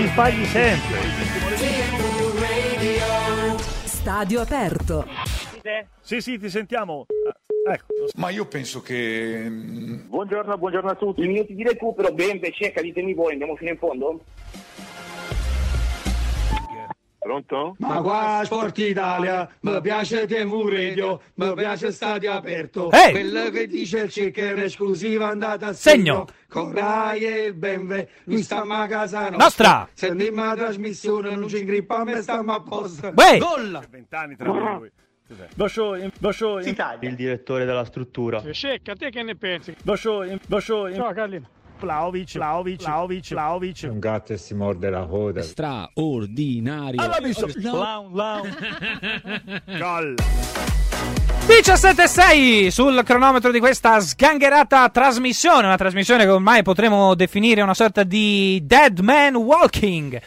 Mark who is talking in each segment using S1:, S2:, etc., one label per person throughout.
S1: mi sbagli sempre.
S2: Stadio aperto.
S1: Sì, sì, ti sentiamo. Ah, Ecco,
S3: Ma io penso che mm,
S4: Buongiorno, buongiorno a tutti. I minuti di recupero, Bembe, cerca, ditemi voi, andiamo fino in fondo? Pronto?
S5: Ma qua Sport Italia, mi piace TV Radio, mi piace Stadio Aperto.
S6: Ehi!
S5: Quello che dice il checker esclusiva andata a
S6: Segno.
S5: Con Rai e il Benve, noi stiamo a casa
S6: Nostra.
S5: Sentiamo la trasmissione, non ci ingrippiamo e stiamo a posto.
S6: Uè!
S5: Gol!
S1: vent'anni tra di noi. Cos'è? Lo show, in- lo show, in-
S7: il direttore della struttura.
S8: Scecca, te che ne pensi?
S1: show, in-
S8: Ciao Carlino.
S1: Vlaovic, Vlaovic, Vlaovic, Vlaovic.
S9: Un gatto e si morde la coda.
S10: straordinario.
S1: Allora visto. Laun, laun. Gol.
S6: 17.6 sul cronometro di questa sgangherata trasmissione, una trasmissione che ormai potremmo definire una sorta di dead man walking.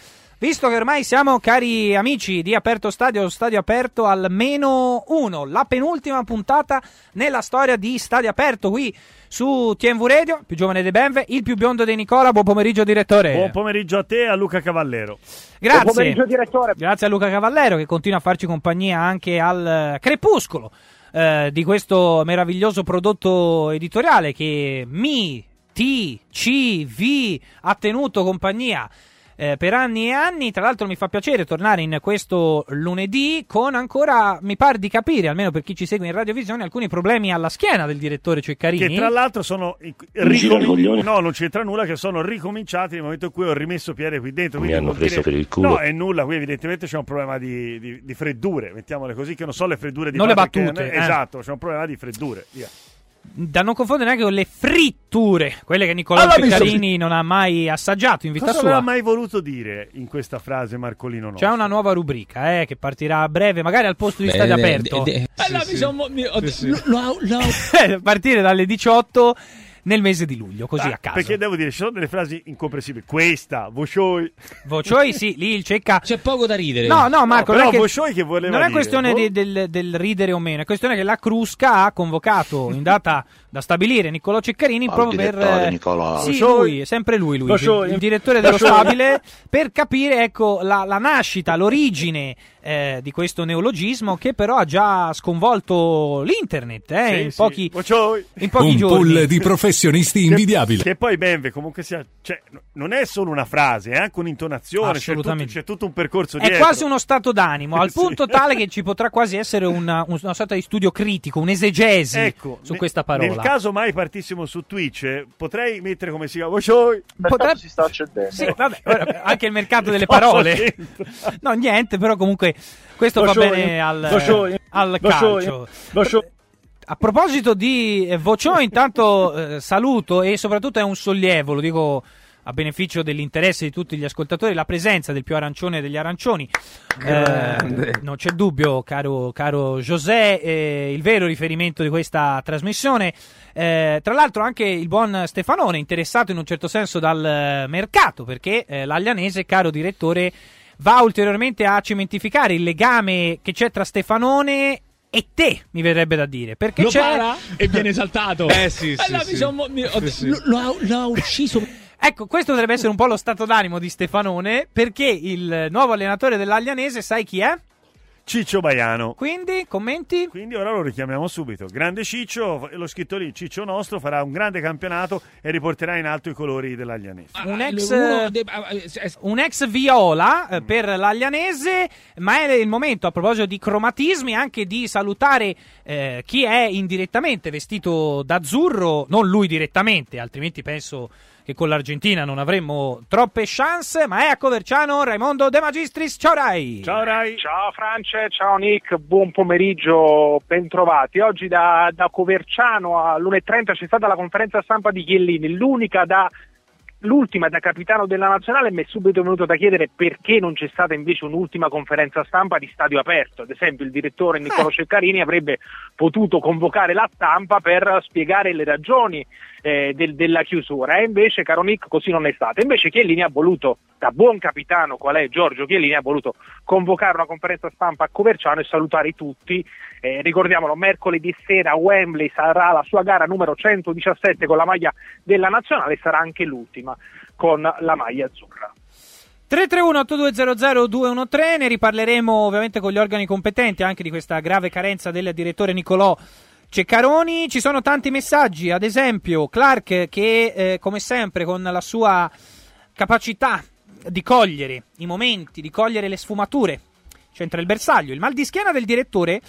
S6: Visto che ormai siamo, cari amici di Aperto Stadio, Stadio Aperto al meno uno, la penultima puntata nella storia di Stadio Aperto qui su TNV Radio, più giovane dei Benve, il più biondo dei Nicola. Buon pomeriggio, direttore.
S1: Buon pomeriggio a te e a Luca Cavallero.
S6: Grazie.
S4: Buon pomeriggio, direttore.
S6: Grazie a Luca Cavallero che continua a farci compagnia anche al eh, crepuscolo eh, di questo meraviglioso prodotto editoriale che mi, ti, ci, vi ha tenuto compagnia. Eh, per anni e anni, tra l'altro mi fa piacere tornare in questo lunedì con ancora, mi pare di capire, almeno per chi ci segue in radiovisione, alcuni problemi alla schiena del direttore Ceccarini.
S1: Che tra l'altro sono ricomin-. No, non c'entra nulla, che sono ricominciati nel momento in cui ho rimesso piede qui dentro.
S7: Mi hanno preso
S1: dire-
S7: per il culo.
S1: No, è nulla, qui evidentemente c'è un problema di, di- di freddure, mettiamole così, che non so le freddure di
S6: Non le
S1: base che-
S6: battute, eh.
S1: Esatto, c'è un problema di freddure. Via.
S6: Da non confondere neanche con le fritture, quelle che Nicolò
S1: Allora, mi
S6: Ceccarini non ha mai assaggiato in vita
S1: Cosa
S6: sua.
S1: aveva mai voluto dire in questa frase Marcolino no?
S6: C'è una nuova rubrica eh, che partirà a breve, magari al posto di stadio aperto.
S10: Allora, mi sono- mi- ho- lo- lo-
S6: a partire dalle 18 nel mese di luglio, così
S1: Ah,
S6: a caso.
S1: Perché devo dire, ci sono delle frasi incomprensibili. Questa, Voscioi.
S6: Vocioi, sì, lì il cecca.
S10: C'è poco da ridere.
S6: No, no, Marco,
S1: No,
S6: non, è che...
S1: Che voleva
S6: non è questione
S1: Boh.
S6: di- del, del ridere o meno, è questione che la Crusca ha convocato in data da stabilire Niccolò Ceccarini
S7: Al
S6: proprio per.
S7: direttore
S6: eh,
S7: Nicolò.
S6: Sì, lui, è sempre lui, lui il, direttore dello stabile, per capire ecco, la, la nascita, l'origine eh, di questo neologismo che però ha già sconvolto l'internet eh,
S1: Sì,
S6: in,
S1: sì.
S6: pochi, in pochi
S11: Un
S6: giorni.
S11: pool di professionisti
S1: Che-
S11: invidiabili.
S1: Che, poi Benve comunque sia. Cioè, non è solo una frase, è anche un'intonazione. C'è tutto,
S6: Assolutamente.
S1: c'è tutto un percorso
S6: È
S1: dietro.
S6: quasi uno stato d'animo, al
S1: Sì.
S6: punto tale che ci potrà quasi essere una, una sorta di studio critico, un'esegesi
S1: Ecco,
S6: su
S1: ne-
S6: questa parola.
S1: Nel caso mai partissimo su Twitch, potrei mettere come si chiama.
S6: Potrebbe-
S4: si sta accendendo.
S6: Sì, vabbè, ora, anche il mercato delle parole. No, niente, però comunque questo va
S1: Voscioi.
S6: bene al,
S1: Voscioi.
S6: al
S1: Voscioi.
S6: calcio.
S1: Voscioi.
S6: A proposito di eh, Vociò, intanto eh, saluto e soprattutto è un sollievo, lo dico a beneficio dell'interesse di tutti gli ascoltatori, la presenza del più arancione degli arancioni. Eh, non c'è dubbio, caro, caro José, eh, il vero riferimento di questa trasmissione. Eh, tra l'altro anche il buon Stefanone, interessato in un certo senso dal eh, mercato, perché eh, l'Aglianese, caro direttore, va ulteriormente a cementificare il legame che c'è tra Stefanone e te, mi verrebbe da dire. Perché
S10: Lo
S6: c'è...
S10: para e viene esaltato.
S5: Eh, sì, sì,
S10: Allora,
S5: sì.
S10: mi sono- mi- ho-
S5: Sì, sì.
S10: lo- Lo ha- lo ha ucciso.
S6: Ecco, questo dovrebbe essere un po' lo stato d'animo di Stefanone, perché il nuovo allenatore dell'Aglianese, sai chi è?
S1: Ciccio Baiano.
S6: Quindi, commenti?
S1: Quindi ora lo richiamiamo subito. Grande Ciccio, lo scritto lì, Ciccio nostro, farà un grande campionato e riporterà in alto i colori dell'Aglianese.
S6: Un
S10: Ah,
S6: ex-
S10: dei- ah, eh,
S6: Un ex viola eh, per l'Aglianese, ma è il momento, a proposito di cromatismi, anche di salutare eh, chi è indirettamente vestito d'azzurro, non lui direttamente, altrimenti penso che con l'Argentina non avremmo troppe chance, ma è a Coverciano Raimondo De Magistris. Ciao Rai!
S1: Ciao Rai.
S8: Ciao France, ciao Nick, buon pomeriggio, bentrovati. Oggi da, da Coverciano all'1.30 c'è stata la conferenza stampa di Chiellini, l'unica da l'ultima da capitano della nazionale mi è subito venuto da chiedere perché non c'è stata invece un'ultima conferenza stampa di stadio aperto. Ad esempio il direttore Niccolò Ceccarini avrebbe potuto convocare la stampa per spiegare le ragioni eh, del- della chiusura e invece caro Nick così non è stato. Invece Chiellini ha voluto, da buon capitano qual è Giorgio Chiellini, ha voluto convocare una conferenza stampa a Coverciano e salutare tutti. Eh, ricordiamolo, mercoledì sera a Wembley sarà la sua gara numero 117 con la maglia della nazionale, sarà anche l'ultima con la maglia azzurra.
S6: 331-8200-213, ne riparleremo ovviamente con gli organi competenti anche di questa grave carenza del direttore Nicolò Ceccaroni. Ci sono tanti messaggi, ad esempio Clark che eh, come sempre con la sua capacità di cogliere i momenti, di cogliere le sfumature, c'entra il bersaglio. Il mal di schiena del direttore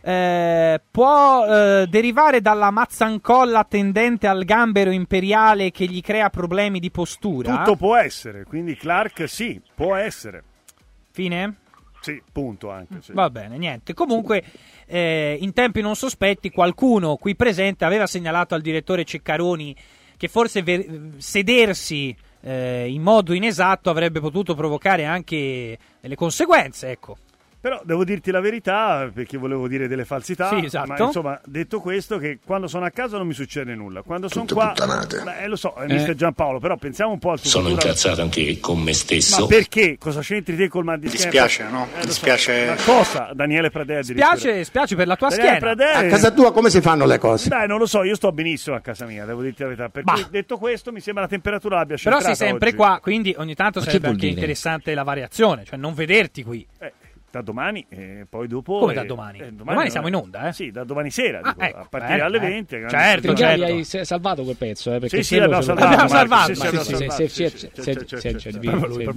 S6: eh, può eh, derivare dalla mazzancolla tendente al gambero imperiale che gli crea problemi di postura.
S1: Tutto può essere, quindi Clark sì, può essere.
S6: Fine?
S1: Sì, punto anche. Sì.
S6: Va bene, niente. Comunque, eh, in tempi non sospetti, qualcuno qui presente aveva segnalato al direttore Ceccaroni che forse ver- sedersi eh, in modo inesatto avrebbe potuto provocare anche delle conseguenze, ecco.
S1: Però devo dirti la verità, perché volevo dire delle falsità.
S6: Sì, esatto.
S1: Ma insomma, detto questo, che quando sono a casa non mi succede nulla. Quando sono
S11: Tutte
S1: qua.
S11: puttanate.
S1: Beh, lo so, è mister Giampaolo, però pensiamo un po' al tuo
S12: Sono
S1: futuro.
S12: incazzato anche con me stesso.
S1: Ma perché? Cosa c'entri te col mal di
S3: Mi
S1: schiena?
S3: dispiace, no?
S1: Eh,
S3: dispiace.
S1: Ma cosa? Daniele Pradè.
S6: Spiace, spiace per la tua
S1: Daniele
S6: schiena.
S1: Pradè-
S11: A casa tua come si fanno le cose?
S1: Dai, non lo so, io sto benissimo a casa mia, devo dirti la verità. Per
S6: Bah.
S1: cui, detto questo, mi sembra la temperatura abbia
S6: Però sei sempre
S1: oggi.
S6: qua, quindi ogni tanto
S10: Ma
S6: sarebbe anche
S10: dire?
S6: interessante la variazione, cioè non vederti qui.
S1: Eh, da domani e poi dopo.
S6: Come
S1: eh,
S6: da domani?
S1: eh,
S6: Domani siamo in onda, eh?
S1: Sì, da domani sera,
S6: Ah,
S1: dico,
S6: ecco,
S1: a partire
S6: bello,
S1: alle
S6: eh.
S1: 20. grande
S6: Certo, certo.
S10: hai salvato quel pezzo, eh? Perché
S1: Sì, sì, l'abbiamo salvato,
S6: salvato,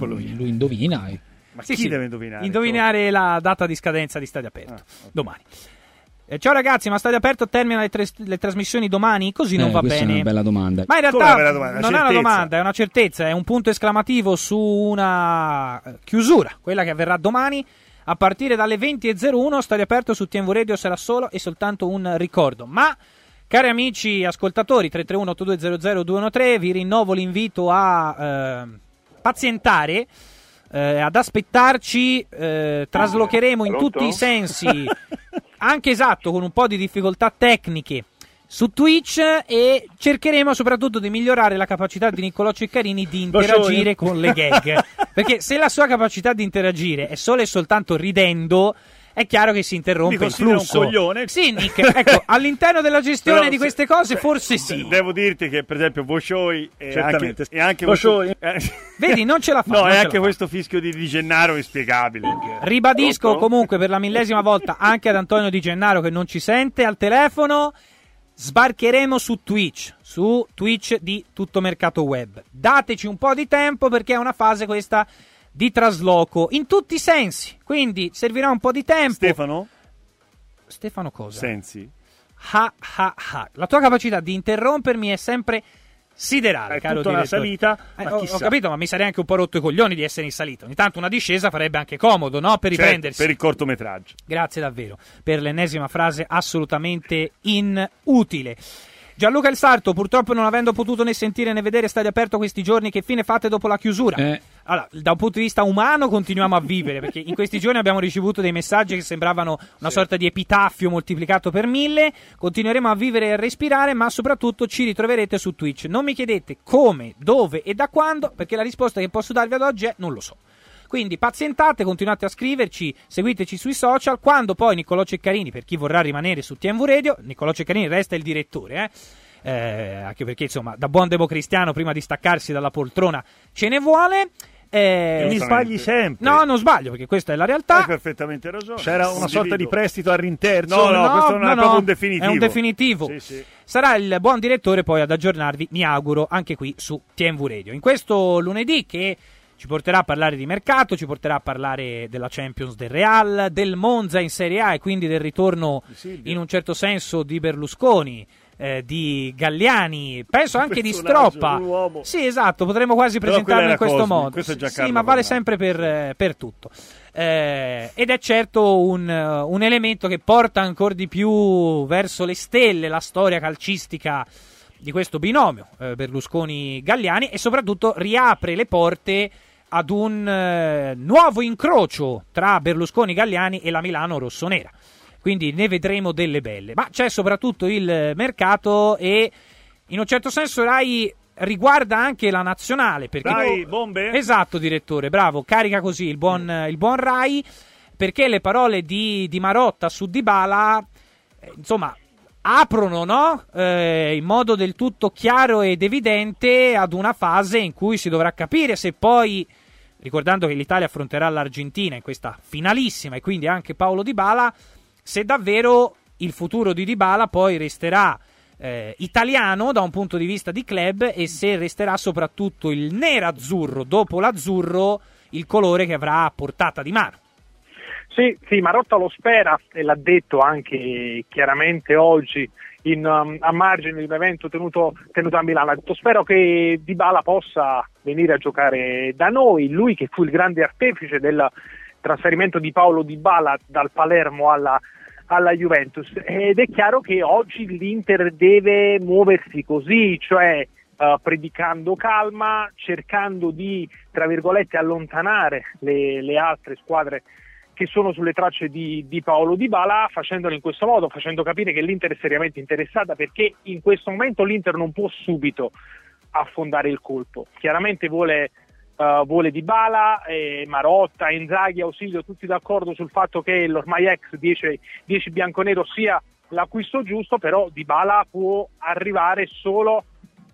S10: lui- indovina. eh.
S1: Ma
S6: Sì,
S1: chi
S6: sì.
S1: deve indovinare?
S6: Indovinare la data di scadenza di Stadio Aperto.
S1: Ah.
S6: Domani. Eh, ciao ragazzi, ma Stadio Aperto termina le, tre- le trasmissioni domani? Così non
S10: Eh,
S6: va
S10: questa
S6: bene.
S10: è una bella domanda.
S6: Ma in realtà
S1: domanda?
S6: non è una
S1: Certezza.
S6: domanda, è una certezza, è un punto esclamativo su una eh, chiusura, quella che avverrà domani a partire dalle 20.01. Stadio aperto su TMV Radio sarà solo e soltanto un ricordo. Ma, cari amici ascoltatori, 331-8200-213, vi rinnovo l'invito a eh, pazientare. eh, ad aspettarci, eh, traslocheremo in
S4: Pronto?
S6: tutti i sensi, anche esatto, con un po' di difficoltà tecniche, su Twitch e cercheremo soprattutto di migliorare la capacità di Niccolò Ceccarini di interagire con le gag. Perché se la sua capacità di interagire è solo e soltanto ridendo, è chiaro che si interrompe il
S1: considera un
S6: flusso.
S1: coglione?
S6: Sì, Nick, ecco, all'interno della gestione
S1: Però
S6: di queste cose
S1: eh,
S6: forse sì.
S1: Devo dirti che, per esempio, Voscioi e anche, e anche questo, eh,
S6: Vedi, non ce la fa.
S1: No, è anche questo fischio di Di Gennaro inspiegabile.
S6: Ribadisco comunque per la millesima volta anche ad Antonio Di Gennaro che non ci sente al telefono. Sbarcheremo su Twitch, su Twitch di tutto mercato web. Dateci un po' di tempo perché è una fase questa di trasloco in tutti i sensi. Quindi servirà un po' di tempo.
S1: Stefano?
S6: Stefano cosa?
S1: Sensi?
S6: Ha, ha, ha. La tua capacità di interrompermi è sempre siderale,
S1: È
S6: caro
S1: tutta una
S6: direttore.
S1: salita,
S6: Eh, ho, ho capito, ma mi sarei anche un po' rotto i coglioni di essere in salita. Ogni tanto una discesa farebbe anche comodo, no? Per
S1: Certo,
S6: riprendersi.
S1: per il cortometraggio.
S6: Grazie davvero per l'ennesima frase assolutamente inutile. Gianluca El Sarto, purtroppo non avendo potuto né sentire né vedere Stadio Aperto questi giorni, che fine fate dopo la chiusura?
S10: Eh.
S6: Allora, da un punto di vista umano continuiamo a vivere, perché in questi giorni abbiamo ricevuto dei messaggi che sembravano una sorta di epitaffio moltiplicato per mille, continueremo a vivere e a respirare, ma soprattutto ci ritroverete su Twitch. Non mi chiedete come, dove e da quando, perché la risposta che posso darvi ad oggi è non lo so. Quindi pazientate, continuate a scriverci, seguiteci sui social. Quando poi Niccolò Ceccarini, per chi vorrà rimanere su TMV Radio, Niccolò Ceccarini resta il direttore, eh? Eh, anche perché insomma, da buon democristiano, prima di staccarsi dalla poltrona, ce ne vuole. Eh,
S1: Mi sbagli sempre.
S6: No, non sbaglio, perché questa è la
S1: Hai
S6: realtà.
S1: perfettamente ragione.
S5: C'era una sorta di prestito al rinterzo.
S1: No, no, questo non è proprio un definitivo.
S6: È un definitivo.
S1: Sì, sì.
S6: Sarà il buon direttore poi ad aggiornarvi, mi auguro, anche qui su TMV Radio. In questo lunedì che ci porterà a parlare di mercato, ci porterà a parlare della Champions del Real, del Monza in Serie A e quindi del ritorno in un certo senso di Berlusconi. eh, di Galliani, penso anche di Stroppa. Sì, esatto, potremmo quasi presentarlo in questo
S1: Cosmi,
S6: modo.
S1: questo
S6: sì, ma vale sempre per, eh, per tutto. Eh, ed è certo un, eh, un elemento che porta ancora di più verso le stelle la storia calcistica di questo binomio eh, Berlusconi-Galliani e soprattutto riapre le porte ad un eh, nuovo incrocio tra Berlusconi-Galliani e la Milano rossonera. Quindi ne vedremo delle belle. Ma c'è soprattutto il mercato e in un certo senso Rai riguarda anche la nazionale. Perché
S1: Rai, bombe?
S6: Esatto, direttore, bravo. Carica così il buon, il buon Rai. Perché le parole di, di Marotta su Dybala, eh, insomma, aprono no? Eh, in modo del tutto chiaro ed evidente ad una fase in cui si dovrà capire se poi ricordando che l'Italia affronterà l'Argentina in questa finalissima e quindi anche Paolo Di Bala, se davvero il futuro di Di Bala poi resterà eh, italiano da un punto di vista di club e se resterà soprattutto il nero-azzurro dopo l'azzurro il colore che avrà a portata di mano.
S8: Sì, sì, Marotta lo spera e l'ha detto anche chiaramente oggi in, um, a margine di un evento tenuto, tenuto, a Milano. Ha detto spero che Dybala possa venire a giocare da noi, lui che fu il grande artefice del trasferimento di Paolo Dybala dal Palermo alla, alla Juventus ed è chiaro che oggi l'Inter deve muoversi così, cioè uh, predicando calma, cercando di, tra virgolette, allontanare le, le altre squadre che sono sulle tracce di, di Paolo Di Bala, facendolo in questo modo, facendo capire che l'Inter è seriamente interessata perché in questo momento l'Inter non può subito affondare il colpo. Chiaramente vuole, uh, vuole Di Bala, eh, Marotta, Inzaghi, Ausilio, tutti d'accordo sul fatto che l'ormai ex 10, 10 bianconero sia l'acquisto giusto, però Di Bala può arrivare solo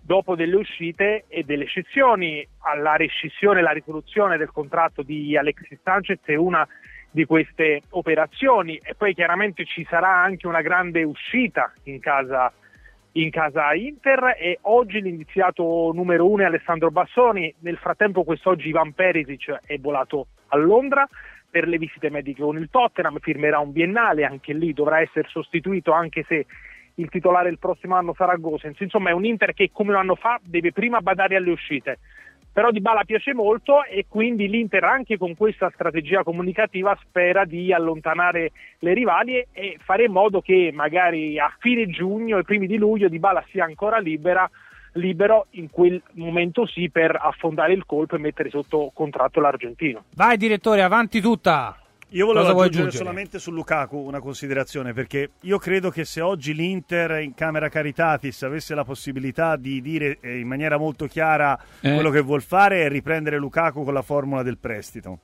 S8: dopo delle uscite e delle eccezioni. Alla rescissione la risoluzione del contratto di Alexis Sanchez è una di queste operazioni e poi chiaramente ci sarà anche una grande uscita in casa, in casa Inter e oggi l'indiziato numero uno è Alessandro Bassoni, nel frattempo quest'oggi Ivan Perisic è volato a Londra per le visite mediche con il Tottenham, firmerà un biennale, anche lì dovrà essere sostituito anche se il titolare il prossimo anno sarà Gosens, insomma è un Inter che come un anno fa deve prima badare alle uscite però Di Bala piace molto e quindi l'Inter anche con questa strategia comunicativa spera di allontanare le rivali e fare in modo che magari a fine giugno e primi di luglio Di Bala sia ancora libera, libero in quel momento sì per affondare il colpo e mettere sotto contratto l'argentino.
S6: Vai direttore, avanti tutta!
S1: Io volevo
S6: Cosa
S1: aggiungere solamente su Lukaku una considerazione, perché io credo che se oggi l'Inter in Camera Caritatis avesse la possibilità di dire eh, in maniera molto chiara
S10: Eh.
S1: quello che vuol fare è riprendere Lukaku con la formula del prestito.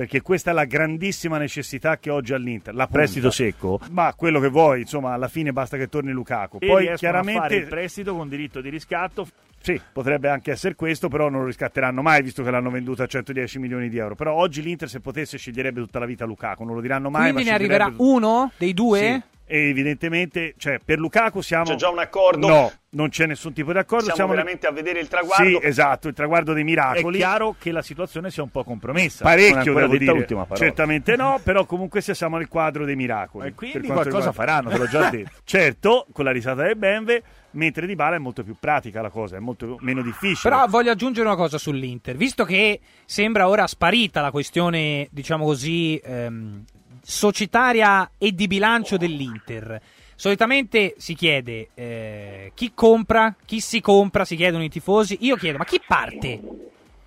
S1: Perché questa è la grandissima necessità che oggi ha l'Inter. La
S12: Prestito
S1: punta.
S12: secco?
S1: Ma quello che vuoi, insomma, alla fine basta che torni Lukaku.
S12: E
S1: Poi chiaramente
S12: fare il prestito con diritto di riscatto.
S1: sì, potrebbe anche essere questo, però non lo riscatteranno mai visto che l'hanno venduto a 110 milioni di euro. Però oggi l'Inter se potesse sceglierebbe tutta la vita Lukaku, non lo diranno mai.
S6: Quindi
S1: ma
S6: ne arriverà
S1: sceglierebbe-
S6: uno dei due?
S1: Sì. E evidentemente, cioè, per Lukaku siamo.
S13: C'è già un accordo?
S1: No, non c'è nessun tipo di accordo.
S13: Siamo,
S1: siamo
S13: veramente a vedere il traguardo?
S1: Sì, esatto, il traguardo dei
S12: È
S1: miracoli.
S12: chiaro che la situazione sia un po' compromessa. È
S1: Parecchio, devo dire. Certamente no, però comunque sia siamo nel quadro dei miracoli.
S12: E quindi qualcosa
S1: riguarda-
S12: faranno, te l'ho già detto.
S1: certo, con la risata del Benve, mentre Di Bala è molto più pratica la cosa, è molto meno difficile.
S6: Però voglio aggiungere una cosa sull'Inter, visto che sembra ora sparita la questione, diciamo così, ehm, societaria e di bilancio dell'Inter. Solitamente si chiede eh, chi compra, chi si compra, si chiedono i tifosi. Io chiedo, ma chi parte?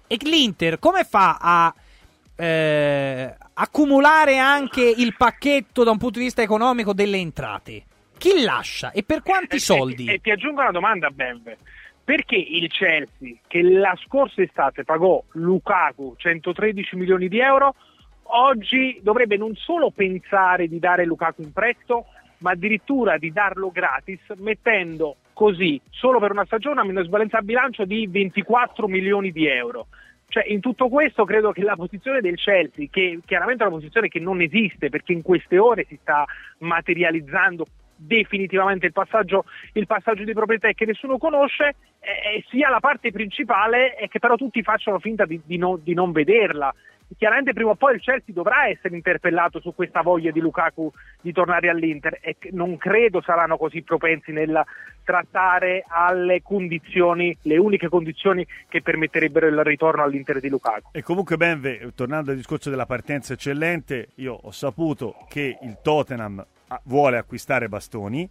S6: E l'Inter come fa a eh, accumulare anche il pacchetto da un punto di vista economico delle entrate? Chi lascia e per quanti soldi?
S8: E, e ti aggiungo una domanda, Benve. Perché il Chelsea, che la scorsa estate pagò Lukaku 113 milioni di euro, oggi dovrebbe non solo pensare di dare Lukaku in prestito, ma addirittura di darlo gratis, mettendo così, solo per una stagione, a minusvalenza a bilancio di 24 milioni di euro. Cioè, in tutto questo credo che la posizione del Chelsea, che chiaramente è una posizione che non esiste perché in queste ore si sta materializzando definitivamente il passaggio, il passaggio di proprietà che nessuno conosce, eh, sia la parte principale e che però tutti facciano finta di, di no- di non vederla. Chiaramente prima o poi il Chelsea dovrà essere interpellato su questa voglia di Lukaku di tornare all'Inter e non credo saranno così propensi nel trattare alle condizioni, le uniche condizioni che permetterebbero il ritorno all'Inter di Lukaku.
S1: E comunque Benve, tornando al discorso della partenza eccellente, io ho saputo che il Tottenham ah, vuole acquistare Bastoni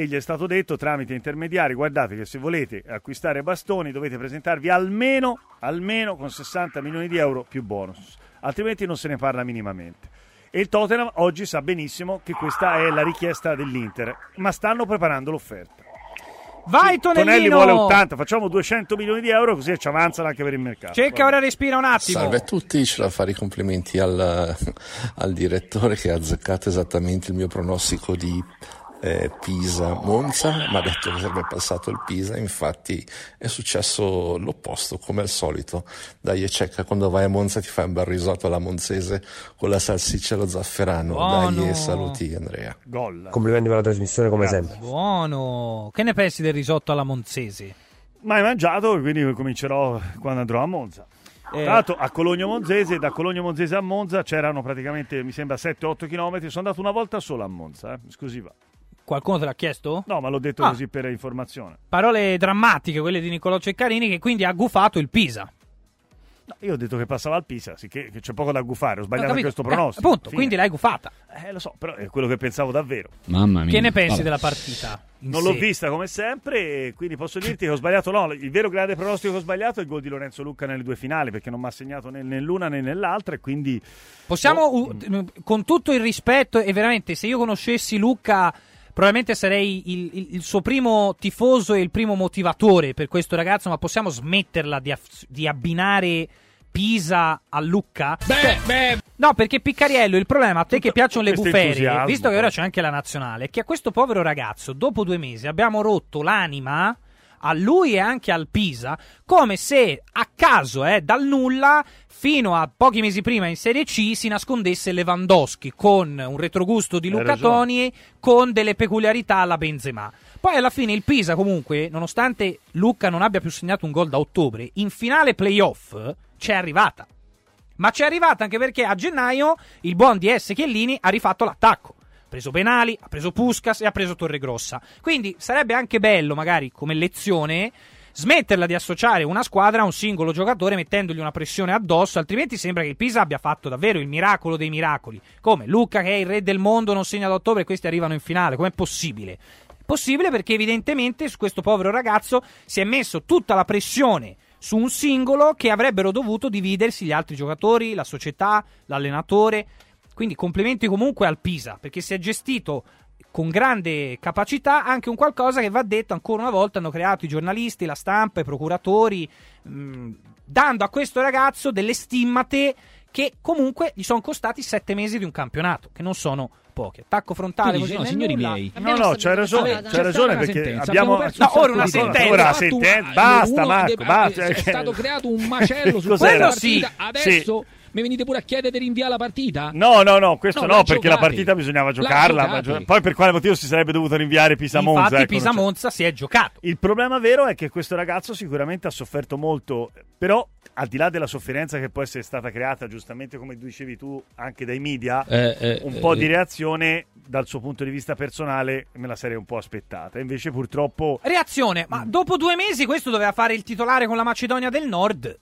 S1: e gli è stato detto tramite intermediari, guardate che se volete acquistare Bastoni dovete presentarvi almeno, almeno con 60 milioni di euro più bonus, altrimenti non se ne parla minimamente. E il Tottenham oggi sa benissimo che questa è la richiesta dell'Inter, ma stanno preparando l'offerta.
S6: Vai
S1: Tonelli
S6: Tonellino!
S1: vuole 80, facciamo 200 milioni di euro così ci avanzano anche per il mercato.
S6: Cerca ora respira un attimo.
S14: Salve a tutti, c'è da fare i complimenti al, al direttore che ha azzeccato esattamente il mio pronostico di
S13: eh, Pisa-Monza, ma ha detto che sarebbe passato il Pisa, infatti è successo l'opposto, come al solito. Dai, cecca, quando vai a Monza ti fai un bel risotto alla monzese con la salsiccia e lo zafferano.
S6: Buono.
S13: Dai, saluti Andrea.
S1: Gol.
S14: Complimenti per la trasmissione come sempre.
S6: Buono. Che ne pensi del risotto alla monzese?
S1: Mai mangiato, quindi comincerò quando andrò a Monza.
S6: Eh.
S1: Tra l'altro a Cologno Monzese, da Cologno Monzese a Monza c'erano praticamente, mi sembra, 7-8 km. Sono andato una volta sola a Monza, eh, esclusiva.
S6: Qualcuno te l'ha chiesto?
S1: No, ma l'ho detto
S6: Ah.
S1: così per informazione.
S6: Parole drammatiche, quelle di Niccolò Ceccarini, che quindi ha gufato il Pisa.
S1: No, io ho detto che passava al Pisa, sicché che c'è poco da gufare, ho sbagliato
S6: Ho capito.
S1: questo
S6: Eh,
S1: pronostico.
S6: appunto,
S1: Fine.
S6: quindi l'hai gufata.
S1: Eh, lo so, però è quello che pensavo davvero.
S10: Mamma mia.
S6: Che ne pensi
S10: Vabbè.
S6: della partita?
S1: Non l'ho
S6: sé?
S1: vista come sempre, quindi posso dirti che ho sbagliato. No, il vero grande pronostico che ho sbagliato è il gol di Lorenzo Lucca nelle due finali, perché non mi ha segnato né nell'una né nell'altra, e quindi
S6: Possiamo,
S1: Oh.
S6: con tutto il rispetto, e veramente, se io conoscessi Luca, probabilmente sarei il, il- il suo primo tifoso e il primo motivatore per questo ragazzo, ma possiamo smetterla di, aff- di abbinare Pisa a Lucca? Cioè, No, perché Piccariello, il problema a te che piacciono le bufere,
S1: entusiasmo,
S6: visto che ora c'è anche la nazionale, è che a questo povero ragazzo, dopo due mesi, abbiamo rotto l'anima a lui e anche al Pisa, come se a caso, eh, dal nulla, fino a pochi mesi prima in Serie C si nascondesse Lewandowski con un retrogusto di Luca. Toni con delle peculiarità alla Benzema. Poi alla fine il Pisa comunque, nonostante Luca non abbia più segnato un gol da ottobre, in finale playoff c'è arrivata. Ma c'è arrivata anche perché a gennaio il buon DS Chiellini ha rifatto l'attacco. Ha preso Penali, ha preso Puskas e ha preso Torregrossa. Quindi sarebbe anche bello, magari come lezione, smetterla di associare una squadra a un singolo giocatore mettendogli una pressione addosso, altrimenti sembra che il Pisa abbia fatto davvero il miracolo dei miracoli. Come Luca che è il re del mondo non segna ad ottobre e questi arrivano in finale. Com'è possibile? Possibile perché evidentemente su questo povero ragazzo si è messo tutta la pressione su un singolo che avrebbero dovuto dividersi gli altri giocatori, la società, l'allenatore. Quindi complimenti comunque al Pisa perché si è gestito con grande capacità anche un qualcosa che va detto ancora una volta hanno creato i giornalisti, la stampa, i procuratori, mh, dando a questo ragazzo delle stimmate che comunque gli sono costati sette mesi di un campionato, che non sono pochi. Attacco frontale,
S10: dici,
S6: così
S10: no, signori
S6: nulla.
S10: miei.
S1: No, no, c'hai ragione, c'hai
S10: c'è
S1: ragione perché
S10: sentenza,
S1: abbiamo...
S10: abbiamo
S6: No,
S10: sacco
S6: ora una sentenza.
S1: Ora sentenza, basta Marco, basta.
S10: È
S1: cioè-
S10: stato creato un macello su quella
S6: Sì,
S10: partita. Adesso mi venite pure a chiedere di rinviare la partita?
S1: No, no, no, questo
S10: No,
S1: no,
S10: la
S1: perché la
S10: giocate.
S1: partita bisognava
S10: La
S1: giocarla. gio- Poi per quale motivo si sarebbe dovuto rinviare Pisa-Monza?
S6: Infatti
S1: ecco,
S6: Pisa-Monza si è giocato.
S1: Il problema vero è che questo ragazzo sicuramente ha sofferto molto, però al di là della sofferenza che può essere stata creata, giustamente come dicevi tu, anche dai media,
S10: Eh, eh,
S1: un po'
S10: eh,
S1: di reazione dal suo punto di vista personale me la sarei un po' aspettata. Invece purtroppo...
S6: Reazione, ma dopo due mesi questo doveva fare il titolare con la Macedonia del Nord.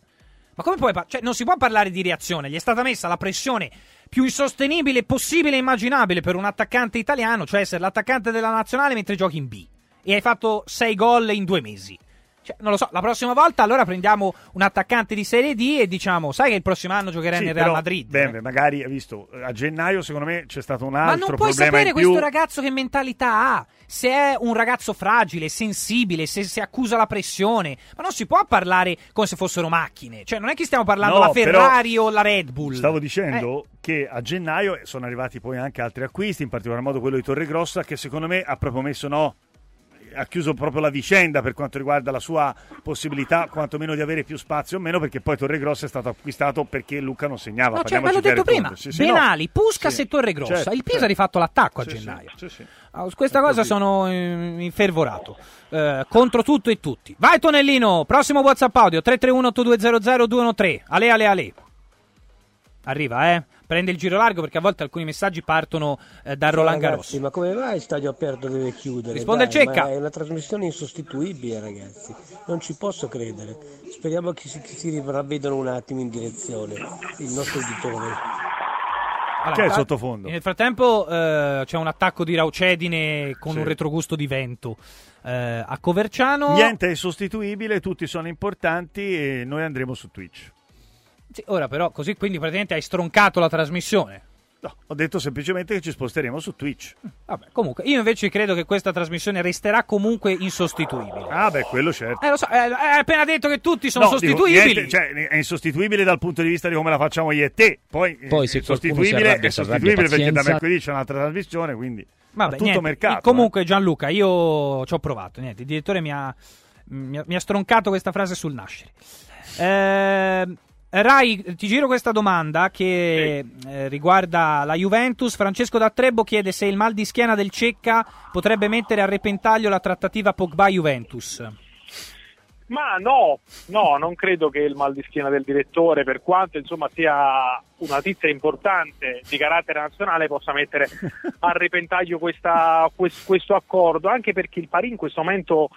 S6: Ma come puoi par- cioè, non si può parlare di reazione, gli è stata messa la pressione più insostenibile possibile e immaginabile per un attaccante italiano, cioè essere l'attaccante della nazionale mentre giochi in B. E hai fatto sei gol in due mesi. Cioè, non lo so, la prossima volta allora prendiamo un attaccante di Serie D e diciamo, sai che il prossimo anno giocherai
S1: Sì,
S6: nel Real
S1: però,
S6: Madrid.
S1: beh,
S6: eh?
S1: magari visto a gennaio secondo me c'è stato un
S6: Ma
S1: altro
S6: non puoi
S1: problema
S6: sapere
S1: in più.
S6: questo ragazzo che mentalità ha. Se è un ragazzo fragile, sensibile, se si accusa la pressione. Ma non si può parlare come se fossero macchine. Cioè, non è che stiamo parlando
S1: No,
S6: la Ferrari o la Red Bull.
S1: Stavo dicendo
S6: Eh.
S1: che a gennaio sono arrivati poi anche altri acquisti, in particolar modo quello di Torregrossa, che secondo me ha proprio messo no. Ha chiuso proprio la vicenda per quanto riguarda la sua possibilità, quantomeno di avere più spazio o meno, perché poi Torregrossa è stato acquistato perché Luca non segnava.
S6: No, cioè, ve l'ho detto prima.
S1: Sì, sì, no.
S6: Benali, Puskas
S1: Sì.
S6: e Torregrossa.
S1: Certo,
S6: il Pisa
S1: certo.
S6: ha rifatto l'attacco a gennaio.
S1: sì, sì.
S6: Ah, su questa cosa sono eh, infervorato. Eh, contro tutto e tutti. Vai Tonellino, prossimo WhatsApp audio 331-8200-213. Ale ale ale. Arriva, eh. Prende il giro largo perché a volte alcuni messaggi partono eh, da Roland Garros.
S14: Ma come mai il stadio aperto deve chiudere?
S6: Risponde
S14: Dai,
S6: il Cecca.
S14: ma È una trasmissione insostituibile, ragazzi. Non ci posso credere. Speriamo che si, che si ravvedano un attimo in direzione il nostro editore.
S6: Allora,
S1: Che è sottofondo?
S6: Nel frattempo eh, c'è un attacco di Raucedine con
S1: Sì.
S6: un retrogusto di vento eh, a Coverciano.
S1: Niente è sostituibile, tutti sono importanti e noi andremo su Twitch.
S6: Sì, ora però così quindi praticamente hai stroncato la trasmissione.
S1: No, ho detto semplicemente che ci sposteremo su Twitch.
S6: Vabbè, comunque, io invece credo che questa trasmissione resterà comunque insostituibile.
S1: Ah, beh, quello certo.
S6: Eh, lo so, eh, hai appena detto che tutti sono
S1: No, dico,
S6: sostituibili.
S1: niente, cioè, è insostituibile dal punto di vista di come la facciamo io e te. Poi,
S10: Poi
S1: eh,
S10: se
S1: è
S10: qualcuno si
S1: sostituibile,
S10: arrabbia,
S1: è
S10: si arrabbia,
S1: sostituibile perché da
S10: pazienza.
S1: mercoledì c'è un'altra trasmissione, quindi
S6: Vabbè,
S1: a tutto
S6: niente.
S1: mercato.
S6: Comunque, Gianluca, io ci ho provato. Niente, il direttore mi ha, mi ha- mi ha stroncato questa frase sul nascere. Eh, Rai, ti giro questa domanda che eh, riguarda la Juventus. Francesco da chiede se il mal di schiena del Cecca potrebbe mettere a repentaglio la trattativa Pogba-Juventus.
S8: Ma no, no, non credo che il mal di schiena del direttore, per quanto insomma sia una notizia importante di carattere nazionale, possa mettere a repentaglio questa- quest- questo accordo, anche perché il Paris in questo momento,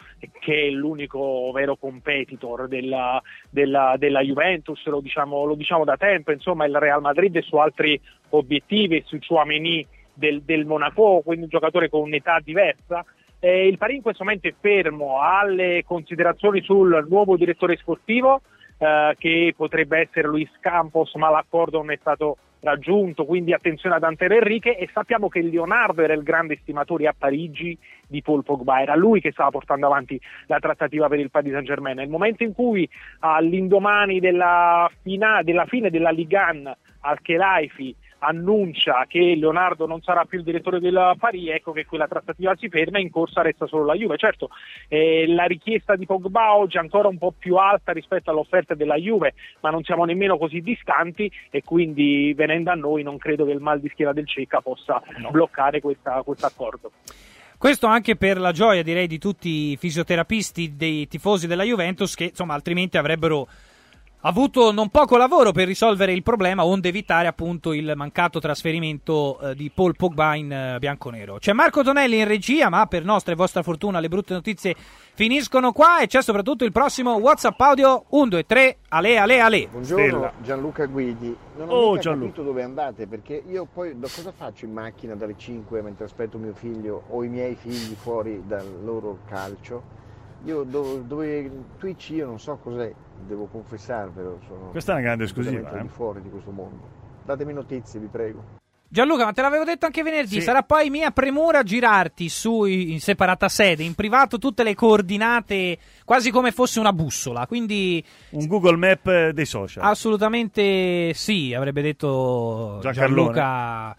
S8: che è l'unico vero competitor della, della- della Juventus, lo diciamo, lo diciamo da tempo, insomma il Real Madrid su altri obiettivi, su Chouameni del, del Monaco, quindi un giocatore con un'età diversa. Eh, il Paris in questo momento è fermo alle considerazioni sul nuovo direttore sportivo eh, che potrebbe essere Luis Campos, ma l'accordo non è stato raggiunto, quindi attenzione ad Antero Enrique e sappiamo che Leonardo era il grande estimatore a Parigi di Paul Pogba, era lui che stava portando avanti la trattativa per il Paris Saint Germain. Nel momento in cui all'indomani della, fina- della fine della Ligan Al-Khelaifi annuncia che Leonardo non sarà più il direttore del Paris, ecco che quella trattativa si ferma e in corsa resta solo la Juve. Certo, eh, la richiesta di Pogba oggi è ancora un po' più alta rispetto all'offerta della Juve, ma non siamo nemmeno così distanti e quindi venendo a noi non credo che il mal di schiena del Cecca possa bloccare questo accordo.
S6: Questo anche per la gioia, direi, di tutti i fisioterapisti dei tifosi della Juventus che, insomma, altrimenti avrebbero avuto non poco lavoro per risolvere il problema, onde evitare appunto il mancato trasferimento eh, di Paul Pogba in eh, bianconero. C'è Marco Tonelli in regia, ma per nostra e vostra fortuna le brutte notizie finiscono qua e c'è soprattutto il prossimo WhatsApp audio 1, 2, 3, ale, ale, ale.
S11: Buongiorno
S1: Stella.
S11: Gianluca Guidi. Non ho
S1: Oh,
S11: capito dove andate perché io poi da cosa faccio in macchina dalle 5 mentre aspetto mio figlio o i miei figli fuori dal loro calcio. Io dove, dove Twitch io non so cos'è, devo confessarvelo, sono
S1: Questa è una grande esclusiva, eh.
S11: fuori di questo mondo. Datemi notizie, vi prego.
S6: Gianluca, ma te l'avevo detto anche venerdì,
S1: Sì.
S6: sarà poi mia premura girarti su in separata sede, in privato, tutte le coordinate, quasi come fosse una bussola. Quindi
S1: Un Google Map eh, dei social.
S6: assolutamente sì, avrebbe detto
S1: Giancarlone.
S6: Gianluca.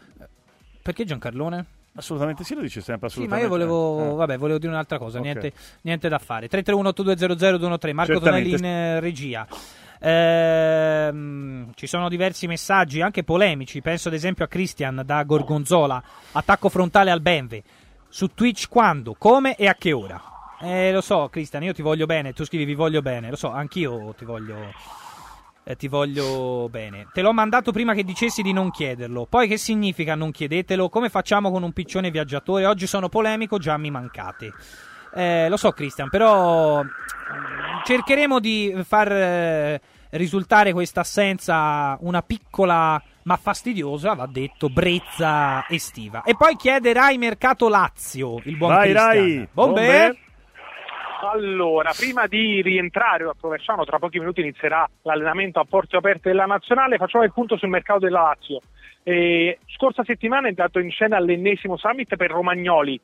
S6: Perché Giancarlone?
S1: Assolutamente sì, lo dice sempre
S6: Sì, ma
S1: assolutamente.
S6: io volevo,
S1: Eh.
S6: vabbè, volevo dire un'altra cosa,
S1: Ok.
S6: niente, niente da fare. 331-8200-213, Marco
S1: Certamente.
S6: Tonelli in eh, regia. Ehm, ci sono diversi messaggi, anche polemici. Penso ad esempio a Christian da Gorgonzola. Attacco frontale al Benve. Su Twitch quando, come e a che ora? Eh, lo so, Christian, io ti voglio bene. Tu scrivi vi voglio bene. Lo so, anch'io ti voglio. Eh, ti voglio bene. Te l'ho mandato prima che dicessi di non chiederlo. Poi che significa non chiedetelo? Come facciamo con un piccione viaggiatore? Oggi sono polemico, già mi mancate. Eh, lo so, Christian, però mm, cercheremo di far eh, risultare questa assenza una piccola ma fastidiosa, va detto, brezza estiva. E poi chiede Rai Mercato Lazio, il buon
S1: Vai,
S6: Christian.
S1: Rai.
S6: Bombe?
S1: Bombe.
S8: Allora, prima di rientrare a Provesciano, tra pochi minuti inizierà l'allenamento a porte aperte della nazionale, facciamo il punto sul mercato della Lazio. Eh, scorsa settimana è andato in scena l'ennesimo summit per Romagnoli,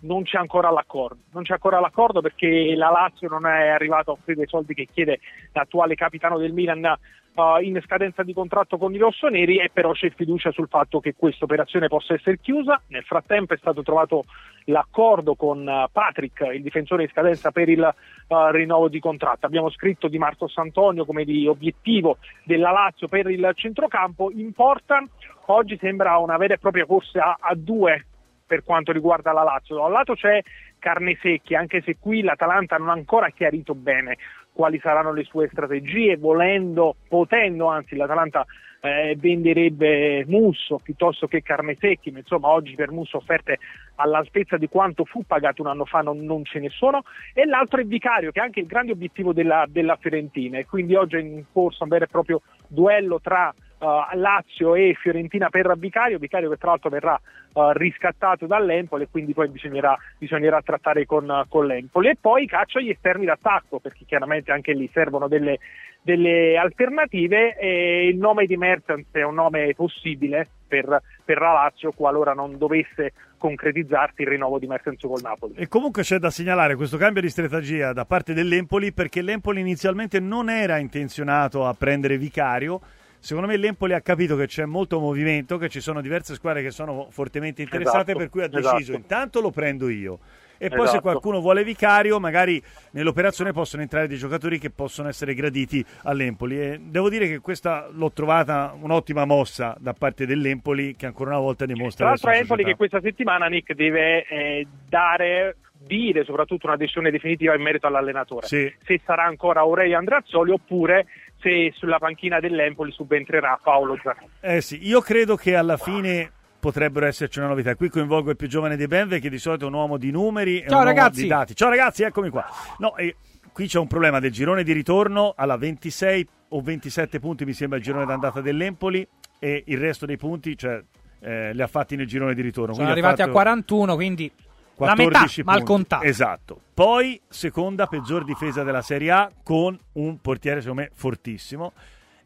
S8: non c'è ancora l'accordo, non c'è ancora l'accordo perché la Lazio non è arrivata a offrire i soldi che chiede l'attuale capitano del Milan eh, in scadenza di contratto con i rossoneri e però c'è fiducia sul fatto che questa operazione possa essere chiusa. Nel frattempo è stato trovato l'accordo con eh, Patrick, il difensore in scadenza per il eh, rinnovo di contratto. Abbiamo scritto di Marco Santonio come di obiettivo della Lazio per il centrocampo. Importa, oggi sembra una vera e propria corsa a due per quanto riguarda la Lazio. Da un lato c'è carne secchi, anche se qui l'Atalanta non ha ancora chiarito bene quali saranno le sue strategie, volendo, potendo anzi l'Atalanta eh, venderebbe Musso piuttosto che carne secchi, ma insomma oggi per Musso offerte all'altezza di quanto fu pagato un anno fa non, non ce ne sono, e l'altro è Vicario che è anche il grande obiettivo della, della Fiorentina e quindi oggi è in corso un vero e proprio duello tra uh, Lazio e Fiorentina per Vicario, Vicario che tra l'altro verrà uh, riscattato dall'Empoli e quindi poi bisognerà, bisognerà trattare con, con l'Empoli e poi caccia gli esterni d'attacco perché chiaramente anche lì servono delle, delle alternative e il nome di Mertens è un nome possibile per, per la Lazio qualora non dovesse concretizzarsi il rinnovo di Mertens col Napoli.
S1: E comunque c'è da segnalare questo cambio di strategia da parte dell'Empoli perché l'Empoli inizialmente non era intenzionato a prendere Vicario, Secondo me l'Empoli ha capito che c'è molto movimento, che ci sono diverse squadre che sono fortemente interessate,
S8: Esatto,
S1: per cui ha deciso
S8: esatto.
S1: intanto lo prendo io. E poi se
S8: Esatto.
S1: qualcuno vuole vicario, magari nell'operazione possono entrare dei giocatori che possono essere graditi all'Empoli. E devo dire che questa l'ho trovata un'ottima mossa da parte dell'Empoli, che ancora una volta dimostra
S8: Tra l'altro Empoli che questa settimana Nick deve eh, dare dire soprattutto una decisione definitiva in merito all'allenatore.
S1: Sì.
S8: Se sarà ancora Aurelio Andrazzoli oppure se sulla panchina dell'Empoli subentrerà Paolo Zanetti.
S1: Eh sì, io credo che alla fine potrebbero esserci una novità. Qui coinvolgo il più giovane dei Benve, che di solito è un uomo di numeri e
S6: Ciao,
S1: un uomo
S6: ragazzi.
S1: di dati. Ciao ragazzi, eccomi qua. No, e qui c'è un problema del girone di ritorno alla 26 o 27 punti, mi sembra il girone d'andata dell'Empoli e il resto dei punti, cioè eh, li ha fatti nel girone di ritorno.
S6: Sono
S1: Quindi
S6: arrivati a
S1: fatto
S6: 41, quindi la metà
S1: 14
S6: mal
S1: punti.
S6: contato.
S1: Esatto. Poi seconda peggior difesa della Serie A con un portiere secondo me fortissimo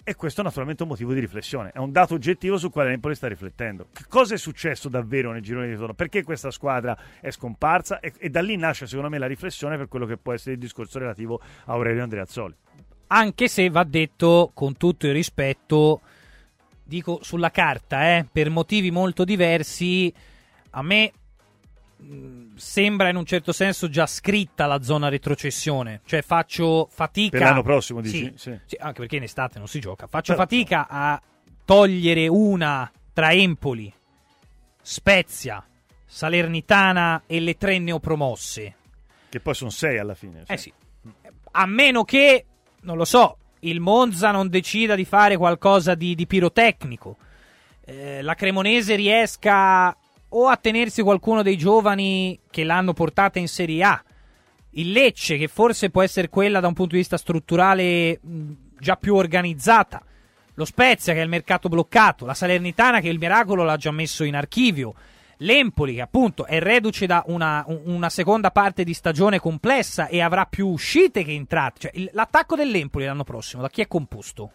S1: e questo è naturalmente un motivo di riflessione, è un dato oggettivo sul quale l'Empoli sta riflettendo. Che cosa è successo davvero nel girone di ritorno? Perché questa squadra è scomparsa? E, e da lì nasce secondo me la riflessione per quello che può essere il discorso relativo a Aurelio Andreazzoli.
S6: Anche se va detto con tutto il rispetto, dico sulla carta, eh, per motivi molto diversi, a me sembra in un certo senso già scritta la zona retrocessione, cioè faccio fatica
S1: Per l'anno prossimo dici?
S6: Sì,
S1: Sì.
S6: sì, anche perché in estate non si gioca. Faccio
S1: Però-
S6: fatica a togliere una tra Empoli, Spezia, Salernitana e le tre neopromosse.
S1: Che poi sono sei alla fine.
S6: Eh sì. A meno che, non lo so, il Monza non decida di fare qualcosa di, di pirotecnico. Eh, la Cremonese riesca o a tenersi qualcuno dei giovani che l'hanno portata in Serie A. Il Lecce, che forse può essere quella da un punto di vista strutturale mh, già più organizzata. Lo Spezia, che è il mercato bloccato. La Salernitana, che il miracolo l'ha già messo in archivio. L'Empoli, che appunto è reduce da una, un- una seconda parte di stagione complessa e avrà più uscite che entrate. Cioè, l'attacco dell'Empoli l'anno prossimo, da chi è composto?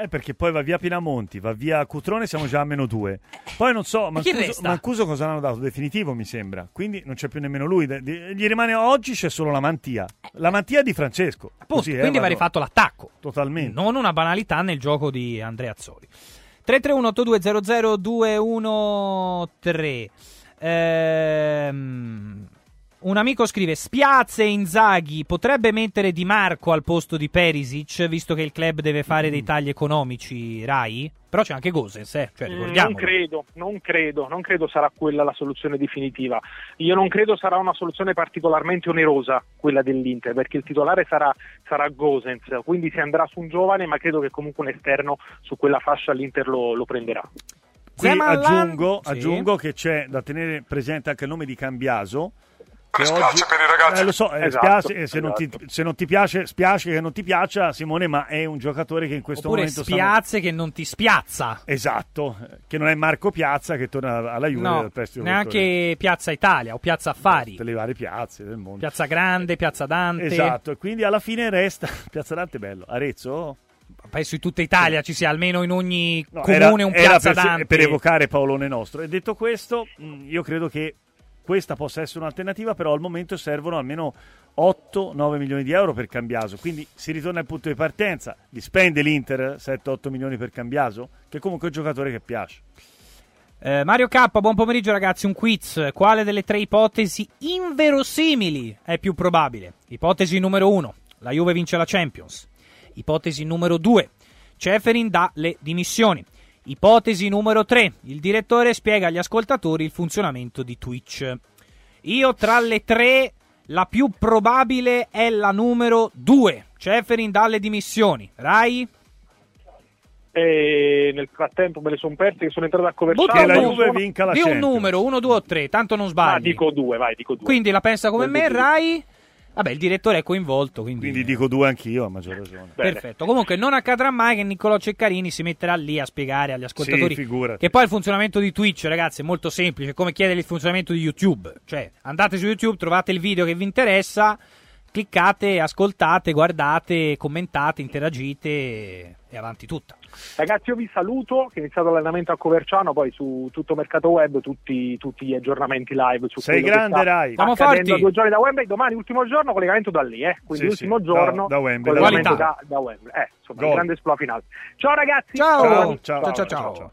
S1: Eh, perché poi va via Pinamonti, va via Cutrone, siamo già a meno due. Poi non so, Mancuso? Mancuso cosa l'hanno dato? Definitivo, mi sembra. Quindi non c'è più nemmeno lui. De- di- Gli rimane oggi c'è solo la mantia. La mantia di Francesco.
S6: Appunto,
S1: Così, eh,
S6: quindi va
S1: vado-
S6: rifatto l'attacco.
S1: Totalmente.
S6: Non una banalità nel gioco di Andrea Azzoli. 331-8200-213. Ehm, un amico scrive: Spiazze e Inzaghi potrebbe mettere Di Marco al posto di Perisic, visto che il club deve fare
S1: Mm.
S6: dei tagli economici, Rai? Però c'è anche Gosens, eh? cioè,
S8: Mm. Non credo, non credo, non credo sarà quella la soluzione definitiva. Io non credo sarà una soluzione particolarmente onerosa quella dell'Inter, perché il titolare sarà, sarà Gosens, quindi si andrà su un giovane, ma credo che comunque un esterno su quella fascia l'Inter lo, lo prenderà.
S1: Qui
S6: Zeman
S1: aggiungo,
S6: Sì.
S1: aggiungo che c'è da tenere presente anche il nome di Cambiaso. Che
S3: Spiace
S1: oggi...
S3: per i ragazzi.
S1: Eh, lo so, eh,
S8: Esatto,
S1: spiace, eh, se, non ti,
S8: esatto.
S1: se non ti piace, spiace che non ti piaccia, Simone, ma è un giocatore che in questo
S6: Oppure
S1: momento stanno-
S6: Spiazze che non ti spiazza.
S1: Esatto, che non è Marco Piazza che torna alla Juve
S6: No,
S1: dal prestito
S6: neanche Piazza Italia o Piazza Affari.
S1: tutte le varie piazze del mondo.
S6: Piazza Grande, Piazza Dante.
S1: Esatto, e quindi alla fine resta Piazza Dante è bello. Arezzo?
S6: Penso in tutta Italia ci sia almeno in ogni
S1: No,
S6: comune
S1: era,
S6: un
S1: era
S6: Piazza
S1: per,
S6: Dante.
S1: per evocare Paolone nostro. E detto questo, mh, io credo che questa possa essere un'alternativa, però al momento servono almeno 8-9 milioni di euro per Cambiaso. Quindi si ritorna al punto di partenza. Li spende l'Inter 7-8 milioni per Cambiaso, che comunque è un giocatore che piace.
S6: Eh, Mario K, buon pomeriggio ragazzi, un quiz. Quale delle tre ipotesi inverosimili è più probabile? Ipotesi numero uno, la Juve vince la Champions. Ipotesi numero due, Ceferin dà le dimissioni. Ipotesi numero 3. Il direttore spiega agli ascoltatori il funzionamento di Twitch. Io tra le tre, la più probabile è la numero 2. Ceferin dà le dimissioni. Rai?
S8: E nel frattempo me le sono perse che sono entrato a.
S6: Butta un
S1: la
S6: numero,
S1: Juve vinca la
S6: di un
S1: Champions.
S6: numero, 1, 2 o 3, tanto non
S8: Ah,
S6: sbagli.
S8: dico due, vai, dico due.
S6: Quindi la pensa come me. Rai? Vabbè, il direttore è coinvolto, quindi...
S1: Quindi dico due anch'io, a maggior ragione.
S8: Bene.
S6: Perfetto. Comunque non accadrà mai che Niccolò Ceccarini si metterà lì a spiegare agli ascoltatori
S1: Sì, figurati.
S6: che poi il funzionamento di Twitch, ragazzi, è molto semplice, come chiedere il funzionamento di YouTube. Cioè, andate su YouTube, trovate il video che vi interessa, cliccate, ascoltate, guardate, commentate, interagite e avanti tutta.
S8: Ragazzi, io vi saluto, che è iniziato l'allenamento a Coverciano, poi su tutto Mercato Web tutti, tutti gli aggiornamenti live su
S1: Sei grande, Rai.
S6: Siamo forti.
S8: due giorni da Wembley, domani ultimo giorno, collegamento da lì, eh. quindi
S1: Sì,
S8: ultimo
S1: sì,
S8: giorno,
S1: da- da Wembley,
S8: collegamento
S6: da
S8: da, Wembley. Eh, insomma,
S1: Gol.
S8: grande esploit finale. Ciao ragazzi!
S6: Ciao.
S8: Domani.
S1: Ciao,
S6: Ciao, ciao,
S1: ciao,
S6: ciao.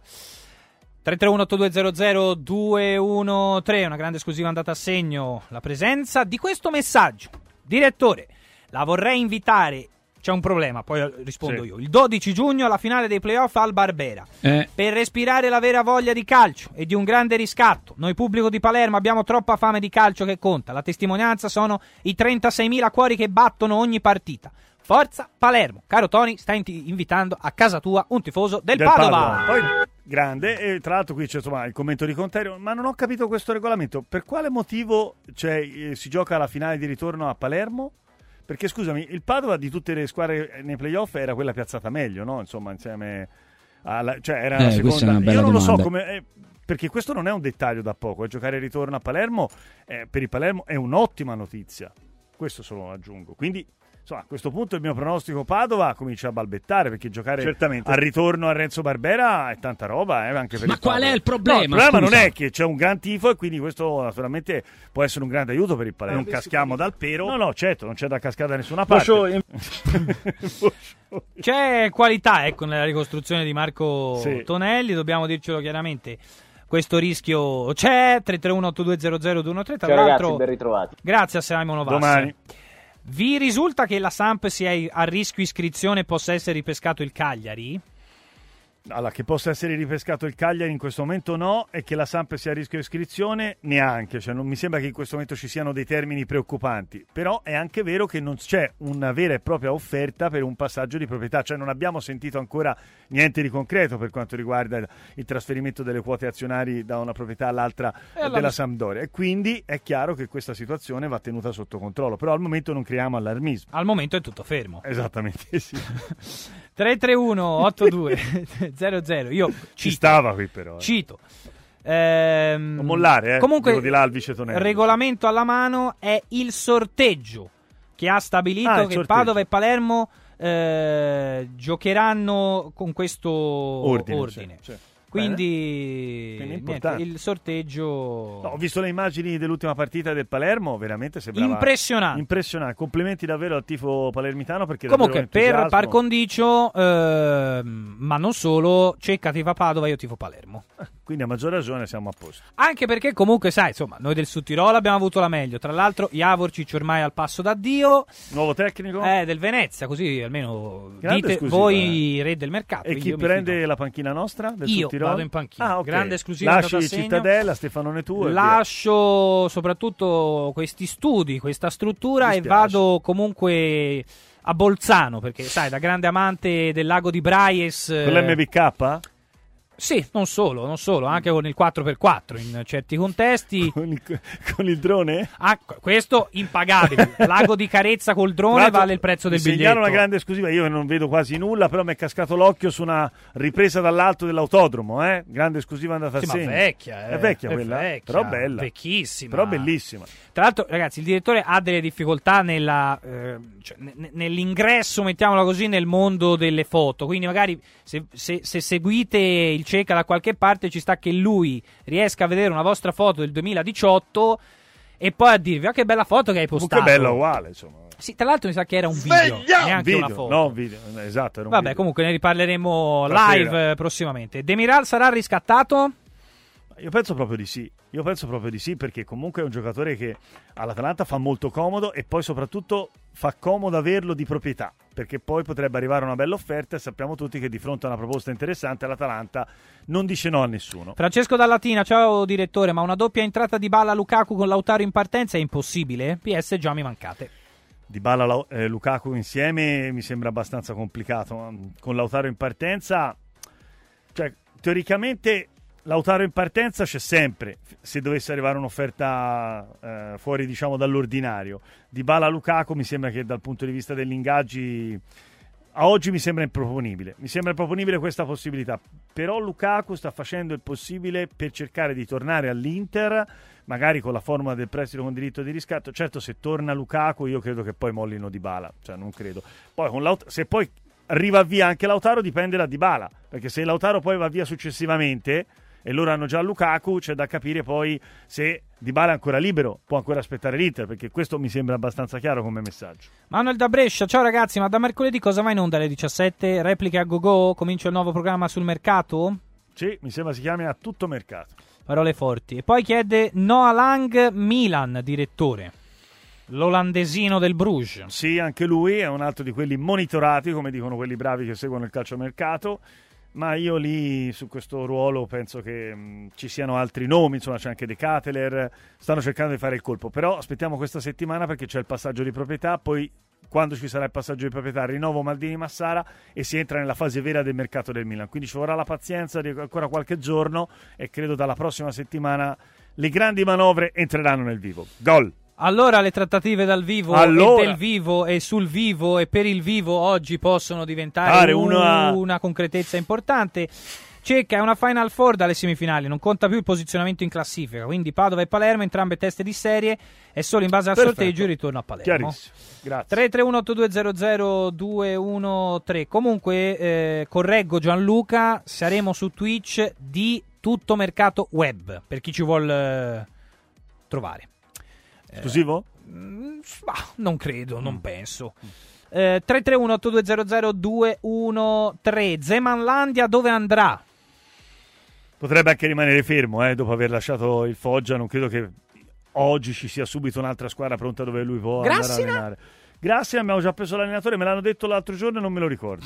S6: 331-8200-213, una grande esclusiva andata a segno la presenza di questo messaggio. Direttore, la vorrei invitare, c'è un problema, poi rispondo
S1: Sì.
S6: io, il 12 giugno alla finale dei playoff al Barbera.
S10: Eh,
S6: Per respirare la vera voglia di calcio e di un grande riscatto. Noi pubblico di Palermo abbiamo troppa fame di calcio che conta. La testimonianza sono i 36.000 cuori che battono ogni partita. Forza Palermo. Caro Tony, stai invitando a casa tua un tifoso del,
S1: del
S6: Padova.
S1: Poi grande, e tra l'altro qui c'è insomma il commento di Conterio, ma non ho capito questo regolamento. Per quale motivo cioè, eh, si gioca la finale di ritorno a Palermo? Perché scusami, il Padova di tutte le squadre nei playoff era quella piazzata meglio, no? Insomma, insieme alla, cioè era la
S10: Eh, questa
S1: seconda. Io non lo so
S10: domanda.
S1: come eh, perché questo non è un dettaglio da poco, eh, giocare il ritorno a Palermo eh, per il Palermo è un'ottima notizia. Questo solo aggiungo. Quindi Insomma, a questo punto il mio pronostico Padova comincia a balbettare perché giocare
S12: Certamente.
S1: al ritorno a Renzo Barbera è tanta roba, eh, anche per
S10: Ma qual
S1: Padova.
S10: è il problema,
S1: No, il problema non
S10: scusa?
S1: è che c'è un gran tifo e quindi questo naturalmente può essere un grande aiuto per il Palermo.
S12: Non caschiamo dal pero.
S1: No, no, certo, non c'è da cascare da nessuna parte.
S12: Boscio,
S6: C'è qualità ecco, nella ricostruzione di Marco
S1: Sì.
S6: Tonelli, dobbiamo dircelo chiaramente. Questo rischio c'è. 331 8200 213 Tra
S15: Ciao
S6: l'altro,
S15: ben ritrovati.
S6: grazie a Simon Ovassi.
S1: Domani.
S6: Vi risulta che la Samp sia a rischio iscrizione e possa essere ripescato il Cagliari?
S1: Allora, che possa essere ripescato il Cagliari in questo momento no e che la Samp sia a rischio iscrizione neanche, cioè non mi sembra che in questo momento ci siano dei termini preoccupanti, però è anche vero che non c'è una vera e propria offerta per un passaggio di proprietà, cioè non abbiamo sentito ancora niente di concreto per quanto riguarda il, il trasferimento delle quote azionari da una proprietà all'altra
S6: E alla-
S1: della Sampdoria e quindi è chiaro che questa situazione va tenuta sotto controllo, però al momento non creiamo allarmismo.
S6: Al momento è tutto fermo.
S1: Esattamente, sì.
S6: 331 8200 Io
S1: Ci
S6: cito,
S1: stava qui però. eh.
S6: cito. Ehm,
S1: Non mollare, eh.
S6: Comunque,
S1: di là al
S6: regolamento alla mano è il sorteggio che ha stabilito
S1: Ah,
S6: che. Padova e Palermo eh, giocheranno con questo ordine.
S1: Ordine, cioè, cioè.
S6: Quindi,
S1: Quindi
S6: niente, il sorteggio
S1: No, ho visto le immagini dell'ultima partita del Palermo, veramente sembrava
S6: impressionante.
S1: impressionante. Complimenti davvero al tifo palermitano perché
S6: Comunque, per par condicio, ehm, ma non solo, Cecca tifo Padova, io tifo Palermo.
S1: Quindi a maggior ragione siamo a posto.
S6: Anche perché comunque, sai, insomma, noi del Sud Tirolo abbiamo avuto la meglio. Tra l'altro, Javorcic ormai al passo d'addio.
S1: Nuovo tecnico?
S6: Eh, del Venezia, così almeno
S1: Grande
S6: dite
S1: esclusiva,
S6: voi re del mercato.
S1: E chi prende
S6: fido.
S1: la panchina nostra del
S6: Io
S1: Sud Tirolo?
S6: Vado in panchina.
S1: Ah, ok.
S6: Grande esclusiva
S1: Lasci. Cittadella, Stefanone tu e via.
S6: Lascio soprattutto questi studi, questa struttura e vado comunque a Bolzano perché sai, da grande amante del lago di Braies
S1: Con l'MBK?
S6: Sì, non solo, non solo, anche con il 4x4 in certi contesti.
S1: Con il, con il drone?
S6: Ah, questo impagabile. Lago di Carezza col drone vale il prezzo del
S1: mi segnalo
S6: biglietto.
S1: una grande esclusiva, io non vedo quasi nulla, però mi è cascato l'occhio su una ripresa dall'alto dell'autodromo, eh? Grande esclusiva andata
S6: Sì,
S1: a
S6: ma
S1: segno.
S6: vecchia, eh.
S1: È vecchia
S6: È
S1: quella,
S6: vecchia,
S1: però bella.
S6: vecchissima.
S1: Però bellissima.
S6: Tra l'altro, ragazzi, il direttore ha delle difficoltà nella, eh, cioè, ne- nell'ingresso, mettiamola così, nel mondo delle foto. Quindi, magari se, se- se seguite il Ceca da qualche parte, ci sta che lui riesca a vedere una vostra foto del 2018 e poi a dirvi: Ah, che bella foto che hai postato.
S1: Comunque bella uguale, insomma.
S6: Sì, tra l'altro, mi sa che era un video, neanche
S1: video,
S6: una foto.
S1: no, video, esatto,
S6: Vabbè,
S1: video.
S6: comunque ne riparleremo
S1: Stasera.
S6: live eh, prossimamente. Demiral sarà riscattato?
S1: Io penso proprio di sì. Io penso proprio di sì perché comunque è un giocatore che all'Atalanta fa molto comodo e poi soprattutto fa comodo averlo di proprietà perché poi potrebbe arrivare una bella offerta e sappiamo tutti che di fronte a una proposta interessante l'Atalanta non dice no a nessuno.
S6: Francesco Dallatina, ciao direttore, ma una doppia entrata di Balla Lukaku con Lautaro in partenza è impossibile? PS già mi mancate.
S1: Di Bala e Lukaku insieme mi sembra abbastanza complicato. Con Lautaro in partenza, cioè teoricamente Lautaro in partenza c'è sempre se dovesse arrivare un'offerta eh, fuori diciamo dall'ordinario. Di Bala Lukaku mi sembra che dal punto di vista degli ingaggi a oggi mi sembra improponibile. Mi sembra improponibile questa possibilità. Però Lukaku sta facendo il possibile per cercare di tornare all'Inter, magari con la formula del prestito con diritto di riscatto. Certo, se torna Lukaku, io credo che poi mollino di bala. Cioè, non credo. Poi Laut- se poi arriva via anche Lautaro, dipende da Dybala. Perché se Lautaro poi va via successivamente e loro hanno già Lukaku, c'è da capire poi se Dybala è ancora libero, può ancora aspettare l'Inter, perché questo mi sembra abbastanza chiaro come messaggio.
S6: Manuel da Brescia, ciao ragazzi, ma da mercoledì cosa va in onda alle 17? Repliche a go-go? Comincia il nuovo programma sul mercato?
S1: Sì, mi sembra si chiami a tutto mercato.
S6: Parole forti. E poi chiede Noah Lang Milan, direttore. L'olandesino del Bruges.
S1: Sì, anche lui è un altro di quelli monitorati, come dicono quelli bravi che seguono il calciomercato. Ma io lì su questo ruolo penso che mh, ci siano altri nomi, insomma c'è anche De Cateler, stanno cercando di fare il colpo, però aspettiamo questa settimana perché c'è il passaggio di proprietà, poi quando ci sarà il passaggio di proprietà rinnovo Maldini Massara e si entra nella fase vera del mercato del Milan, quindi ci vorrà la pazienza di ancora qualche giorno e credo dalla prossima settimana le grandi manovre entreranno nel vivo. Gol!
S6: Allora le trattative dal vivo
S1: Allora.
S6: e del vivo e sul vivo e per il vivo oggi possono diventare
S1: una-
S6: una concretezza importante. Cecca è una Final Four dalle semifinali, non conta più il posizionamento in classifica, quindi Padova e Palermo, entrambe teste di serie, è solo in base al
S1: Perfetto.
S6: sorteggio il ritorno a Palermo.
S1: Grazie.
S6: 331-8200-213. Comunque, eh, correggo Gianluca, saremo su Twitch di tutto mercato web, per chi ci vuol eh, trovare.
S1: Esclusivo?
S6: Mm, bah, non credo,
S1: Mm.
S6: non penso. Eh, 331-8200-213. Zemanlandia dove andrà?
S1: Potrebbe anche rimanere fermo eh, dopo aver lasciato il Foggia. Non credo che oggi ci sia subito un'altra squadra pronta dove lui può andare a
S6: Grassina?
S1: allenare. Grazie, abbiamo già preso l'allenatore, me l'hanno detto l'altro giorno e non me lo ricordo.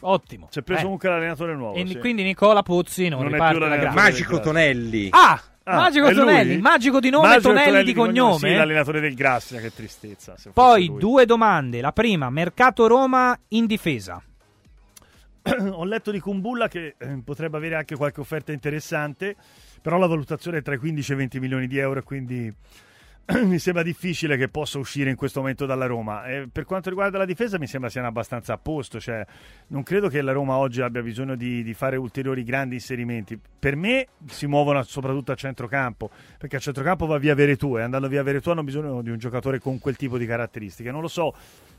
S6: Ottimo.
S1: Si è preso
S6: Eh.
S1: comunque l'allenatore nuovo.
S6: E
S1: sì.
S6: quindi Nicola Pozzi non,
S1: Non è
S6: riparte
S1: più
S6: da
S1: Magico
S9: Tonelli.
S6: Ah,
S1: Ah,
S6: Magico? Tonelli, magico di nome,
S1: Magico
S6: Tonelli, di cognome.
S1: Sì, l'allenatore del Grassina, che tristezza.
S6: Poi due domande. La prima, mercato Roma in difesa.
S1: Ho letto di Kumbulla che eh, potrebbe avere anche qualche offerta interessante, però la valutazione è tra i 15 e i 20 milioni di euro, quindi mi sembra difficile che possa uscire in questo momento dalla Roma. E per quanto riguarda la difesa, mi sembra siano abbastanza a posto. Cioè, non credo che la Roma oggi abbia bisogno di, di fare ulteriori grandi inserimenti. Per me si muovono soprattutto a centrocampo, perché a centrocampo va via Veretù e andando via Veretù hanno bisogno di un giocatore con quel tipo di caratteristiche. Non lo so,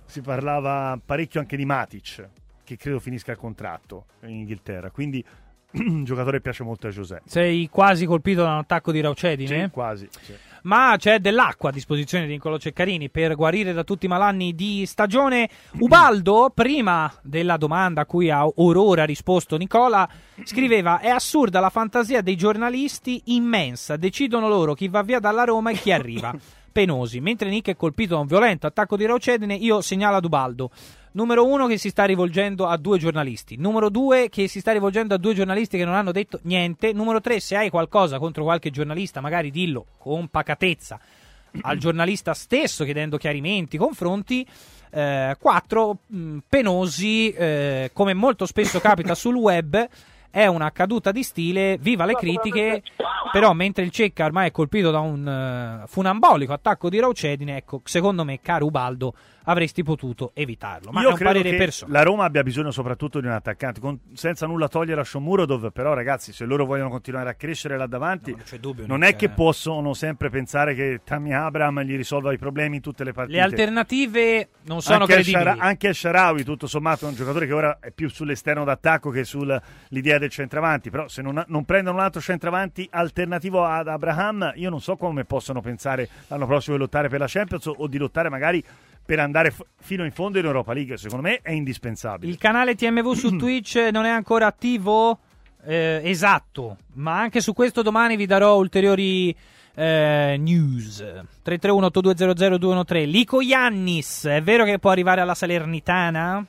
S1: si parlava parecchio anche di Matic, che credo finisca il contratto in Inghilterra. Quindi un giocatore che piace molto a Giuseppe.
S6: Sei quasi colpito da un attacco di Raucedine?
S1: Sì, quasi. sì.
S6: Ma c'è dell'acqua a disposizione di Nicolo Ceccarini per guarire da tutti i malanni di stagione. Ubaldo, prima della domanda a cui ha orora risposto Nicola, scriveva: È assurda la fantasia dei giornalisti, immensa. Decidono loro chi va via dalla Roma e chi arriva. Penosi. Mentre Nick è colpito da un violento attacco di Raucedine, io segnalo ad Ubaldo. Numero uno che si sta rivolgendo a due giornalisti. Numero due che si sta rivolgendo a due giornalisti che non hanno detto niente. Numero tre, se hai qualcosa contro qualche giornalista, magari dillo con pacatezza al giornalista stesso chiedendo chiarimenti, confronti. Eh, quattro, mh, penosi, eh, come molto spesso capita sul web. È una caduta di stile, viva le critiche, però mentre il Cecca ormai è colpito da un eh, funambolico attacco di Raucedine, ecco, secondo me, caro Ubaldo, avresti potuto evitarlo. Ma
S1: Io
S6: è un
S1: credo
S6: parere
S1: che
S6: personale.
S1: la Roma abbia bisogno soprattutto di un attaccante, con- senza nulla togliere a Shomurodov, però ragazzi, se loro vogliono continuare a crescere là davanti,
S6: dubbio,
S1: non
S6: Nick,
S1: è che
S6: eh.
S1: possono sempre pensare che Tammy Abraham gli risolva i problemi in tutte le partite.
S6: Le alternative non sono
S1: anche
S6: credibili.
S1: Al-Shara- anche al Sharawi, tutto sommato, è un giocatore che ora è più sull'esterno d'attacco che sull'idea del centravanti. Però, se non, non prendono un altro centravanti alternativo ad Abraham, io non so come possono pensare l'anno prossimo di lottare per la Champions o di lottare magari per andare f- fino in fondo in Europa League. Secondo me è indispensabile.
S6: Il canale TMV su Twitch non è ancora attivo? Eh, esatto, ma anche su questo domani vi darò ulteriori eh, news. 331-8200-213. Lico Iannis, è vero che può arrivare alla Salernitana?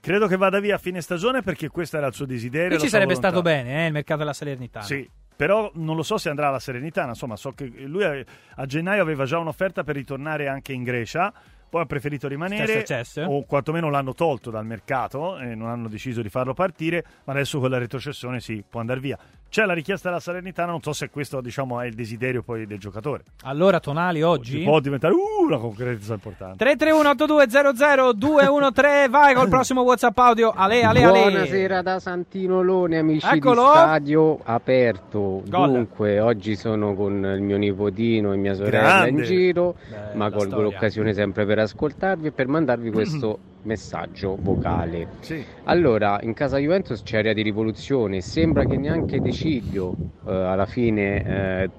S1: Credo che vada via a fine stagione perché questo era il suo desiderio. La
S6: ci sarebbe
S1: volontà.
S6: stato bene, eh, il mercato della Salernitana.
S1: Sì, però non lo so se andrà alla Serenità. Insomma, so che lui a gennaio aveva già un'offerta per ritornare anche in Grecia. Poi ha preferito rimanere, o quantomeno l'hanno tolto dal mercato e non hanno deciso di farlo partire. Ma adesso con la retrocessione sì, può andare via. C'è la richiesta della Salernitana, non so se questo diciamo, è il desiderio poi del giocatore.
S6: Allora, Tonali oggi...
S1: Può diventare uh, una concretezza importante.
S6: 331 8200 213 vai col prossimo WhatsApp audio. Ale, ale, ale.
S15: Buonasera da Santinolone, amici
S6: Eccolo.
S15: di Stadio Aperto.
S6: Gol.
S15: Dunque, oggi sono con il mio nipotino e mia sorella
S1: Grande.
S15: in giro,
S6: Bella
S15: ma colgo
S6: storia.
S15: l'occasione sempre per ascoltarvi e per mandarvi questo messaggio vocale.
S1: Sì.
S15: Allora, in casa Juventus c'è area di rivoluzione, sembra che neanche De Ciglio eh, alla fine eh,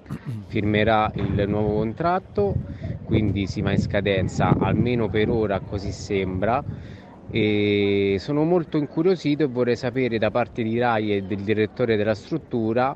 S15: firmerà il nuovo contratto, quindi si va in scadenza, almeno per ora così sembra. E sono molto incuriosito e vorrei sapere da parte di Rai e del direttore della struttura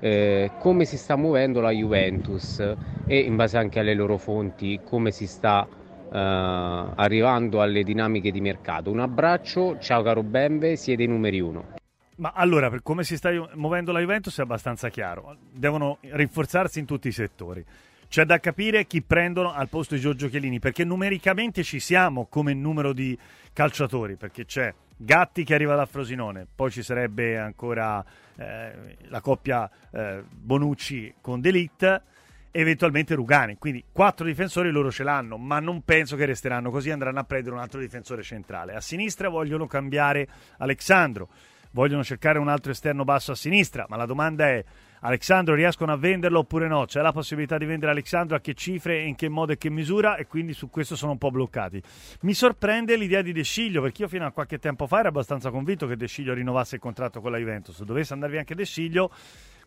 S15: eh, come si sta muovendo la Juventus e in base anche alle loro fonti come si sta eh, arrivando alle dinamiche di mercato. Un abbraccio, ciao caro Bembe, siete i numeri uno.
S1: Ma allora, per come si sta muovendo la Juventus è abbastanza chiaro. Devono rinforzarsi in tutti i settori. C'è da capire chi prendono al posto di Giorgio Chiellini, perché numericamente ci siamo come numero di calciatori, perché c'è Gatti che arriva da Frosinone, poi ci sarebbe ancora eh, la coppia eh, Bonucci con Delitt, eventualmente Rugani. Quindi quattro difensori loro ce l'hanno, ma non penso che resteranno così, andranno a prendere un altro difensore centrale. A sinistra vogliono cambiare Alexandro, vogliono cercare un altro esterno basso a sinistra, ma la domanda è Alexandro riescono a venderlo oppure no? C'è la possibilità di vendere Alexandro a che cifre, in che modo e che misura e quindi su questo sono un po' bloccati. Mi sorprende l'idea di De Sciglio perché io fino a qualche tempo fa ero abbastanza convinto che De Sciglio rinnovasse il contratto con la Juventus. Se dovesse andare via anche De Sciglio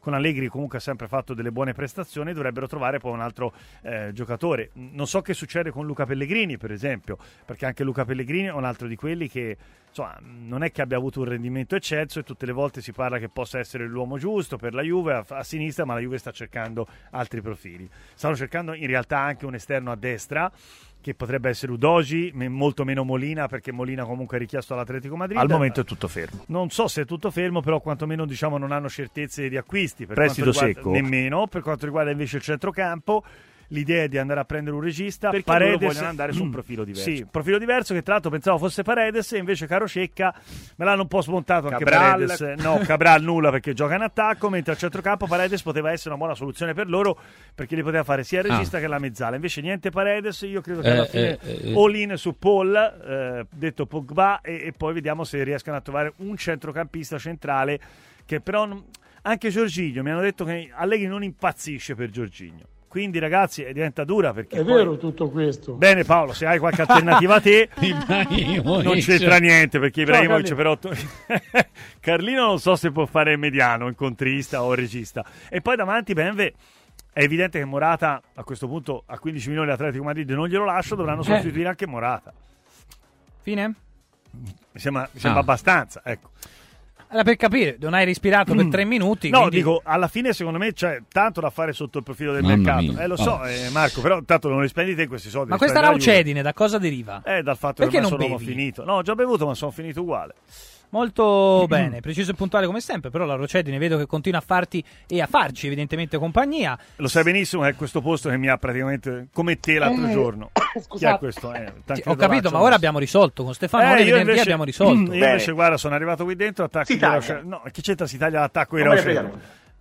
S1: con Allegri comunque ha sempre fatto delle buone prestazioni, dovrebbero trovare poi un altro eh, giocatore. Non so che succede con Luca Pellegrini, per esempio, perché anche Luca Pellegrini è un altro di quelli che insomma, non è che abbia avuto un rendimento eccelso e tutte le volte si parla che possa essere l'uomo giusto per la Juve a, a sinistra, ma la Juve sta cercando altri profili. Stanno cercando in realtà anche un esterno a destra che potrebbe essere Udogi, me- molto meno Molina, perché Molina comunque è richiesto all'Atletico Madrid.
S12: Al momento è tutto fermo.
S1: Non so se è tutto fermo, però quantomeno diciamo non hanno certezze di acquisti. Per
S12: Prestito
S1: riguarda-
S12: secco.
S1: Nemmeno. Per quanto riguarda invece il centrocampo, l'idea di andare a prendere un regista.
S12: Perché
S1: Paredes,
S12: loro vogliono andare su un profilo diverso.
S1: Sì, profilo diverso che tra l'altro pensavo fosse Paredes e invece Caro Cecca me l'hanno un po' smontato anche
S12: Cabral.
S1: Paredes. No, Cabral nulla perché gioca in attacco, mentre al centrocampo Paredes poteva essere una buona soluzione per loro perché li poteva fare sia il regista
S10: Ah.
S1: che la mezzala. Invece niente Paredes, io credo che
S10: Eh,
S1: alla fine
S10: eh, eh.
S1: all in su Paul, eh, detto Pogba, e, e poi vediamo se riescono a trovare un centrocampista centrale che però non- anche Giorginio mi hanno detto che Allegri non impazzisce per Giorginio. Quindi ragazzi eh, diventa dura perché
S5: È
S1: poi-
S5: vero tutto questo.
S1: Bene Paolo, se hai qualche alternativa a te
S10: Ibrahimovic.
S1: non c'entra niente perché Ibrahimovic
S5: Ciao,
S1: però Carlino non so se può fare mediano, incontrista o regista. E poi davanti Benve è evidente che Morata a questo punto a 15 milioni l'Atletico Madrid non glielo lascia, dovranno sostituire anche Morata.
S6: Fine?
S1: Mi sembra, mi sembra
S10: Ah.
S1: abbastanza, ecco.
S6: Allora, per capire, non hai respirato per tre minuti.
S1: No,
S6: quindi-
S1: dico, alla fine secondo me c'è tanto da fare sotto il profilo del
S10: Mamma
S1: mercato.
S10: mia.
S1: Eh, lo so,
S10: Oh.
S1: eh, Marco, però tanto non li spendi te questi soldi.
S6: Ma questa raucedine da cosa deriva?
S1: Eh, dal fatto
S6: Perché
S1: che
S6: non
S1: sono
S6: bevi?
S1: finito. No, ho già bevuto, ma sono finito uguale.
S6: Molto bene, preciso e puntuale come sempre, però la Rocedine vedo che continua a farti e a farci evidentemente compagnia.
S1: Lo sai benissimo che è questo posto che mi ha praticamente come te l'altro
S6: Eh,
S1: giorno. Chi è questo? Eh,
S6: ho capito, ma ora abbiamo risolto con Stefano.
S1: Eh, io invece,
S6: abbiamo risolto.
S1: Io invece, guarda, sono arrivato qui dentro, attacco
S4: Si
S1: di. No, che c'entra si taglia l'attacco di
S4: Non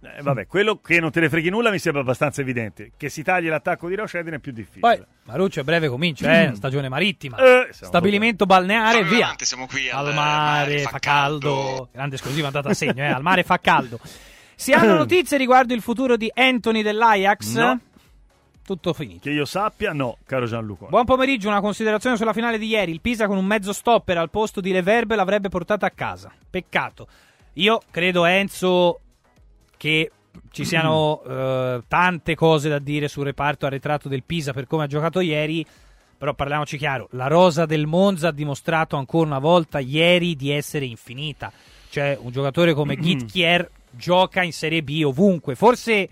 S1: Eh, vabbè, quello che non te ne freghi nulla mi sembra abbastanza evidente. Che si tagli l'attacco di Raucedine è più difficile.
S6: Poi Maruccio a breve comincia, eh, stagione marittima.
S1: Eh,
S6: Stabilimento balneare,
S16: Siamo
S6: via.
S16: davanti, siamo qui
S6: Al
S16: al
S6: mare, fa caldo. Grande esclusiva andata a segno, eh, al mare fa caldo. Si
S1: Mm.
S6: hanno notizie riguardo il futuro di Anthony dell'Ajax?
S1: No.
S6: Tutto finito.
S1: Che io sappia, no, caro Gianluca.
S6: Buon pomeriggio, una considerazione sulla finale di ieri. Il Pisa con un mezzo stopper al posto di Leverbe l'avrebbe portata a casa. Peccato. Io credo, Enzo, che ci siano eh, tante cose da dire sul reparto arretrato del Pisa per come ha giocato ieri. Però parliamoci chiaro, la rosa del Monza ha dimostrato ancora una volta ieri di essere infinita. Cioè, un giocatore come Gitkier gioca in Serie B ovunque. Forse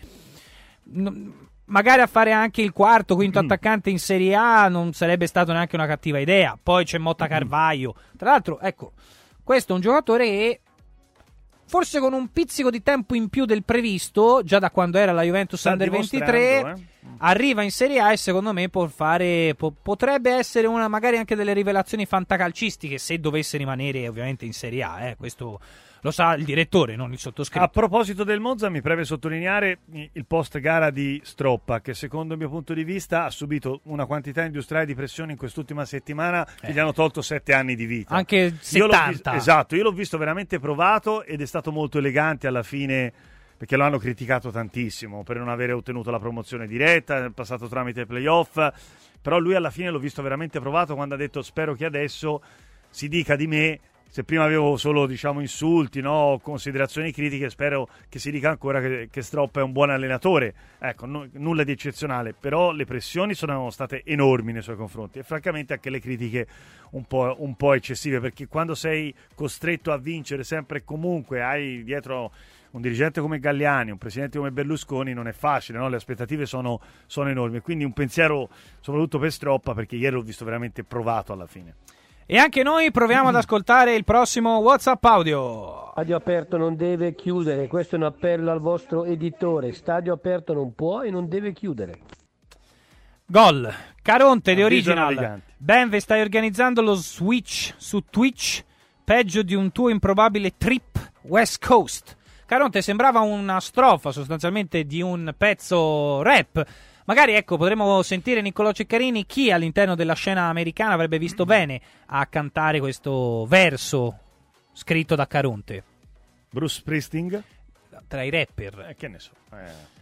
S6: n- magari a fare anche il quarto, quinto attaccante in Serie A non sarebbe stata neanche una cattiva idea. Poi c'è Motta Carvaio. Tra l'altro, ecco, questo è un giocatore che forse con un pizzico di tempo in più del previsto, già da quando era la Juventus
S1: Sta
S6: Under
S1: dimostrando,
S6: 23,
S1: eh.
S6: arriva in Serie A e secondo me può fare po- potrebbe essere una magari anche delle rivelazioni fantacalcistiche se dovesse rimanere ovviamente in Serie A, eh, questo Lo sa il direttore, non il sottoscritto.
S1: A proposito del Monza, mi preme sottolineare il post gara di Stroppa, che secondo il mio punto di vista ha subito una quantità industriale di pressione in quest'ultima settimana che gli hanno tolto sette anni di vita.
S6: Eh. Anche
S1: Io l'ho
S6: 70.
S1: vis- esatto, io l'ho visto veramente provato ed è stato molto elegante alla fine perché lo hanno criticato tantissimo per non aver ottenuto la promozione diretta, è passato tramite playoff, però lui alla fine l'ho visto veramente provato quando ha detto spero che adesso si dica di me se prima avevo solo diciamo, insulti, no, considerazioni critiche, spero che si dica ancora che, che Stropp è un buon allenatore. Ecco, no- nulla di eccezionale, però le pressioni sono state enormi nei suoi confronti e francamente anche le critiche un po', un po' eccessive, perché quando sei costretto a vincere sempre e comunque, hai dietro un dirigente come Galliani, un presidente come Berlusconi, non è facile, no? le aspettative sono, sono enormi. Quindi un pensiero soprattutto per Stroppa, perché ieri l'ho visto veramente provato alla fine.
S6: E anche noi proviamo ad ascoltare il prossimo WhatsApp audio.
S14: Stadio aperto non deve chiudere, questo è un appello al vostro editore. Stadio aperto non può e non deve chiudere.
S6: Gol. Caronte di Original. Benve, stai organizzando lo switch su Twitch? Peggio di un tuo improbabile trip West Coast. Caronte sembrava una strofa sostanzialmente di un pezzo rap. Magari ecco, potremmo sentire Niccolò Ceccarini chi all'interno della scena americana avrebbe visto bene a cantare questo verso scritto da Caronte.
S1: Bruce Springsteen?
S6: Tra i rapper.
S1: Eh, che ne so. Eh,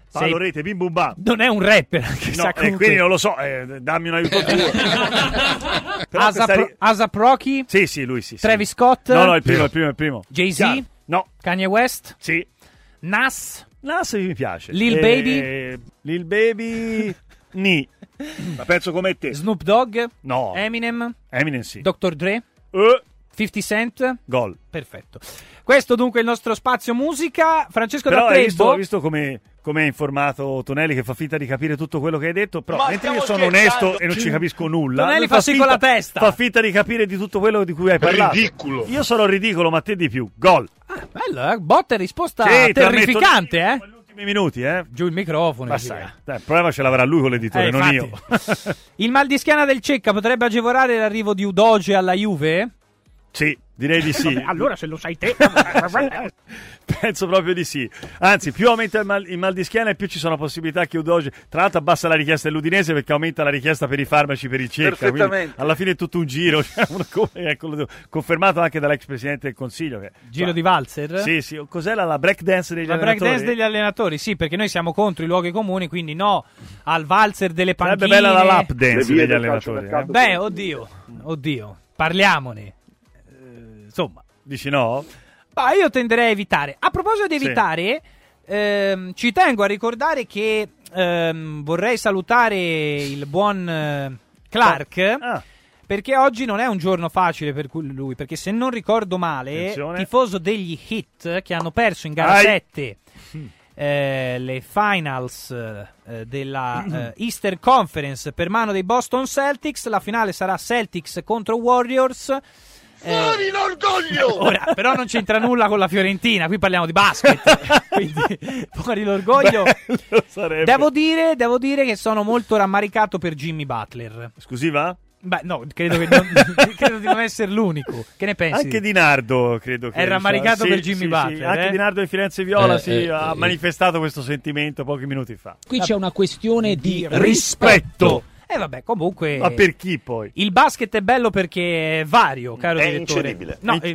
S6: Sei-
S1: rete, bim bum bam.
S6: Non è un rapper,
S1: No,
S6: sa
S1: e
S6: comunque-
S1: quindi non lo so, eh, dammi un aiuto tuo.
S6: Asap,
S1: ri-
S6: Asap Rocky?
S1: Sì, sì, lui sì. sì.
S6: Travis Scott?
S1: No, no, il primo, il primo, il primo.
S6: Jay-Z?
S1: Chiaro. No.
S6: Kanye West?
S1: Sì.
S6: Nas?
S1: Nas mi piace.
S6: Lil
S1: Eh,
S6: Baby?
S1: Lil Baby... Ni. La penso come te.
S6: Snoop Dogg?
S1: No.
S6: Eminem?
S1: Eminem sì.
S6: Dr. Dre?
S1: Eh,
S6: 50 Cent?
S1: gol.
S6: Perfetto. Questo dunque è il nostro spazio musica. Francesco
S1: Però
S6: da
S1: hai
S6: Trebo.
S1: visto, hai visto come, come è informato Tonelli che fa finta di capire tutto quello che hai detto? Però
S6: Ma
S1: mentre io sono
S6: scherzando.
S1: onesto e non ci capisco nulla.
S6: Tonelli fa sì con
S1: finta-
S6: la testa.
S1: Fa finta di capire di tutto quello di cui hai parlato.
S3: Ridicolo.
S1: Io sono ridicolo, ma te di più. Gol.
S6: Bello, eh? Botta e risposta
S1: Sì,
S6: terrificante, eh?
S1: Ultimi minuti, eh?
S6: Giù il microfono.
S1: Ma sai,
S6: via.
S1: dai, il problema ce l'avrà lui con l'editore,
S6: Eh,
S1: non io.
S6: Il mal di schiena del Cecca potrebbe agevolare l'arrivo di Udoge alla Juve?
S1: sì, direi di sì.
S6: Vabbè, allora se lo sai te.
S1: Penso proprio di sì. Anzi, più aumenta il mal, il mal di schiena e più ci sono possibilità che Udoge. Tra l'altro, abbassa la richiesta dell'Udinese perché aumenta la richiesta per i farmaci per il
S16: Perfettamente.
S1: Alla fine è tutto un giro. cioè, ecco, confermato anche dall'ex presidente del consiglio. Che,
S6: Giro di valzer?
S1: Sì, sì. Cos'è la, la break dance degli
S6: La
S1: allenatori?
S6: breakdance degli allenatori, sì, perché noi siamo contro i luoghi comuni, quindi no al valzer delle
S1: Sarebbe
S6: panchine.
S1: bella la lap dance degli allenatori. eh.
S6: Beh, oddio, oddio, parliamone. Insomma,
S1: Dici no?
S6: ma io tenderei a evitare. A proposito di
S1: Sì.
S6: evitare, ehm, ci tengo a ricordare che ehm, vorrei salutare il buon eh, Clark.
S1: Ah,
S6: Perché oggi non è un giorno facile per lui, perché se non ricordo male,
S1: Attenzione.
S6: tifoso degli Hit che hanno perso in gara
S1: Ai.
S6: 7 eh, le finals eh, della eh, Easter Conference per mano dei Boston Celtics, la finale sarà Celtics contro Warriors. Eh,
S16: Fuori l'orgoglio!
S6: Ora, però non c'entra nulla con la Fiorentina, qui parliamo di basket, quindi fuori l'orgoglio. Devo dire, devo dire che sono molto rammaricato per Jimmy Butler.
S1: Scusi, va?
S6: Beh, no, credo, che non, credo di non essere l'unico. Che ne pensi?
S1: Anche Di Nardo, credo che
S6: È rammaricato
S1: Sì,
S6: per Jimmy
S1: sì, sì.
S6: Butler,
S1: Anche
S6: eh?
S1: Di Nardo di Firenze Viola
S10: Eh,
S1: sì,
S10: eh,
S1: ha
S10: eh.
S1: manifestato questo sentimento pochi minuti fa.
S10: Qui c'è una questione di
S1: Rispetto.
S6: E vabbè, comunque.
S1: Ma per chi poi?
S6: Il basket è bello perché è vario, caro
S4: È
S6: direttore.
S4: incedibile.
S6: No,
S1: È-
S6: eh,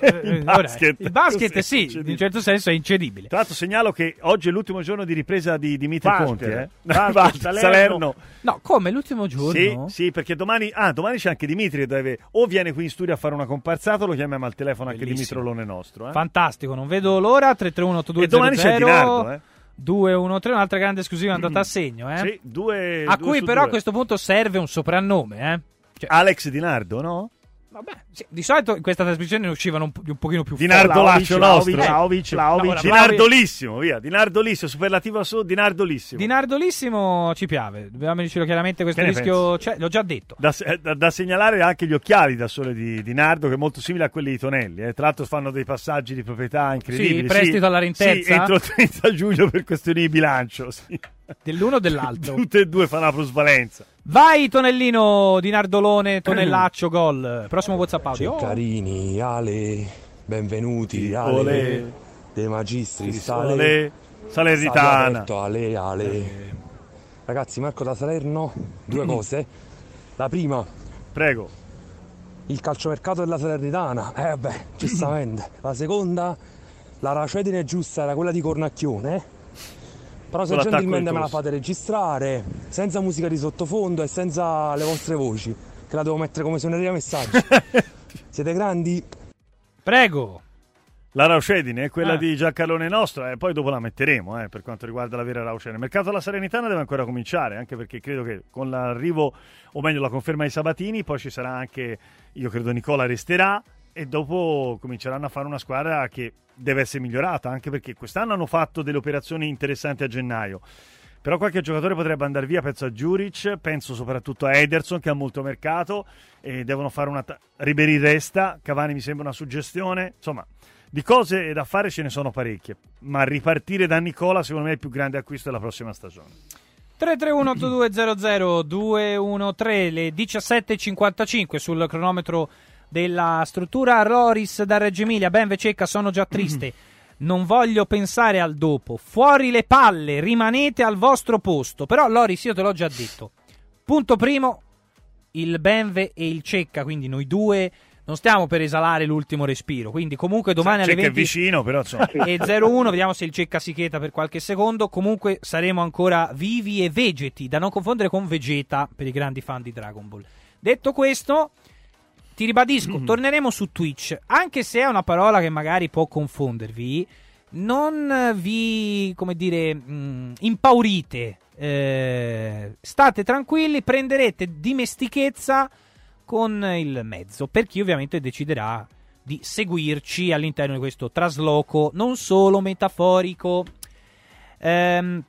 S6: eh,
S1: Il basket.
S6: il basket sì, in
S1: incedibile?
S6: un certo senso è incedibile.
S1: Tra l'altro segnalo che oggi è l'ultimo giorno di ripresa di Dimitri
S4: Basket.
S1: Conti, eh?
S4: Basket,
S1: Basket,
S4: Salerno.
S1: Salerno.
S6: No, come l'ultimo
S1: Sì,
S6: giorno?
S1: sì, perché domani, ah, domani c'è anche Dimitri che deve o viene qui in studio a fare una comparsata o lo chiamiamo al telefono anche
S6: Bellissimo.
S1: Dimitrolone nostro, eh?
S6: Fantastico, non vedo l'ora. 331 8200
S1: E domani c'è Di Nardo, eh?
S6: 213, un'altra grande esclusiva andata a segno, eh?
S1: Sì, due,
S6: a
S1: due
S6: cui però a
S1: due.
S6: questo punto serve un soprannome, eh? Cioè,
S1: Alex Di Nardo, no?
S6: Vabbè, sì, di solito in questa trasmissione ne uscivano un, po- un pochino più
S1: Di
S6: forti.
S1: Nardolaccio nostro.
S4: Vlahovic, Vlahovic.
S6: No, ora,
S1: Di
S6: Vlahovic-
S1: Nardolissimo, via. Di Nardolissimo, superlativo su Di Nardolissimo.
S6: Di Nardolissimo ci piace, dobbiamo dircelo chiaramente, questo
S1: Che
S6: rischio c'è, l'ho già detto.
S1: Da, eh, da- da segnalare anche gli occhiali da sole di, di Nardo, che è molto simile a quelli di Tonelli. eh. Tra l'altro fanno dei passaggi di proprietà incredibili.
S6: Sì, prestito alla rentezza?
S1: Sì, entro il 30 giugno per questioni di bilancio. Sì.
S6: Dell'uno o dell'altro.
S1: Tutte e due fanno la plusvalenza.
S6: Vai Tonellino di Nardolone, Tonellaccio, gol. Prossimo WhatsApp audio.
S17: Ceccarini, Ale,
S16: benvenuti
S1: Olè.
S16: Ale De Magistri,
S1: Sì,
S16: sale,
S1: Olè. Salernitana.
S16: Aperto, Ale, Ale. Ragazzi, Marco da Salerno, due cose. La prima,
S1: prego.
S16: Il calciomercato della Salernitana, eh vabbè, giustamente. La seconda, la racedine giusta era quella di Cornacchione. Però se gentilmente me la fate registrare, senza musica di sottofondo e senza le vostre voci, che la devo mettere come suoneria messaggi. Siete grandi?
S6: Prego.
S1: La Raucedine è quella
S6: Ah.
S1: di Giancarlone nostro, e poi dopo la metteremo eh, per quanto riguarda la vera Raucedine. Il mercato della Serenitana deve ancora cominciare, anche perché credo che con l'arrivo, o meglio la conferma di Sabatini, poi ci sarà anche, io credo Nicola resterà, e dopo cominceranno a fare una squadra che deve essere migliorata, anche perché quest'anno hanno fatto delle operazioni interessanti a gennaio. Però qualche giocatore potrebbe andare via, penso a Juric, penso soprattutto a Ederson che ha molto mercato e devono fare una... ta- Ribéry resta, Cavani mi sembra una suggestione, insomma di cose da fare ce ne sono parecchie, ma ripartire da Nicola secondo me è il più grande acquisto della prossima stagione.
S6: 331-8200-213, le 17.55 sul cronometro della struttura. Loris da Reggio Emilia, ben Vececca, sono già triste. Non voglio pensare al dopo. Fuori le palle, rimanete al vostro posto. Però, Loris, io te l'ho già detto. Punto primo, il Benve e il Cecca, quindi noi due non stiamo per esalare l'ultimo respiro. Quindi, comunque, domani alle
S1: Cecca è
S6: 20
S1: vicino, però insomma.
S6: e 0-1, vediamo se il Cecca si cheta per qualche secondo. Comunque saremo ancora vivi e vegeti, da non confondere con Vegeta per i grandi fan di Dragon Ball. Detto questo, ti ribadisco, torneremo su Twitch, anche se è una parola che magari può confondervi. Non vi, come dire, mh, impaurite. Eh, state tranquilli, prenderete dimestichezza con il mezzo, per chi ovviamente deciderà di seguirci all'interno di questo trasloco non solo metaforico. Ehm,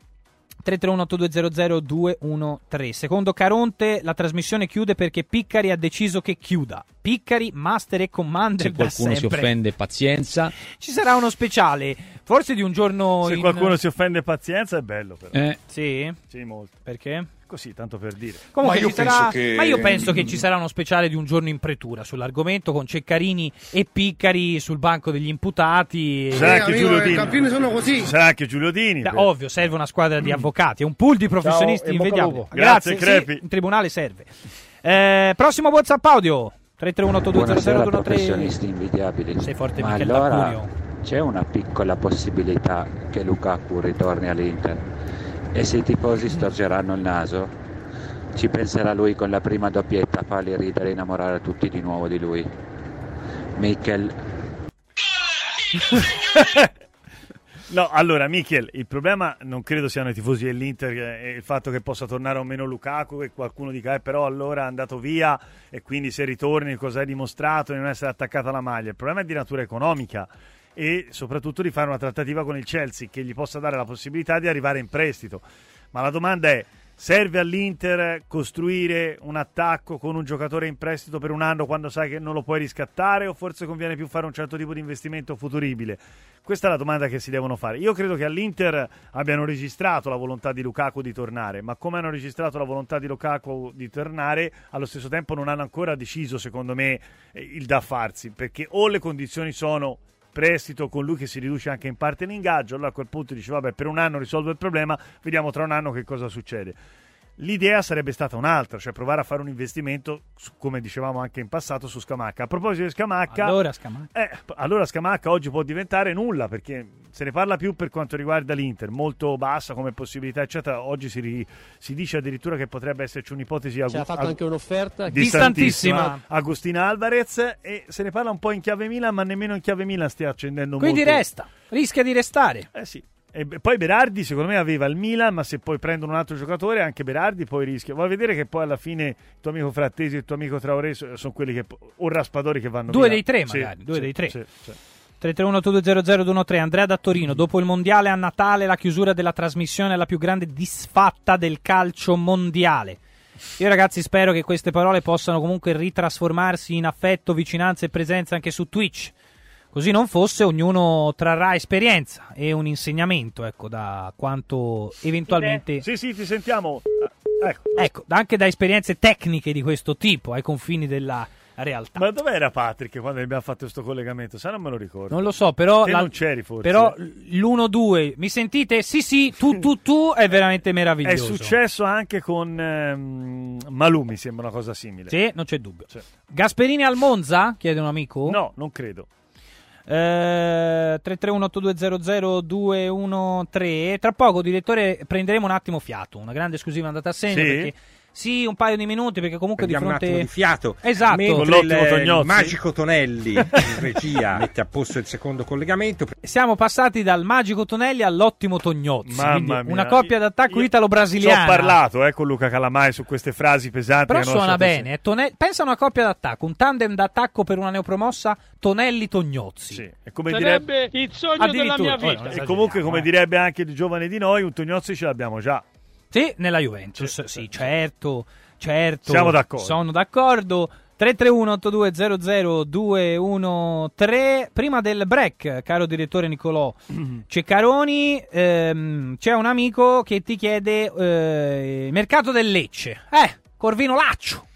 S6: 331-8200-213. Secondo Caronte, la trasmissione chiude perché Piccari ha deciso che chiuda. Piccari, master e commander
S10: Se
S6: da
S10: qualcuno si offende, pazienza.
S6: Ci sarà uno speciale, forse di un giorno
S1: Se
S6: in-
S1: qualcuno si offende pazienza è bello però.
S10: Eh.
S6: Sì?
S1: Sì, molto.
S6: Perché?
S1: Così, tanto per dire.
S6: Comunque
S3: Ma io
S6: sarà-
S3: penso che-
S6: ma io penso che ci sarà uno speciale di un giorno in pretura sull'argomento con Ceccarini e Piccari sul banco degli imputati.
S1: Ci sarà anche Giulio Dini.
S5: sono così.
S1: Sarà anche Giulio Dini.
S6: Da-
S1: per-
S6: ovvio, serve una squadra di avvocati, è un pool di professionisti
S1: Ciao e
S6: invidiabili.
S1: lupo. Grazie, Crepi.
S6: sì, in tribunale serve. Eh, prossimo WhatsApp audio 331
S17: Buonasera professionisti invidiabili.
S6: Sei forte
S17: Ma allora c'è una piccola possibilità che Lukaku ritorni all'Inter e se i tifosi storgeranno il naso ci penserà lui con la prima doppietta a farli ridere e innamorare tutti di nuovo di lui. Michel
S1: No, allora, Michel, il problema non credo siano i tifosi dell'Inter eh, e il fatto che possa tornare o meno Lukaku e qualcuno dica, eh, però allora è andato via e quindi se ritorni cosa hai dimostrato di non essere attaccato alla maglia. Il problema è di natura economica e soprattutto di fare una trattativa con il Chelsea che gli possa dare la possibilità di arrivare in prestito. Ma la domanda è, serve all'Inter costruire un attacco con un giocatore in prestito per un anno quando sai che non lo puoi riscattare o forse conviene più fare un certo tipo di investimento futuribile? Questa è la domanda che si devono fare. Io credo che all'Inter abbiano registrato la volontà di Lukaku di tornare, ma come hanno registrato la volontà di Lukaku di tornare, allo stesso tempo non hanno ancora deciso, secondo me, eh, il da farsi, perché o le condizioni sono prestito con lui che si riduce anche in parte l'ingaggio, allora a quel punto dice vabbè per un anno risolvo il problema, vediamo tra un anno che cosa succede. L'idea sarebbe stata un'altra, cioè provare a fare un investimento, su- come dicevamo anche in passato, su Scamacca. A proposito di Scamacca,
S6: Allora, Scamacca.
S1: eh, allora Scamacca oggi può diventare nulla perché se ne parla più per quanto riguarda l'Inter, molto bassa come possibilità, eccetera. Oggi si, ri- si dice addirittura che potrebbe esserci un'ipotesi
S18: Ci ha fatto anche un'offerta
S6: Distantissima.
S1: Agostina Alvarez e se ne parla un po' in chiave Milan, ma nemmeno in chiave Milan stia accendendo
S6: Quindi
S1: molto.
S6: resta, rischia di restare.
S1: Eh sì. E poi Berardi secondo me aveva il Milan, ma se poi prendono un altro giocatore anche Berardi poi rischia. Vuoi vedere che poi alla fine il tuo amico Frattesi e il tuo amico Traoré so- sono quelli che o Raspadori che vanno
S6: Due
S1: via.
S6: dei tre
S1: Sì,
S6: magari, due
S1: sì,
S6: dei tre.
S1: sì, sì.
S6: 331-8200-213 Andrea da Torino dopo il mondiale a Natale la chiusura della trasmissione è la più grande disfatta del calcio mondiale io ragazzi spero che queste parole possano comunque ritrasformarsi in affetto, vicinanza e presenza anche su Twitch così non fosse ognuno trarrà esperienza e un insegnamento ecco da quanto eventualmente
S1: Sì, sì, ti sentiamo. Ah, Ecco.
S6: ecco anche da esperienze tecniche di questo tipo ai confini della realtà.
S1: Ma dov'era Patrick quando abbiamo fatto questo collegamento? Se non me lo ricordo.
S6: Non lo so, però,
S1: Te
S6: la-
S1: non c'eri forse.
S6: però l'1-2, mi sentite? Sì, sì, tu, tu, tu, è veramente
S1: È
S6: meraviglioso.
S1: successo anche con ehm, Malù, mi sembra una cosa simile.
S6: Sì, non c'è dubbio. Gasperini al Monza? Chiede un amico.
S1: No, non credo.
S6: Eh, 331-820-213 Tra poco, direttore, prenderemo un attimo fiato. Una grande esclusiva andata a segno.
S18: Sì?
S6: Perché, sì, un paio di minuti, perché comunque
S18: Prendiamo
S6: di fronte.
S18: un attimo di fiato.
S6: Esatto.
S18: Mentre il,
S1: Tognozzi.
S18: il magico Tonelli in regia mette a posto il secondo collegamento.
S6: Siamo passati dal magico Tonelli all'ottimo Tognozzi.
S1: Mamma mia.
S6: Una coppia d'attacco italo-brasiliana.
S1: ho parlato eh, con Luca Calamai su queste frasi pesanti.
S6: Però suona bene. eh. Tone- Pensa a una coppia d'attacco, un tandem d'attacco per una neopromossa Tonelli-Tognozzi.
S1: Sì, e come
S19: Sarebbe il sogno della mia vita.
S1: E comunque, come direbbe anche il giovane di noi, un Tognozzi ce l'abbiamo già.
S6: Sì, nella Juventus, sì, certo, certo.
S1: Siamo d'accordo.
S6: Sono d'accordo. 331-8200-213 Prima del break, caro direttore Nicolò Ceccaroni, ehm, c'è un amico che ti chiede eh, mercato del Lecce. Eh, Corvino Laccio.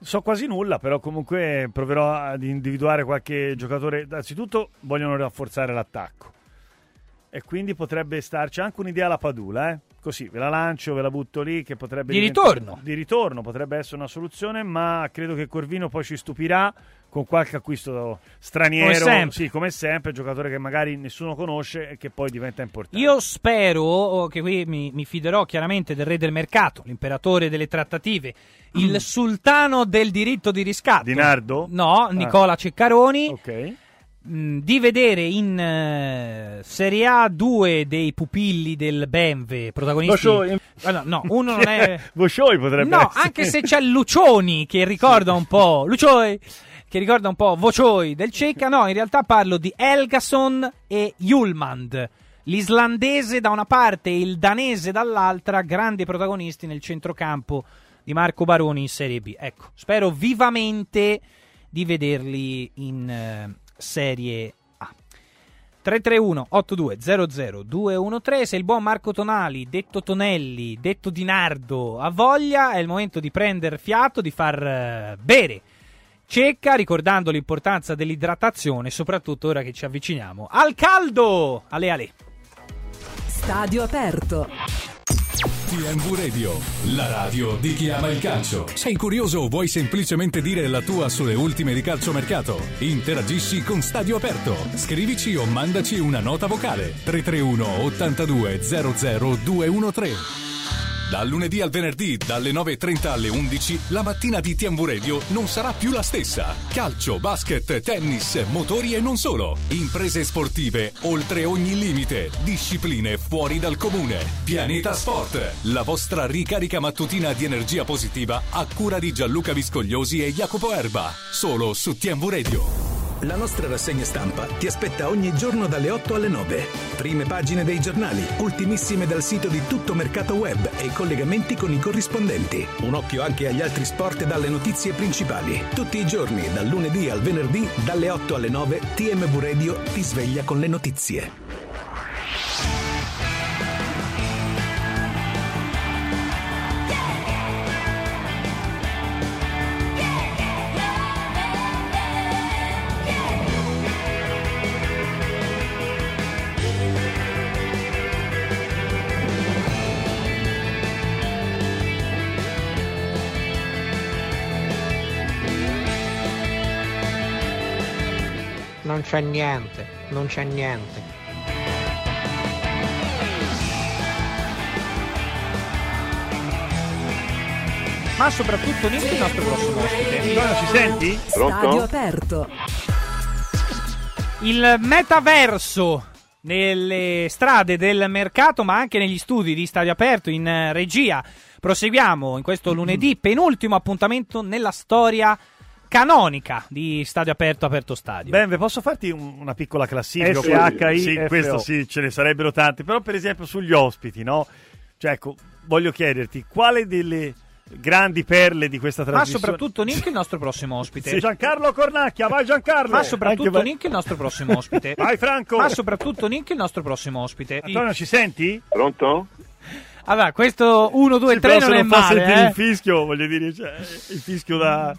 S1: So quasi nulla, però comunque proverò ad individuare qualche giocatore. Anzitutto vogliono rafforzare l'attacco. E quindi potrebbe starci anche un'idea alla Padula, eh? Così, ve la lancio, ve la butto lì, che potrebbe
S6: Di ritorno.
S1: Di ritorno, potrebbe essere una soluzione, ma credo che Corvino poi ci stupirà con qualche acquisto straniero.
S6: Come sempre.
S1: Sì, come sempre, giocatore che magari nessuno conosce e che poi diventa importante.
S6: Io spero che qui mi, mi fiderò chiaramente del re del mercato, l'imperatore delle trattative, il sultano del diritto di riscatto.
S1: Di Nardo?
S6: No, Nicola Ceccaroni.
S1: Ok.
S6: Mh, Di vedere in eh, Serie A due dei pupilli del Benve, protagonisti.
S1: Voscioi.
S6: Ah, no, no, uno non è.
S1: Voscioi potrebbe
S6: No,
S1: essere.
S6: anche se c'è Lucioni che ricorda un po'. Lucioi! Che ricorda un po' Vocioi del Cecca. No, in realtà parlo di Elgason e Julmand. L'islandese da una parte e il danese dall'altra, grandi protagonisti nel centrocampo di Marco Baroni in Serie B. Ecco, spero vivamente di vederli in eh, Serie A. 331 8200 213 se il buon Marco Tonali, detto Tonelli, detto Di Nardo ha voglia è il momento di prendere fiato, di far eh, bere cecca ricordando l'importanza dell'idratazione soprattutto ora che ci avviciniamo al caldo ale ale
S2: Stadio aperto.
S20: TMV Radio, la radio di chi ama il calcio. Sei curioso o vuoi semplicemente dire la tua sulle ultime di calciomercato? Interagisci con Stadio Aperto. Scrivici o mandaci una nota vocale 331 82 00 213. Dal lunedì al venerdì, dalle 9.30 alle 11, la mattina di TMV Radio non sarà più la stessa. Calcio, basket, tennis, motori e non solo. Imprese sportive, oltre ogni limite. Discipline fuori dal comune. Pianeta Sport, la vostra ricarica mattutina di energia positiva a cura di Gianluca Viscogliosi e Jacopo Erba. Solo su TMV Radio.
S21: La nostra rassegna stampa ti aspetta ogni giorno dalle 8 alle 9. Prime pagine dei giornali, ultimissime dal sito di Tutto Mercato Web e collegamenti con i corrispondenti. Un occhio anche agli altri sport dalle notizie principali. Tutti i giorni, dal lunedì al venerdì, dalle 8 alle 9, TMV Radio ti sveglia con le notizie.
S22: C'è niente, non c'è niente.
S6: ma soprattutto Nick il nostro prossimo ospite
S1: Antonio, ci senti?
S2: Stadio aperto.
S6: il metaverso nelle strade del mercato, ma anche negli studi di Stadio Aperto in regia. Proseguiamo in questo lunedì, penultimo appuntamento nella storia canonica di Stadio Aperto, Aperto Stadio.
S1: Ben, posso farti un- una piccola classifica?
S6: SHI,
S1: Sì, questo sì, ce ne sarebbero tanti, però per esempio sugli ospiti, no? Cioè, ecco, voglio chiederti, quale delle grandi perle di questa
S6: Ma
S1: trasmissione...
S6: soprattutto Nick il nostro prossimo ospite.
S1: Sì, Giancarlo Cornacchia, vai Giancarlo!
S6: Ma soprattutto
S1: Anche-
S6: Nick il nostro prossimo ospite.
S1: Vai Franco!
S6: Ma soprattutto Nick il nostro prossimo ospite.
S1: Antonio, ci senti?
S23: Pronto?
S6: Allora, questo 1, 2,
S1: Sì,
S6: 3
S1: però
S6: non è
S1: non fa
S6: male,
S1: sentire
S6: eh.
S1: il fischio, voglio dire, cioè, il fischio da...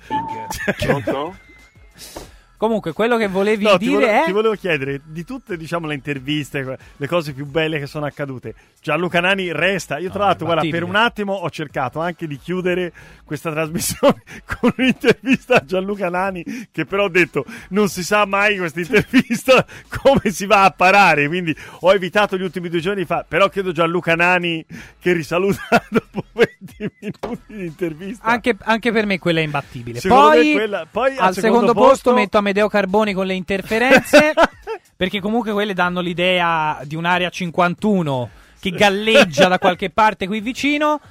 S6: Comunque, quello che volevi
S1: No, ti,
S6: dire
S1: volevo,
S6: è...
S1: ti volevo chiedere di tutte diciamo, le interviste, le cose più belle che sono accadute. Gianluca Nani resta. Io, tra
S6: No,
S1: l'altro, guarda, per un attimo ho cercato anche di chiudere questa trasmissione con un'intervista a Gianluca Nani, che però ho detto non si sa mai questa intervista come si va a parare. Quindi ho evitato gli ultimi due giorni fa. Però chiedo Gianluca Nani che risaluta dopo 20 minuti di intervista.
S6: Anche, anche per me quella è imbattibile.
S1: Secondo
S6: Poi,
S1: quella- poi
S6: al,
S1: al
S6: secondo,
S1: secondo
S6: posto,
S1: posto-
S6: metto Amedeo Carboni con le interferenze, perché comunque quelle danno l'idea di un'area 51 che galleggia da qualche parte qui vicino.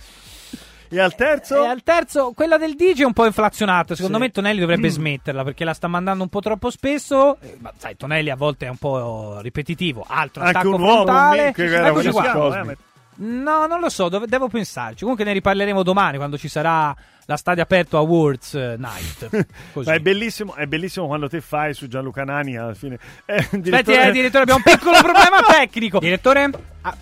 S1: E al terzo?
S6: E al terzo, quella del DJ è un po' inflazionata. Secondo
S1: Sì.
S6: me Tonelli dovrebbe
S1: Mm.
S6: smetterla perché la sta mandando un po' troppo spesso. Eh, Ma sai, Tonelli a volte è un po' ripetitivo. Altro
S1: Anche
S6: attacco
S1: un uomo,
S6: frontale.
S1: un che era
S6: No, non lo so, dove- devo pensarci. Comunque ne riparleremo domani quando ci sarà la Stadio Aperto Awards eh, Night. Così.
S1: Ma è bellissimo, è bellissimo quando te fai su Gianluca Nani alla fine. Eh,
S6: Aspetti,
S1: direttore-
S6: eh, direttore, abbiamo un piccolo problema tecnico. Direttore? Ah,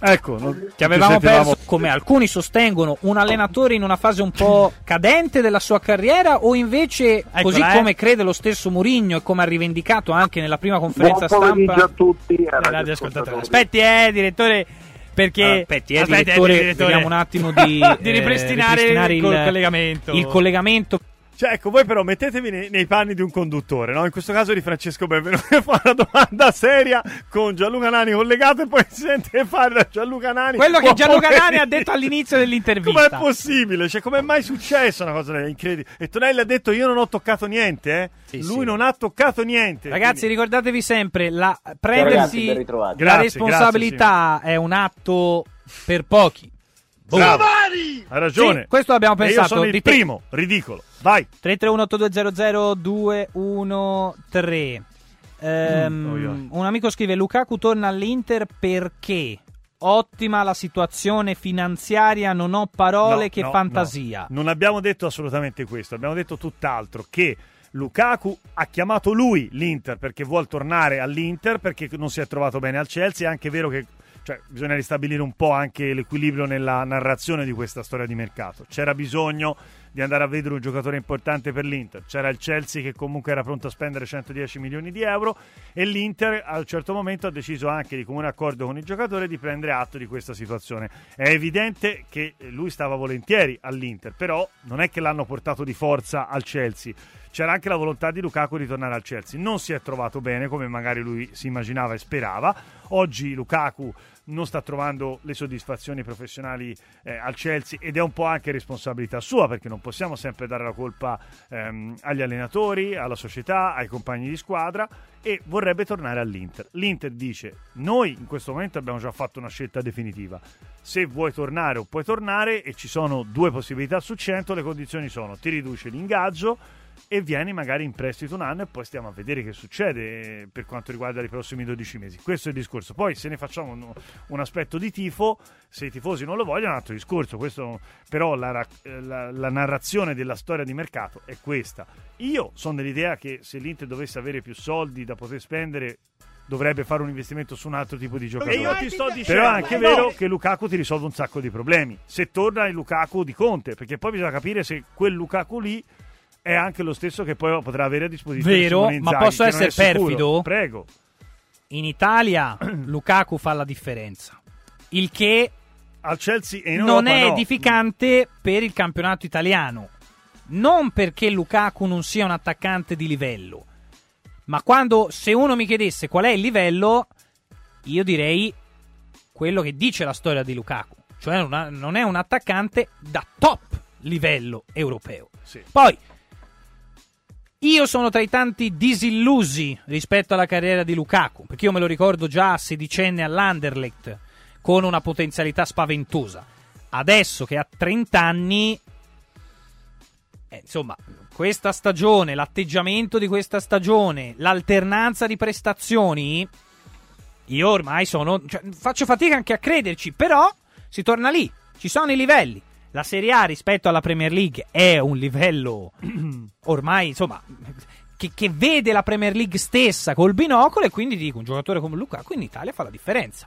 S1: Ecco, non-
S6: Che avevamo perso, come alcuni sostengono, un allenatore in una fase un po' cadente della sua carriera o invece, così
S8: eh.
S6: come crede lo stesso Murigno e come ha rivendicato anche nella prima conferenza
S8: Buon pomeriggio
S6: stampa
S8: a tutti. e ai
S6: ai radioascoltatori. Aspetti, eh, direttore, perché
S8: Allora, aspetti, eh,
S6: direttore,
S8: direttore.
S6: vediamo un attimo di,
S8: Di
S6: eh,
S8: ripristinare il
S6: il
S8: collegamento.
S6: Il collegamento.
S1: Cioè, ecco, voi però mettetevi nei, nei panni di un conduttore, no? In questo caso di Francesco Benvenuto che fa una domanda seria con Gianluca Nani collegato e poi si sente fare da Gianluca Nani.
S6: Quello che Gianluca Nani ha detto all'inizio dell'intervista.
S1: Com'è possibile? Cioè, com'è mai successo una cosa incredibile? E Tonelli ha detto io non ho toccato niente, eh? Lui non ha toccato niente.
S6: Ragazzi, ricordatevi sempre, la,
S1: ragazzi,
S6: prendersi
S1: ritrovati.
S6: la
S1: Grazie,
S6: responsabilità è un atto per pochi.
S1: Bravo. Hai ragione.
S6: Sì, questo l'abbiamo
S1: E
S6: pensato.
S1: io sono il primo, ridicolo. Vai.
S6: 33182002113. Ehm,
S1: Mm, oi.
S6: un amico scrive: Lukaku torna all'Inter perché? Ottima la situazione finanziaria, non ho parole
S1: No,
S6: che
S1: no,
S6: fantasia.
S1: no. Non abbiamo detto assolutamente questo, abbiamo detto tutt'altro, che Lukaku ha chiamato lui l'Inter perché vuole tornare all'Inter perché non si è trovato bene al Chelsea, è anche vero che cioè, bisogna ristabilire un po' anche l'equilibrio nella narrazione di questa storia di mercato. C'era bisogno di andare a vedere un giocatore importante per l'Inter. C'era il Chelsea che comunque era pronto a spendere 110 milioni di euro e l'Inter a un certo momento ha deciso anche di comune accordo con il giocatore di prendere atto di questa situazione. È evidente che lui stava volentieri all'Inter, però non è che l'hanno portato di forza al Chelsea. C'era anche la volontà di Lukaku di tornare al Chelsea. Non si è trovato bene come magari lui si immaginava e sperava. Oggi Lukaku non sta trovando le soddisfazioni professionali eh, al Chelsea ed è un po' anche responsabilità sua perché non possiamo sempre dare la colpa ehm, agli allenatori, alla società, ai compagni di squadra e vorrebbe tornare all'Inter. L'Inter dice noi in questo momento abbiamo già fatto una scelta definitiva. Se vuoi tornare o puoi tornare e ci sono due possibilità su 100, le condizioni sono ti riduce l'ingaggio e vieni magari in prestito un anno e poi stiamo a vedere che succede eh, per quanto riguarda i prossimi 12 mesi. Questo è il discorso. Poi se ne facciamo un, un aspetto di tifo, se i tifosi non lo vogliono è un altro discorso. Questo, però la, eh, la- la narrazione della storia di mercato è questa. Io sono dell'idea che se l'Inter dovesse avere più soldi da poter spendere dovrebbe fare un investimento su un altro tipo di giocatore.
S8: io ti sto dicendo,
S1: Però è anche
S8: no.
S1: vero che Lukaku ti risolve un sacco di problemi. Se torna il Lukaku di Conte, perché poi bisogna capire se quel Lukaku lì è anche lo stesso che poi potrà avere a disposizione
S6: Vero,
S1: Simone
S6: ma
S1: Inzaghi,
S6: posso essere perfido?
S1: Prego.
S6: In Italia Lukaku fa la differenza. Il che
S1: al Chelsea e in
S6: non
S1: Europa
S6: è
S1: no.
S6: edificante per il campionato italiano. Non perché Lukaku non sia un attaccante di livello, ma quando se uno mi chiedesse qual è il livello, io direi quello che dice la storia di Lukaku, cioè una- non è un attaccante da top livello europeo. Poi io sono tra i tanti disillusi rispetto alla carriera di Lukaku, perché io me lo ricordo già sedicenne all'Anderlecht con una potenzialità spaventosa. Adesso che ha 30 anni, eh, insomma, questa stagione, l'atteggiamento di questa stagione, l'alternanza di prestazioni, io ormai sono. cioè, faccio fatica anche a crederci, però si torna lì, ci sono i livelli. La Serie A rispetto alla Premier League è un livello ormai, insomma, che, che vede la Premier League stessa col binocolo e quindi dico un giocatore come Lukaku in Italia fa la differenza.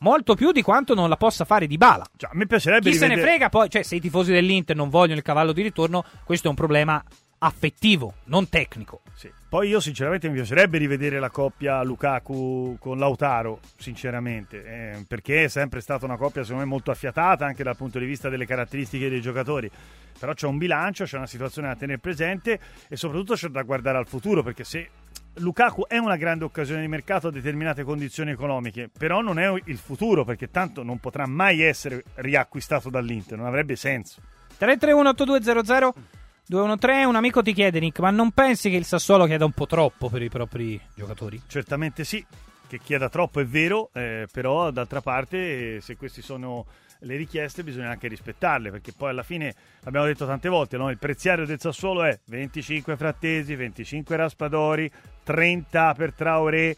S6: molto più di quanto non la possa fare di bala.
S1: Cioè, me piacerebbe
S6: Chi se ne
S1: rivedere-
S6: frega poi, cioè se i tifosi dell'Inter non vogliono il cavallo di ritorno, questo è un problema affettivo, non tecnico.
S1: Sì. Poi io sinceramente mi piacerebbe rivedere la coppia Lukaku con Lautaro, sinceramente, eh, perché è sempre stata una coppia secondo me molto affiatata anche dal punto di vista delle caratteristiche dei giocatori. Però c'è un bilancio, c'è una situazione da tenere presente e soprattutto c'è da guardare al futuro, perché se Lukaku è una grande occasione di mercato a determinate condizioni economiche, però non è il futuro, perché tanto non potrà mai essere riacquistato dall'Inter, non avrebbe senso.
S6: 3318200 213, un amico ti chiede Nick, ma non pensi che il Sassuolo chieda un po' troppo per i propri giocatori?
S1: Certamente sì, che chieda troppo è vero, eh, però d'altra parte se queste sono le richieste bisogna anche rispettarle, perché poi alla fine, abbiamo detto tante volte, no? il preziario del Sassuolo è 25 Frattesi, 25 Raspadori, 30 per Traoré,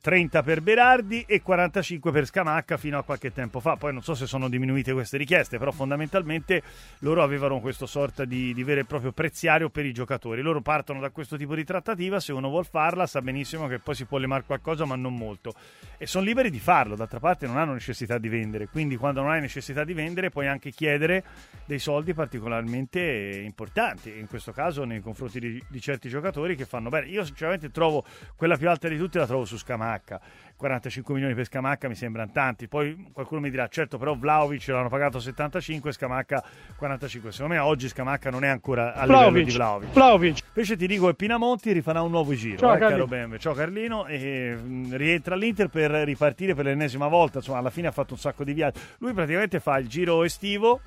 S1: 30 per Berardi e 45 per Scamacca fino a qualche tempo fa. Poi non so se sono diminuite queste richieste, però fondamentalmente loro avevano questo sorta di, di vero e proprio preziario per i giocatori. Loro partono da questo tipo di trattativa, se uno vuol farla sa benissimo che poi si può lemare qualcosa, ma non molto. E sono liberi di farlo, d'altra parte non hanno necessità di vendere, quindi quando non hai necessità di vendere puoi anche chiedere dei soldi particolarmente importanti, in questo caso nei confronti di, di certi giocatori che fanno bene. Io sinceramente trovo quella più alta di tutte la trovo su Scamacca. 45 milioni per Scamacca mi sembrano tanti. Poi qualcuno mi dirà, certo, però Vlaovic l'hanno pagato 75, Scamacca 45. Secondo me oggi Scamacca non è ancora a livello
S19: Vlahovic,
S1: di Vlaovic.
S19: Vlahovic.
S1: Invece ti dico che Pinamonti rifarà un nuovo giro,
S19: Ciao,
S1: eh, caro BMW. Ciao Carlino, e mh, rientra all'Inter per ripartire per l'ennesima volta. Insomma, alla fine ha fatto un sacco di viaggi. Lui praticamente fa il giro estivo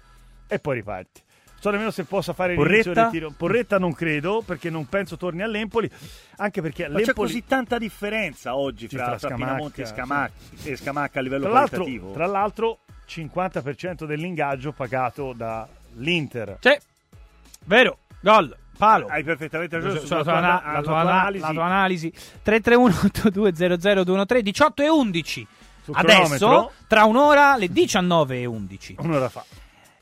S1: e poi riparte. So nemmeno se possa fare l'inizio
S12: Porretta?
S1: ritiro. Porretta non credo, perché non penso torni all'Empoli, anche perché
S12: Ma c'è così tanta differenza oggi
S1: Sì,
S12: fra,
S1: tra
S12: fra
S1: Scamacca,
S12: Pinamonti e Scamacca, e Scamacca a livello
S1: Tra l'altro,
S12: qualitativo.
S1: tra l'altro 50% dell'ingaggio pagato dall'Inter.
S6: Sì, vero, gol, palo.
S1: Hai perfettamente ragione
S6: Su-
S1: sulla
S6: tua, ana-
S1: la
S6: la,
S1: tua
S6: tua ana-
S1: analisi.
S6: la analisi 331-8200-213 18 e 11
S1: Sul
S6: adesso tra un'ora le 19 e 11
S1: un'ora fa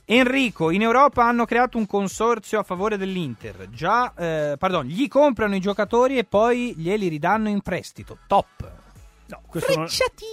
S6: Enrico in Europa hanno creato un consorzio a favore dell'Inter. Già eh, pardon, gli comprano i giocatori e poi glieli ridanno in prestito. Top.
S1: No, questo non-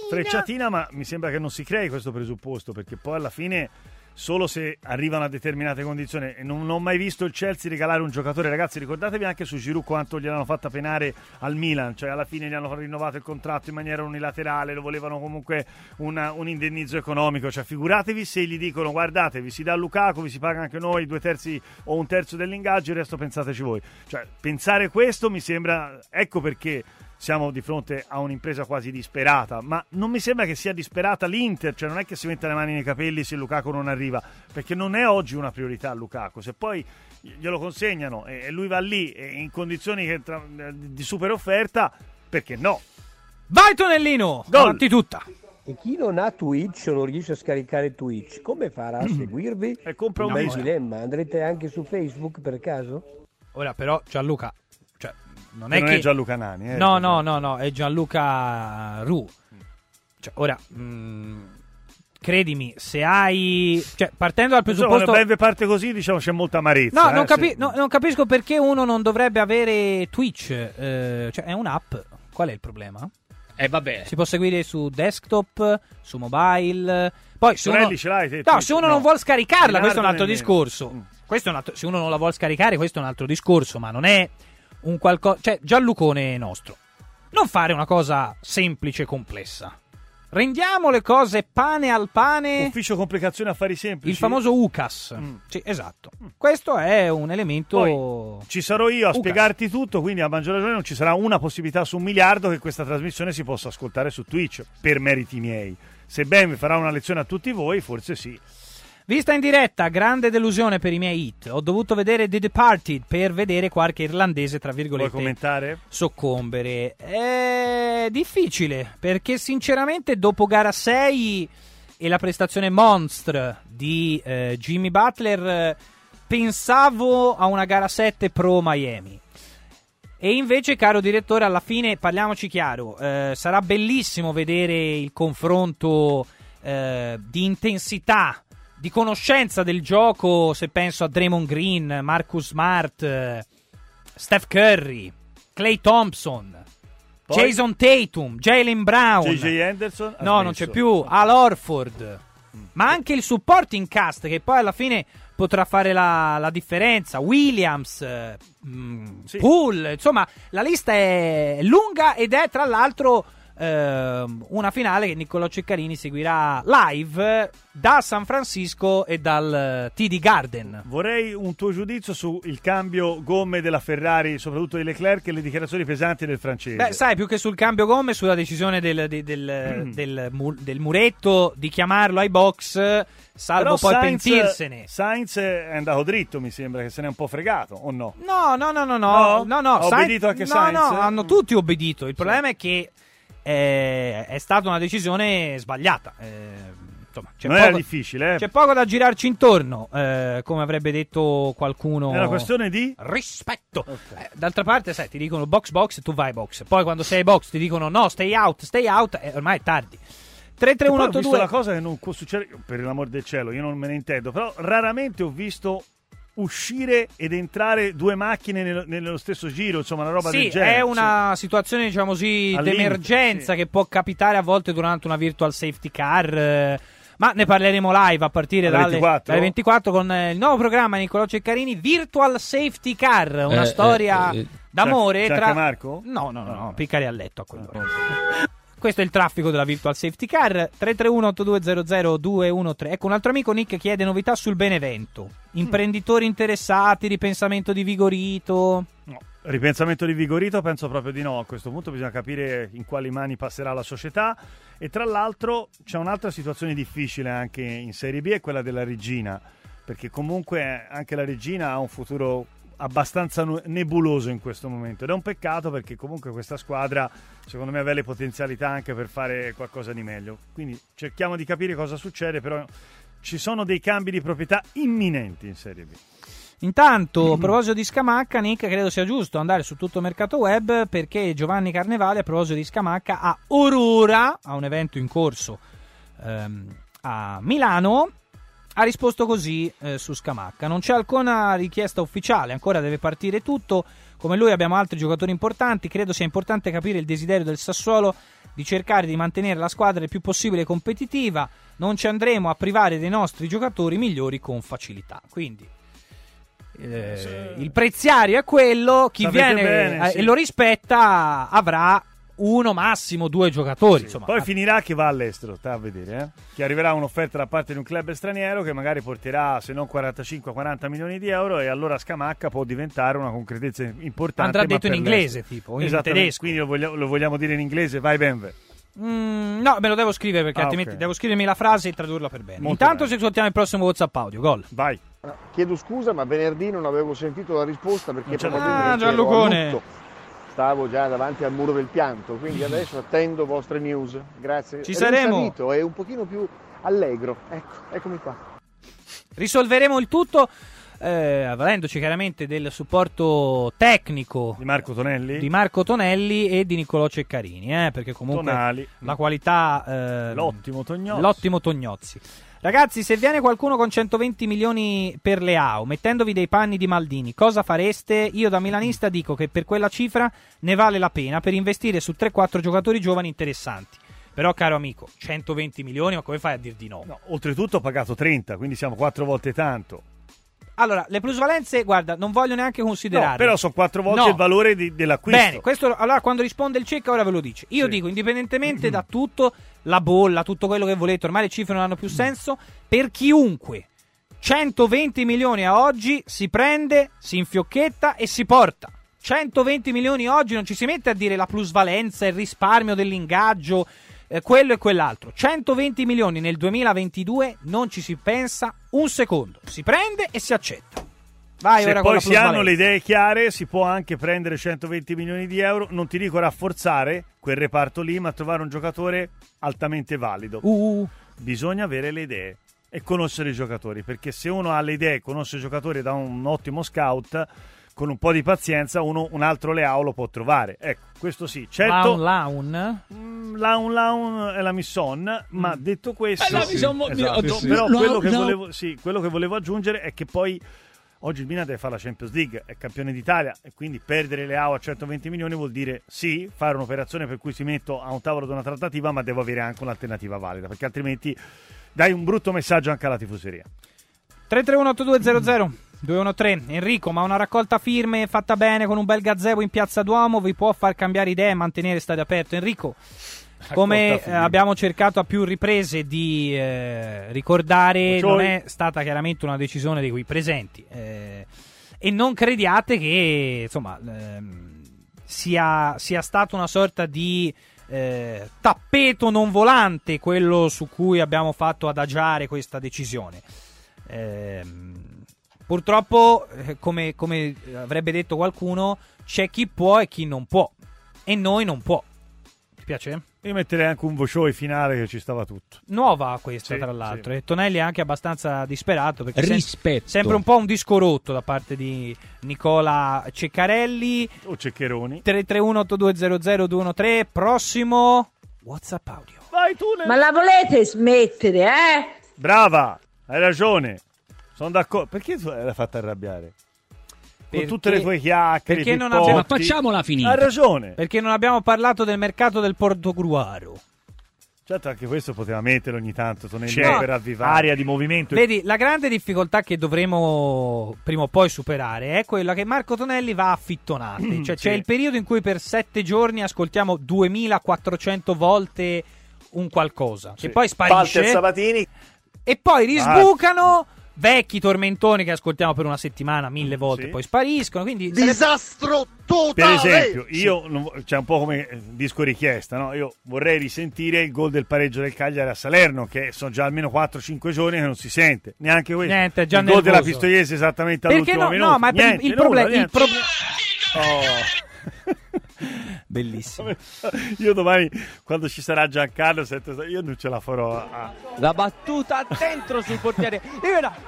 S1: frecciatina, ma mi sembra che non si crei questo presupposto perché poi alla fine solo se arrivano a determinate condizioni. Non, non ho mai visto il Chelsea regalare un giocatore. Ragazzi ricordatevi anche su Giroud quanto gliel'hanno fatta penare al Milan. Cioè alla fine gli hanno rinnovato il contratto in maniera unilaterale lo volevano comunque una- un indennizzo economico. Cioè figuratevi se gli dicono guardatevi si dà a Lukaku vi si paga anche noi due terzi o un terzo dell'ingaggio il resto pensateci voi. Cioè pensare questo mi sembra ecco perché siamo di fronte a un'impresa quasi disperata, ma non mi sembra che sia disperata l'Inter, cioè non è che si mette le mani nei capelli se Lukaku non arriva, perché non è oggi una priorità Lukaku, se poi glielo consegnano e lui va lì in condizioni tra- di super offerta, perché no?
S6: vai Tonellino
S1: Gol.
S6: avanti tutta
S14: E chi non ha Twitch o non riesce a scaricare Twitch, come farà a seguirvi?
S1: E compra
S14: un bel dilemma. Andrete anche su Facebook per caso?
S6: ora però Gianluca non
S1: Che
S6: è
S1: non
S6: che
S1: è Gianluca Nani, eh.
S6: No, no, no, no, è Gianluca Ru. Cioè, ora, mh, credimi, se hai... Cioè, partendo dal
S1: Insomma,
S6: presupposto...
S1: quando Bev parte così, diciamo c'è molta amarezza.
S6: No,
S1: eh,
S6: non, capi-
S1: se-
S6: no, non capisco perché uno non dovrebbe avere Twitch. eh, cioè, è un'app. Qual è il problema?
S10: Eh vabbè.
S6: Si può seguire su desktop, su mobile. Poi se uno,
S1: ce l'hai te,
S6: no, se uno
S1: No.
S6: non vuole scaricarla, questo è un altro
S1: nemmeno.
S6: discorso.
S1: Mm.
S6: Questo è un altro- se uno non la vuole scaricare, questo è un altro discorso, ma non è un qualcosa. Cioè, Gianlucone nostro. Non fare una cosa semplice e complessa. Rendiamo le cose pane al pane.
S1: Ufficio complicazioni affari semplici.
S6: Il famoso UCAS. Sì, esatto. Questo è un elemento.
S1: Poi ci sarò io a
S6: Ucas.
S1: spiegarti tutto, quindi a maggior ragione non ci sarà una possibilità su un miliardo che questa trasmissione si possa ascoltare su Twitch, per meriti miei. Se Ben vi farà una lezione a tutti voi, forse sì.
S6: Vista in diretta, grande delusione per i miei hit. Ho dovuto vedere The Departed per vedere qualche irlandese, tra
S1: Vuoi
S6: virgolette,
S1: commentare?
S6: soccombere. È difficile, perché sinceramente dopo gara 6 e la prestazione monstre di eh, Jimmy Butler, pensavo a una gara 7 pro Miami. E invece, caro direttore, alla fine, parliamoci chiaro, eh, sarà bellissimo vedere il confronto eh, di intensità, di conoscenza del gioco, se penso a Draymond Green, Marcus Smart, eh, Steph Curry, Clay Thompson.
S1: Poi?
S6: Jason Tatum, Jalen Brown.
S1: J.J. Anderson
S6: No, non c'è più. Al Orford. Ma anche il supporting cast che poi alla fine potrà fare la, la differenza. Williams, eh, mm, Poole, insomma, la lista è lunga ed è tra l'altro una finale che Niccolò Ceccarini seguirà live da San Francisco e dal eh, TD Garden.
S1: Vorrei un tuo giudizio sul cambio gomme della Ferrari, soprattutto di Leclerc e le dichiarazioni pesanti del francese.
S6: Beh, sai, più che sul cambio gomme, sulla decisione del, de- del-
S1: Mm.
S6: del mu- del muretto di chiamarlo ai box, salvo
S1: Però
S6: poi
S1: Sainz-
S6: pentirsene.
S1: Sainz è andato dritto, mi sembra che se ne è un po' fregato, o no?
S6: No, no, no, no, no,
S1: No?
S6: no, no,
S1: Ha
S6: Sainz-
S1: obbedito anche
S6: no,
S1: Sainz?
S6: no, hanno tutti obbedito. Il problema è che eh, è stata una decisione sbagliata. Eh, insomma, c'è
S1: Non era
S6: poco-
S1: difficile, eh?
S6: C'è poco da girarci intorno, eh, come avrebbe detto qualcuno.
S1: È una questione di
S6: rispetto. Eh, d'altra parte, sai, ti dicono box box, tu vai box. Poi quando sei box ti dicono no, stay out, stay out, e ormai è tardi.
S1: E poi ho visto
S6: 33182
S1: la cosa che non può succedere, per l'amor del cielo, io non me ne intendo, però raramente ho visto uscire ed entrare due macchine nello, nello stesso giro, insomma, una roba
S6: Sì,
S1: del genere.
S6: è una situazione, diciamo così, d'emergenza che può capitare a volte durante una virtual safety car. eh, Ma ne parleremo live a partire
S1: Alle
S6: dalle
S1: 24?
S6: dalle 24 con eh, il nuovo programma Niccolò Ceccarini, Virtual Safety Car, una
S1: Eh,
S6: storia
S1: eh, eh,
S6: d'amore
S1: c'è- c'è
S6: tra...
S1: Marco?
S6: No, no, no, no, piccare a letto a quell'ora. Questo è il traffico della Virtual Safety Car 331-8200-213. Ecco, un altro amico Nick chiede novità sul Benevento. Imprenditori interessati, ripensamento di Vigorito.
S1: No. Ripensamento di Vigorito penso proprio di no, a questo punto bisogna capire in quali mani passerà la società e tra l'altro c'è un'altra situazione difficile anche in Serie B, è quella della Regina, perché comunque anche la Regina ha un futuro abbastanza nebuloso in questo momento ed è un peccato perché comunque questa squadra secondo me aveva le potenzialità anche per fare qualcosa di meglio. Quindi cerchiamo di capire cosa succede, però ci sono dei cambi di proprietà imminenti in Serie B.
S6: Intanto, a proposito di Scamacca, Nick, credo sia giusto andare su tutto il mercato web perché Giovanni Carnevale, a proposito di Scamacca, a Aurora, a un evento in corso ehm, a Milano, ha risposto così eh, su Scamacca. Non c'è alcuna richiesta ufficiale, ancora deve partire tutto. Come lui abbiamo altri giocatori importanti, credo sia importante capire il desiderio del Sassuolo di cercare di mantenere la squadra il più possibile competitiva. Non ci andremo a privare dei nostri giocatori migliori con facilità. Quindi eh, il preziario è quello, chi
S1: Sapete
S6: viene
S1: bene,
S6: eh,
S1: sì.
S6: e lo rispetta avrà uno massimo due giocatori. insomma.
S1: Poi finirà che va all'estero, sta a vedere, eh? Che arriverà un'offerta da parte di un club straniero che magari porterà se non 45-40 milioni di euro e allora Scamacca può diventare una concretezza importante.
S6: Andrà
S1: ma
S6: detto in inglese,
S1: l'estero.
S6: tipo, in tedesco.
S1: Quindi lo vogliamo, lo vogliamo dire in inglese, vai Benve.
S6: Mm, no, me lo devo scrivere perché
S1: Ah,
S6: altrimenti
S1: ok.
S6: devo scrivermi la frase e tradurla per bene.
S1: Molto
S6: Intanto
S1: bene.
S6: ci ascoltiamo il prossimo WhatsApp audio. Gol.
S1: Vai.
S24: Chiedo scusa, ma venerdì non avevo sentito la risposta perché probabilmente
S6: Ah, Gianlucone.
S24: Stavo già davanti al muro del pianto, quindi adesso attendo vostre news. Grazie.
S6: Ci saremo.
S24: Rinsavito e un pochino più allegro. Ecco, eccomi qua.
S6: Risolveremo il tutto. Eh, avvalendoci chiaramente del supporto tecnico
S1: di Marco Tonelli,
S6: di Marco Tonelli e di Niccolò Ceccarini, eh, perché comunque
S1: Tonali.
S6: la qualità eh,
S1: L'ottimo Tognozzi.
S6: l'ottimo Tognozzi. Ragazzi, se viene qualcuno con 120 milioni per le AU, mettendovi dei panni di Maldini, cosa fareste? Io da milanista dico che per quella cifra ne vale la pena per investire su 3-4 giocatori giovani interessanti. Però, caro amico, 120 milioni, ma come fai a dir di no?
S1: Oltretutto ho pagato 30, quindi siamo quattro volte tanto.
S6: Allora, le plusvalenze, guarda, non voglio neanche considerarle.
S1: No, però sono quattro volte
S6: No.
S1: il valore di- dell'acquisto.
S6: Bene, questo allora quando risponde il cecca ora ve lo dice. Io
S1: Sì.
S6: dico, indipendentemente da tutto, la bolla, tutto quello che volete, ormai le cifre non hanno più senso, per chiunque 120 milioni a oggi si prende, si infiocchetta e si porta. 120 milioni oggi non ci si mette a dire la plusvalenza, il risparmio dell'ingaggio, eh, quello e quell'altro. 120 milioni nel 2022 non ci si pensa un secondo. Si prende e si accetta. Vai
S1: Se poi si hanno le idee chiare, si può anche prendere 120 milioni di euro. Non ti dico rafforzare quel reparto lì, ma trovare un giocatore altamente valido.
S6: Uh.
S1: Bisogna avere le idee e conoscere i giocatori. Perché se uno ha le idee, conosce i giocatori da un ottimo scout, con un po' di pazienza, uno, un altro Leao lo può trovare. Ecco, questo sì. Certo,
S6: Laun Laun.
S1: Mm, Laun Laun è la Misson, ma detto questo,
S10: Eh, la Misson,
S1: Esatto.
S10: mio-
S1: però quello che, volevo, sì, quello che volevo aggiungere è che poi Oggi il Milan deve fare la Champions League, è campione d'Italia e quindi perdere le AO a 120 milioni vuol dire sì, fare un'operazione per cui si metto a un tavolo di una trattativa, ma devo avere anche un'alternativa valida, perché altrimenti dai un brutto messaggio anche alla tifoseria.
S6: 3318200 213 Enrico, ma una raccolta firme fatta bene con un bel gazebo in Piazza Duomo vi può far cambiare idea e mantenere stadio aperto? Enrico, come eh, abbiamo cercato a più riprese di eh, ricordare,
S1: Ciao.
S6: non è stata chiaramente una decisione dei qui presenti. eh, e non crediate che insomma ehm, sia, sia stata una sorta di eh, tappeto non volante quello su cui abbiamo fatto adagiare questa decisione. Ehm, purtroppo, eh, come, come avrebbe detto qualcuno, c'è chi può e chi non può. E noi non può. Ti piace?
S1: Io metterei anche un vocioi finale che ci stava tutto.
S6: Nuova questa,
S1: Sì,
S6: tra l'altro. E Tonelli è anche abbastanza disperato perché sem-
S10: Rispetto.
S6: sembra un po' un disco rotto da parte di Nicola Ceccarelli.
S1: O Ceccheroni.
S6: 331-8200-213. Prossimo WhatsApp audio.
S1: Vai tu,
S25: Ma la volete smettere, eh?
S1: Brava, hai ragione. Sono d'accordo. Perché tu l'hai fatta arrabbiare? Con
S6: Perché-
S1: tutte le tue chiacchiere.
S6: perché non abbiamo-
S10: Ma facciamola finita.
S1: Hai ragione.
S6: Perché non abbiamo parlato del mercato del Portogruaro.
S1: Certo, anche questo poteva mettere ogni tanto Tonelli
S6: C'è
S1: per avvivare.
S12: Area di movimento.
S6: Vedi, la grande difficoltà che dovremo prima o poi superare è quella che Marco Tonelli va a fittonate. Cioè,
S1: Sì.
S6: c'è il periodo in cui per sette giorni ascoltiamo 2400 volte un qualcosa, che poi sparisce.
S12: Walter Sabatini.
S6: E poi risbucano vecchi tormentoni che ascoltiamo per una settimana mille volte,
S1: Sì.
S6: poi spariscono. Quindi sarebbe-
S24: Disastro totale!
S1: Per esempio, io c'è un po' come eh, disco richiesta, no? Io vorrei risentire il gol del pareggio del Cagliari a Salerno, che sono già almeno 4-5 giorni che non si sente. Neanche questo.
S6: Niente, già
S1: il gol della
S6: nervoso.
S1: Pistoiese esattamente
S6: Perché
S1: all'ultimo
S6: no?
S1: minuto.
S6: No, ma
S1: Niente,
S6: il problema. Problema.
S1: Oh.
S6: Bellissimo.
S1: Io domani, quando ci sarà Giancarlo, sento- io non ce la farò. a-
S26: La battuta dentro sul portiere.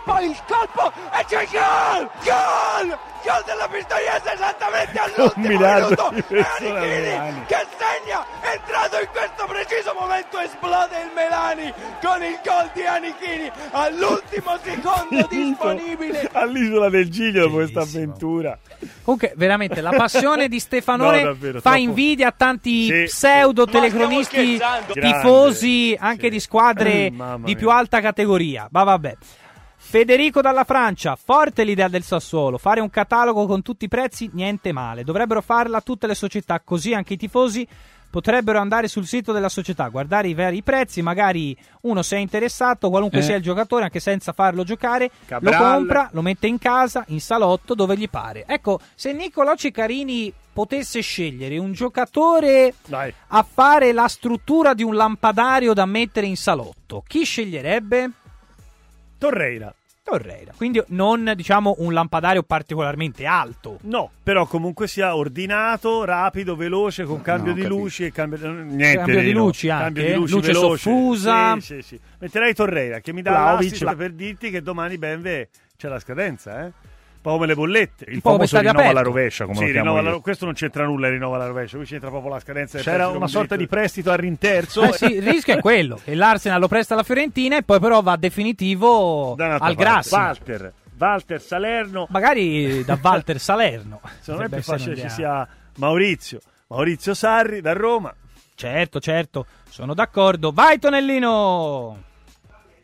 S26: Poi il colpo e c'è il gol! Gol! Gol della Pistoiese esattamente all'ultimo minuto.
S1: di persone al
S26: Anichini
S1: Milano.
S26: che segna, è entrato in questo preciso momento, esplode il Melani con il gol di Anichini all'ultimo secondo disponibile.
S1: All'isola del Giglio dopo questa avventura.
S6: Comunque, veramente, la passione di Stefanone
S1: No, davvero,
S6: fa
S1: troppo-
S6: invidia a tanti
S1: Sì,
S6: pseudo telecronisti tifosi anche di squadre
S1: Eh, mamma
S6: di più alta categoria. Ma vabbè. Federico dalla Francia, forte l'idea del Sassuolo, fare un catalogo con tutti i prezzi, niente male. Dovrebbero farla tutte le società, così anche i tifosi potrebbero andare sul sito della società, guardare i veri prezzi, magari uno se è interessato, qualunque
S10: Eh.
S6: sia il giocatore, anche senza farlo giocare,
S1: Cabral.
S6: lo compra, lo mette in casa, in salotto, dove gli pare. Ecco, se Niccolò Ciccarini potesse scegliere un giocatore
S1: Dai.
S6: a fare la struttura di un lampadario da mettere in salotto, chi sceglierebbe?
S1: Torreira.
S6: Torreira. Quindi non diciamo un lampadario particolarmente alto.
S1: No, però comunque sia ordinato, rapido, veloce, con cambio
S24: ho
S1: di luci e cambio, eh, niente
S6: Cambio di luci anche,
S1: Cambio di luci
S6: luce
S1: veloce.
S6: soffusa.
S1: Sì, sì, sì. Metterei Torreira che mi dà l'assist
S12: la-
S1: per dirti che domani Benve c'è la scadenza, eh? Un po' come le bollette.
S12: Il
S6: po' come
S12: famoso rinnova
S6: aperto.
S12: alla rovescia, come
S1: Sì,
S12: lo chiamo
S1: la- questo non c'entra nulla, rinnova la rovescia, qui c'entra proprio la scadenza. del
S12: C'era una sorta di prestito al rinterzo.
S6: Eh sì, il rischio è quello, che l'Arsenal lo presta alla Fiorentina e poi però va definitivo al. Grassi.
S1: Walter, Walter Salerno.
S6: Magari da Walter Salerno.
S1: Secondo me è più facile ci sia Maurizio. Maurizio Sarri da Roma.
S6: Certo, certo, sono d'accordo. Vai Tonellino!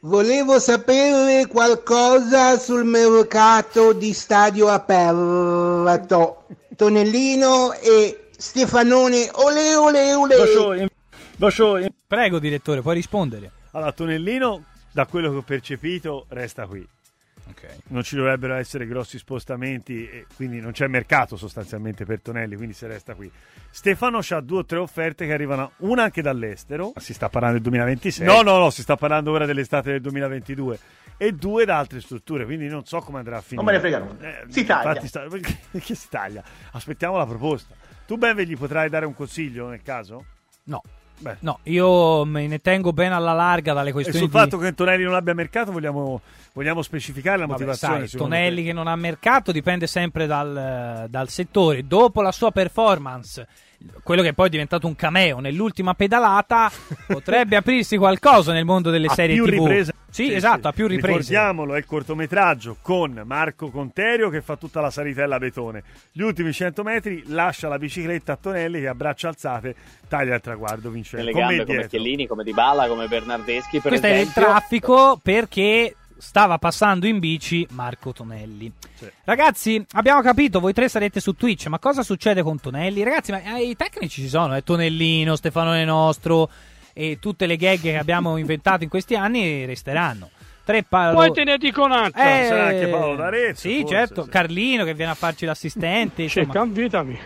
S23: Volevo sapere qualcosa sul mercato di stadio aperto. Tonellino e Stefanone, ole ole ole.
S6: Prego direttore, puoi rispondere.
S1: Allora, Tonellino, da quello che ho percepito, resta qui. Non ci dovrebbero essere grossi spostamenti, e quindi non c'è mercato sostanzialmente per Tonelli, quindi se resta qui. Stefano ha due o tre offerte che arrivano, una anche dall'estero.
S12: Si sta parlando del 2026.
S1: No, no, no, si sta parlando ora dell'estate del 2022. E due da altre strutture, quindi non so come andrà a finire.
S4: Non me ne frega nulla. Si taglia.
S1: sta- Perché si taglia? Aspettiamo la proposta. Tu, Benve, gli potrai dare un consiglio nel caso?
S6: No.
S1: Beh.
S6: No, io me ne tengo ben alla larga dalle
S1: E
S6: questioni
S1: sul
S6: di...
S1: fatto che Tonelli non abbia mercato vogliamo, vogliamo specificare la
S6: Vabbè,
S1: motivazione.
S6: sai, Tonelli
S1: te?
S6: che non ha mercato dipende sempre dal, dal settore. Dopo la sua performance quello che poi è diventato un cameo nell'ultima pedalata, potrebbe aprirsi qualcosa nel mondo delle
S1: A
S6: serie
S1: più
S6: TV.
S1: riprese.
S6: Sì, esatto, a più riprese.
S1: Ricordiamolo, è il cortometraggio con Marco Conterio che fa tutta la salitella a betone. Gli ultimi 100 metri lascia la bicicletta a Tonelli che a braccia alzate taglia il traguardo vincente.
S27: Nelle come
S1: dietro.
S27: Chiellini, come Dybala, come Bernardeschi per
S6: Questo è il
S27: esempio.
S6: traffico perché stava passando in bici Marco Tonelli. Ragazzi, abbiamo capito, voi tre sarete su Twitch, ma cosa succede con Tonelli? Ragazzi, ma eh, i tecnici ci sono, eh, Tonellino, Stefanone Nostro e tutte le gag che abbiamo inventato in questi anni resteranno. Tre palo-
S19: Poi te ne dico un'altra.
S6: Eh,
S1: Sarà anche Paolo D'Arezzo,
S6: Sì,
S1: forse,
S6: certo,
S1: sì.
S6: Carlino che viene a farci l'assistente.
S19: C'è
S6: insomma.
S19: invitami.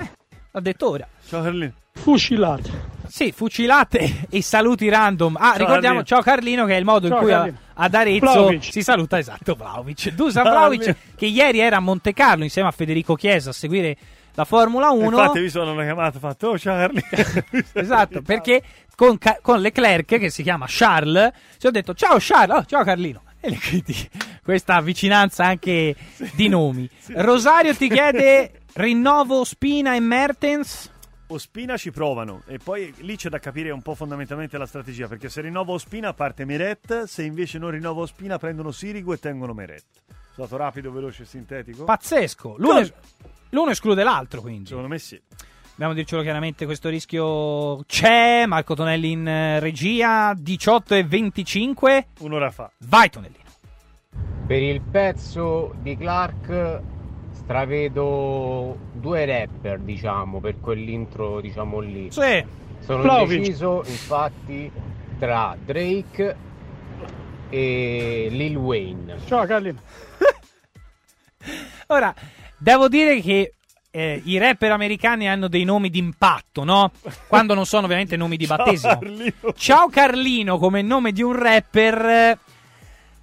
S6: L'ha detto ora.
S1: Ciao Carlino.
S19: Fucilate.
S6: Sì, fucilate e saluti random. Ah,
S19: Ciao,
S6: ricordiamo,
S19: Carlino.
S6: ciao Carlino, che è il modo
S19: Ciao,
S6: in cui a- ad Arezzo
S19: Vlahovic.
S6: si saluta, esatto, Vlaovic. Dusan Vlaovic, che ieri era a Monte Carlo insieme a Federico Chiesa a seguire la Formula 1.
S1: Infatti mi sono chiamato ho fatto oh ciao Carlino.
S6: esatto, perché con, con Leclerc, che si chiama Charles, ci ho detto ciao Charles, oh, ciao Carlino. E le quindi questa vicinanza anche di nomi. Rosario ti chiede rinnovo Spina e Mertens.
S1: Ospina ci provano e poi lì c'è da capire un po' fondamentalmente la strategia perché se rinnovo Ospina parte Meret, se invece non rinnovo Ospina prendono Sirigu e tengono Meret. Sono stato rapido, veloce e sintetico?
S6: Pazzesco. L'uno, l'uno esclude l'altro, quindi.
S1: Secondo me sì.
S6: Dobbiamo dircelo chiaramente, questo rischio c'è. Marco Tonelli in eh, regia, 18 e 25.
S1: Un'ora fa.
S6: Vai Tonellino.
S28: Per il pezzo di Clark stravedo due rapper, diciamo, per quell'intro, diciamo lì.
S6: Sì.
S28: Sono
S19: Vlahovic.
S28: indeciso, infatti, tra Drake e Lil Wayne.
S19: Ciao Carlino.
S6: Ora, devo dire che eh, i rapper americani hanno dei nomi d'impatto, no? Quando non sono ovviamente nomi di
S1: Ciao,
S6: battesimo.
S1: Carlino.
S6: Ciao Carlino come nome di un rapper.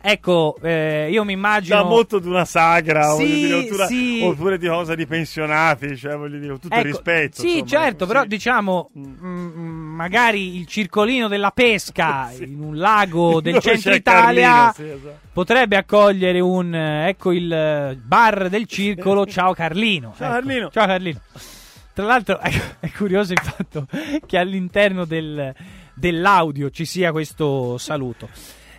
S6: Ecco, eh, io mi immagino.
S1: Da molto di una sagra,
S6: Sì,
S1: dire, oppure,
S6: sì.
S1: oppure di cosa di pensionati, cioè voglio dire, tutto il
S6: Ecco,
S1: rispetto.
S6: Sì,
S1: insomma,
S6: certo,
S1: ecco,
S6: però
S1: sì.
S6: diciamo, mm, magari il circolino della pesca in un lago del centro Italia
S1: Carlino, esatto.
S6: potrebbe accogliere un, ecco il bar del circolo, ciao Carlino.
S1: Ciao
S6: Ecco,
S1: Carlino.
S6: Ciao Carlino. Tra l'altro ecco, è curioso il fatto che all'interno del- dell'audio ci sia questo saluto.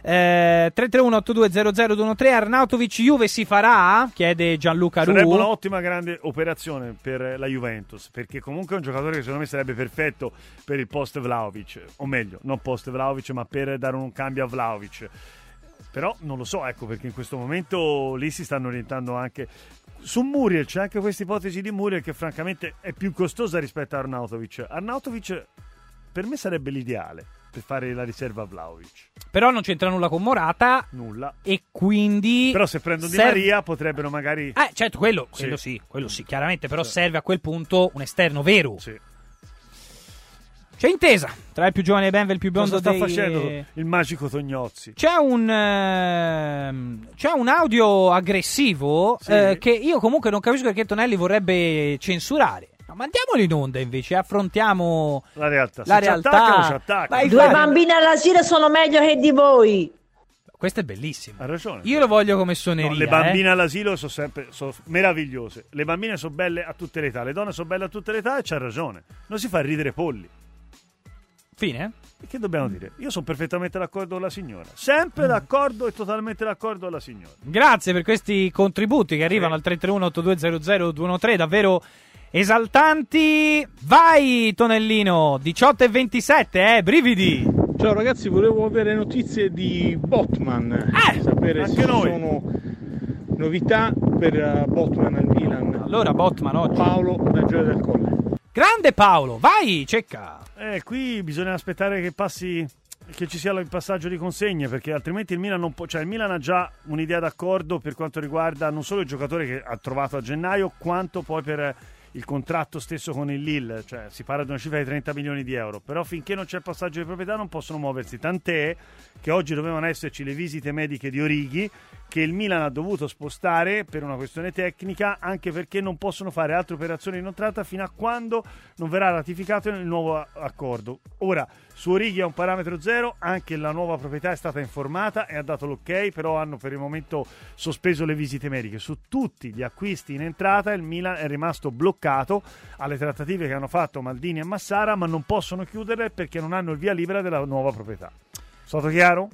S6: Eh, 331-8200-213 Arnautovic Juve si farà? Chiede Gianluca Ru.
S1: Sarebbe un'ottima grande operazione per la Juventus, perché comunque è un giocatore che secondo me sarebbe perfetto per il post Vlaovic, o meglio, non post Vlaovic, ma per dare un cambio a Vlaovic. Però non lo so, ecco, perché in questo momento lì si stanno orientando anche su Muriel, c'è anche questa ipotesi di Muriel che francamente è più costosa rispetto a Arnautovic. Arnautovic per me sarebbe l'ideale per fare la riserva a Vlaovic.
S6: Però non c'entra nulla con Morata.
S1: Nulla.
S6: E quindi.
S1: Però se prendono Di
S6: serve-
S1: Maria potrebbero magari...
S6: Eh, certo, quello, quello sì. quello sì, chiaramente, però serve a quel punto un esterno vero. C'è intesa tra il più giovane Benvel e il più biondo
S1: Cosa sta
S6: dei...
S1: facendo il magico Tognozzi?
S6: C'è un, ehm, c'è un audio aggressivo
S1: Sì.
S6: eh, che io comunque non capisco perché Tonelli vorrebbe censurare. Ma mandiamolo in onda invece, affrontiamo
S1: la realtà.
S6: La
S1: Se ci
S6: realtà.
S1: attaccano, ci attaccano.
S25: Due
S6: fai-
S25: bambini all'asilo sono meglio che di voi.
S6: Questo è bellissimo.
S1: Ha ragione.
S6: Io lo voglio come
S1: No,
S6: suoneria.
S1: le bambine
S6: eh.
S1: all'asilo sono sempre sono meravigliose. Le bambine sono belle a tutte le età, le donne sono belle a tutte le età e c'ha ragione. Non si fa ridere polli.
S6: Fine?
S1: E Che dobbiamo dire? Io sono perfettamente d'accordo con la signora. Sempre d'accordo e totalmente d'accordo con la signora.
S6: Grazie per questi contributi che arrivano al 331-8200-213, davvero esaltanti. Vai Tonellino, 18 e 27, eh, brividi.
S5: Ciao ragazzi, volevo avere notizie di Botman. sapere se
S6: anche
S5: ci
S6: noi.
S5: sono novità per eh, Botman al Milan.
S6: Allora Botman oggi.
S5: Paolo da Gioia del Colle.
S6: Grande Paolo, vai, cecca.
S1: Eh, qui bisogna aspettare che passi che ci sia il passaggio di consegne perché altrimenti il Milan non può cioè il Milan ha già un'idea d'accordo per quanto riguarda non solo il giocatore che ha trovato a gennaio quanto poi per il contratto stesso con il Lille cioè si parla di una cifra di 30 milioni di euro però finché non c'è passaggio di proprietà non possono muoversi tant'è che oggi dovevano esserci le visite mediche di Orighi che il Milan ha dovuto spostare per una questione tecnica, anche perché non possono fare altre operazioni in entrata fino a quando non verrà ratificato il nuovo accordo. Ora, su Orighi è un parametro zero, anche la nuova proprietà è stata informata e ha dato l'ok, però hanno per il momento sospeso le visite mediche. Su tutti gli acquisti in entrata il Milan è rimasto bloccato alle trattative che hanno fatto Maldini e Massara, ma non possono chiuderle perché non hanno il via libera della nuova proprietà. Stato chiaro?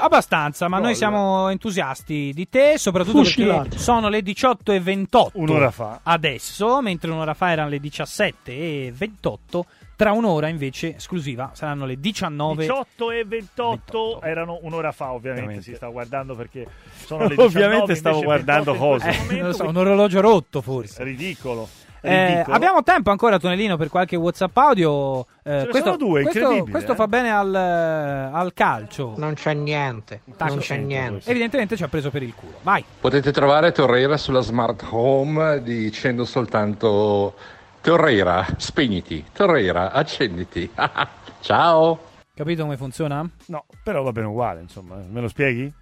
S6: Abbastanza, ma noi
S1: Gol.
S6: siamo entusiasti di te, soprattutto
S19: Fucilate.
S6: perché sono le 18 e 28
S1: Un'ora fa.
S6: adesso, mentre un'ora fa erano le 17 e 28. Tra un'ora invece esclusiva saranno le 19
S12: 18 e 28, erano un'ora fa, ovviamente. Si sta guardando perché sono le 19.
S1: Ovviamente stavo guardando
S12: 28
S1: cose.
S6: Eh, so, un orologio rotto forse.
S1: Ridicolo.
S6: Eh, abbiamo tempo ancora, Tonellino, per qualche WhatsApp audio. Eh, questo,
S1: sono due,
S6: questo- questo
S1: eh.
S6: fa bene al, eh, al calcio.
S22: Non c'è niente,
S6: Tacco
S22: non c'è niente.
S6: Evidentemente ci ha preso per il culo. Vai.
S29: Potete trovare Torreira sulla smart home dicendo soltanto Torreira, spegniti, Torreira, accenditi. Ciao.
S6: Capito come funziona?
S1: No, però va bene uguale, insomma. Me lo spieghi?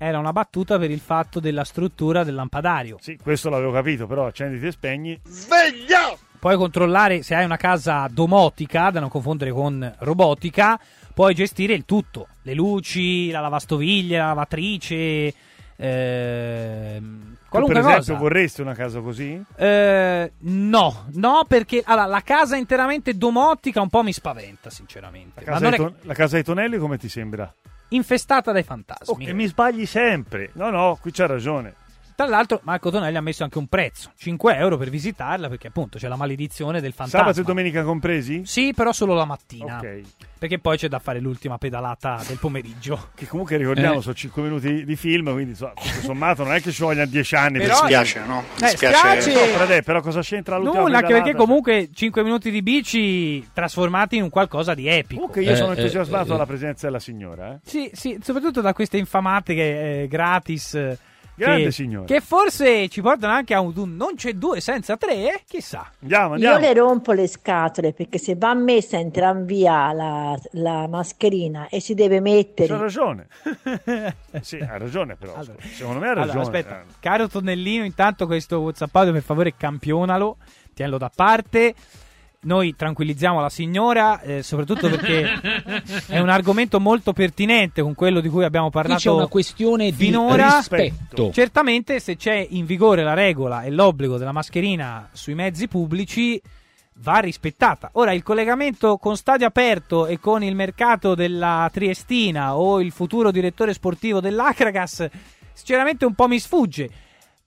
S6: Era una battuta per il fatto della struttura del lampadario.
S1: Sì, questo l'avevo capito, però accenditi e spegni.
S6: Sveglia! Puoi controllare se hai una casa domotica, da non confondere con robotica, puoi gestire il tutto, le luci, la lavastoviglie, la lavatrice, ehm,
S1: Tu,
S6: qualunque
S1: per esempio,
S6: cosa.
S1: vorresti una casa così?
S6: Eh, no, no, perché allora, la casa interamente domotica un po' mi spaventa, sinceramente.
S1: La
S6: Ma
S1: casa,
S6: non
S1: ai
S6: è
S1: ton- la casa ai tonelli come ti sembra?
S6: Infestata dai fantasmi.
S1: E mi sbagli sempre. No, no, qui c'ha ragione.
S6: Tra l'altro, Marco Tonelli ha messo anche un prezzo: 5 euro per visitarla, perché appunto c'è la maledizione del fantasma.
S1: Sabato e domenica compresi?
S6: Sì, però solo la mattina.
S1: Ok.
S6: Perché poi c'è da fare l'ultima pedalata del pomeriggio.
S1: Che comunque ricordiamo
S6: Eh.
S1: sono 5 minuti di film, quindi insomma, tutto sommato non è che ci vogliano 10 anni.
S6: Però-
S1: per-
S6: Mi spiace, no? Mi
S1: Eh,
S6: spiace-
S1: spiace. No, Fradè, però cosa c'entra l'ultima
S6: Nulla, anche
S1: pedalata?
S6: perché comunque 5 minuti di bici trasformati in un qualcosa di epico.
S1: Comunque io sono entusiasmato dalla presenza della signora. Eh.
S6: Sì, sì, soprattutto da queste infamatiche eh, gratis.
S1: Grande
S6: che,
S1: signora.
S6: Che forse ci portano anche a un, un non c'è due senza tre, eh? chissà.
S1: Andiamo,
S25: Io le rompo le scatole perché se va messa in tranvia la, la mascherina e si deve mettere.
S1: C'ha ragione. sì, ha ragione però. Secondo me ha ragione.
S6: Allora, aspetta,
S1: Eh.
S6: caro Tonnellino, intanto questo WhatsApp per favore campionalo, tienilo da parte. Noi tranquillizziamo la signora, eh, soprattutto perché è un argomento molto pertinente con quello di cui abbiamo parlato
S10: c'è una questione di
S6: finora.
S10: rispetto.
S6: Certamente, se c'è in vigore la regola e l'obbligo della mascherina sui mezzi pubblici, va rispettata. Ora, il collegamento con stadio aperto e con il mercato della Triestina o il futuro direttore sportivo dell'Acragas, sinceramente un po' mi sfugge.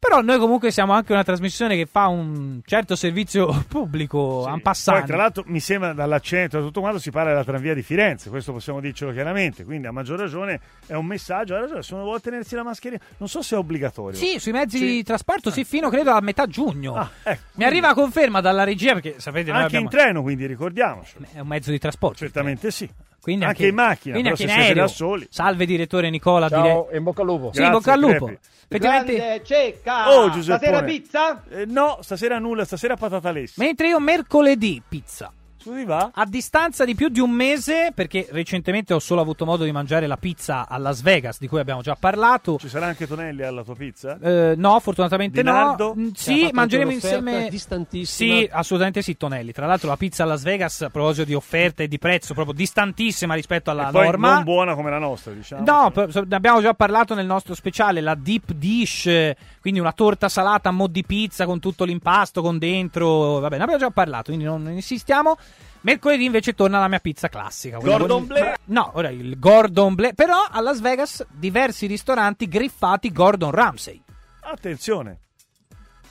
S6: Però noi comunque siamo anche una trasmissione che fa un certo servizio pubblico, en
S1: Poi,
S6: passant.
S1: tra l'altro, mi sembra dall'accento e tutto quanto si parla della tranvia di Firenze, questo possiamo dircelo chiaramente. Quindi, a maggior ragione, è un messaggio. Ha ragione, se uno vuole tenersi la mascherina, non so se è obbligatorio.
S6: Sì, sui mezzi
S1: Sì.
S6: di trasporto sì, fino credo a metà giugno.
S1: Ah, ecco,
S6: Mi arriva conferma dalla regia perché sapete
S1: Anche
S6: abbiamo...
S1: in treno, quindi ricordiamocelo.
S6: È un mezzo di trasporto.
S1: Certamente sì.
S6: Quindi
S1: anche, in macchina,
S6: quindi anche
S1: se
S6: in
S1: siete
S6: aereo.
S1: da soli.
S6: Salve direttore Nicola.
S24: Ciao,
S6: dire-
S24: in bocca al lupo.
S6: Sì, in bocca al lupo. Effettivamente,
S5: cecca!
S1: Oh, Giuseppone.
S5: Stasera pizza?
S1: Eh, no, stasera nulla, stasera patata lessa.
S6: mentre io mercoledì pizza.
S1: Su di va?
S6: A distanza di più di un mese, perché recentemente ho solo avuto modo di mangiare la pizza a Las Vegas, di cui abbiamo già parlato.
S1: Ci sarà anche Tonelli alla tua pizza?
S6: Eh, no, fortunatamente
S1: Dinardo?
S6: no. Mm, Sì, mangeremo insieme.
S10: distantissima.
S6: Sì, assolutamente sì, Tonelli. Tra l'altro, la pizza a Las Vegas, a proposito di offerte e di prezzo, proprio distantissima rispetto alla
S1: E poi
S6: norma.
S1: non buona come la nostra, diciamo.
S6: No, ne abbiamo già parlato nel nostro speciale, la deep dish, quindi una torta salata a mo' di pizza con tutto l'impasto con dentro, vabbè, ne abbiamo già parlato, quindi non insistiamo. Mercoledì invece torna la mia pizza classica.
S5: Gordon
S6: con-
S5: Bleu?
S6: No, ora il Gordon Bleu, però a Las Vegas diversi ristoranti griffati Gordon Ramsay.
S1: Attenzione.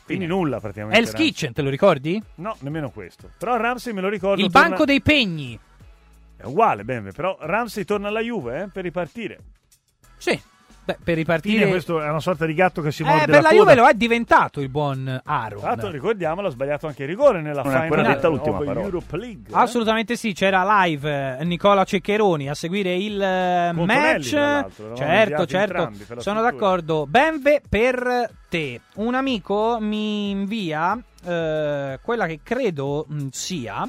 S1: Quindi nulla praticamente.
S6: Hell's
S1: Ramsey.
S6: Kitchen, te lo ricordi?
S1: No, nemmeno questo. Però Ramsey me lo ricordo.
S6: Il
S1: torna-
S6: Banco dei Pegni.
S1: È uguale, Benve, però Ramsey torna alla Juve eh, per ripartire.
S6: Sì, beh, per
S1: Fine,
S6: ripartire...
S1: questo è una sorta di gatto che si
S6: Eh,
S1: morde
S6: per
S1: la
S6: la. Juve lo è diventato il buon Aaron.
S1: Tra l'altro ricordiamo, l'ha sbagliato anche il rigore nella
S12: Non
S1: final
S12: detta l'ultima parola.
S1: Europe League. eh.
S6: Assolutamente sì, c'era live eh, Nicola Ceccheroni a seguire il eh, match. Certo, certo,
S1: entrambi
S6: sono
S1: struttura.
S6: d'accordo. Benve per te. Un amico mi invia eh, quella che credo mh, sia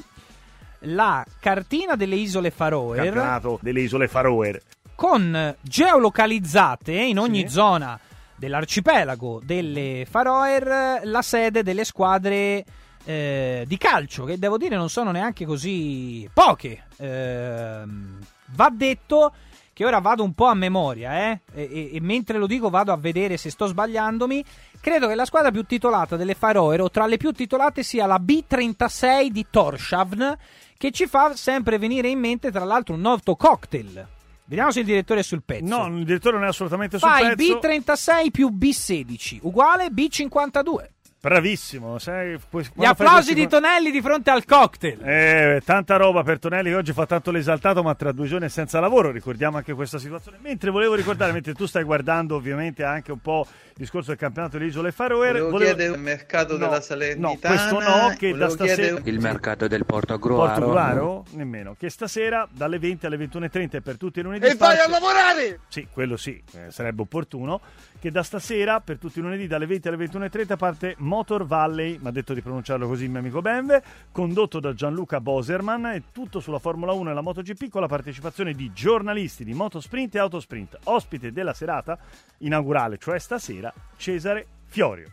S6: la cartina delle isole Faroe
S1: Campionato delle isole Faroe.
S6: Con geolocalizzate in ogni
S1: Sì.
S6: zona dell'arcipelago delle Faroe la sede delle squadre eh, di calcio, che devo dire non sono neanche così poche. Ehm, va detto che ora vado un po' a memoria, eh, e, e- e mentre lo dico vado a vedere se sto sbagliandomi. Credo che la squadra più titolata delle Faroe, o tra le più titolate, sia la B36 di Torshavn, che ci fa sempre venire in mente, tra l'altro, un noto cocktail. Vediamo se il direttore è sul pezzo.
S1: No, il direttore non è assolutamente sul
S6: Fai
S1: pezzo.
S6: B36 più B16 uguale B52.
S1: Bravissimo. Sai, poi-
S6: Gli applausi
S1: questi-
S6: di Tonelli di fronte al cocktail.
S1: Eh, tanta roba per Tonelli che oggi fa tanto l'esaltato, ma tra due giorni è senza lavoro. Ricordiamo anche questa situazione. Mentre volevo ricordare, mentre tu stai guardando, ovviamente anche un po' discorso del campionato delle Isole Faroe.
S30: Volevo chiedere il mercato della Salernitana.
S1: No, questo no, che da
S30: Volevo
S1: stasera.
S31: Il mercato del Portogruaro.
S1: Portogruaro? Nemmeno. Che stasera dalle 20 alle 21.30 e per tutti i lunedì.
S30: E vai a lavorare!
S1: Sì, quello sì, eh, sarebbe opportuno. Che da stasera, per tutti i lunedì, dalle 20 alle 21.30, parte Motor Valley, mi ha detto di pronunciarlo così il mio amico Benve, condotto da Gianluca Boserman e tutto sulla Formula 1 e la MotoGP con la partecipazione di giornalisti di Motosprint e Autosprint. Ospite della serata inaugurale, cioè stasera, Cesare Fiorio.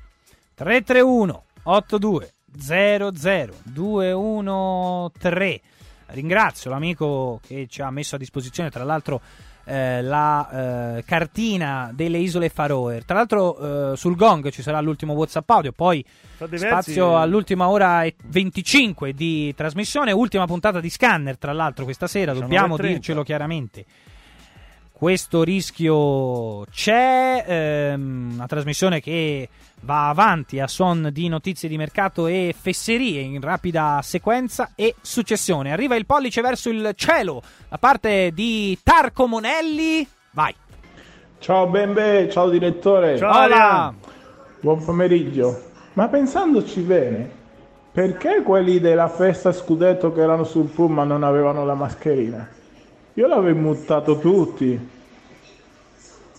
S6: 331 82 00 213 Ringrazio l'amico che ci ha messo a disposizione, tra l'altro, eh, la eh, cartina delle isole Faroe. Tra l'altro, eh, sul gong ci sarà l'ultimo WhatsApp audio, poi spazio all'ultima ora e 25 di trasmissione. Ultima puntata di scanner, tra l'altro, questa sera, dobbiamo
S1: 19.30.
S6: dircelo chiaramente. Questo rischio c'è, ehm, una trasmissione che va avanti a suon di notizie di mercato e fesserie in rapida sequenza e successione. Arriva il pollice verso il cielo da parte di Tarco Monelli. Vai.
S32: Ciao Bembe, ciao direttore.
S6: Ciao. Hola.
S32: Buon pomeriggio. Ma pensandoci bene, perché quelli della festa scudetto che erano sul pullman non avevano la mascherina? Io l'avevo mutato tutti.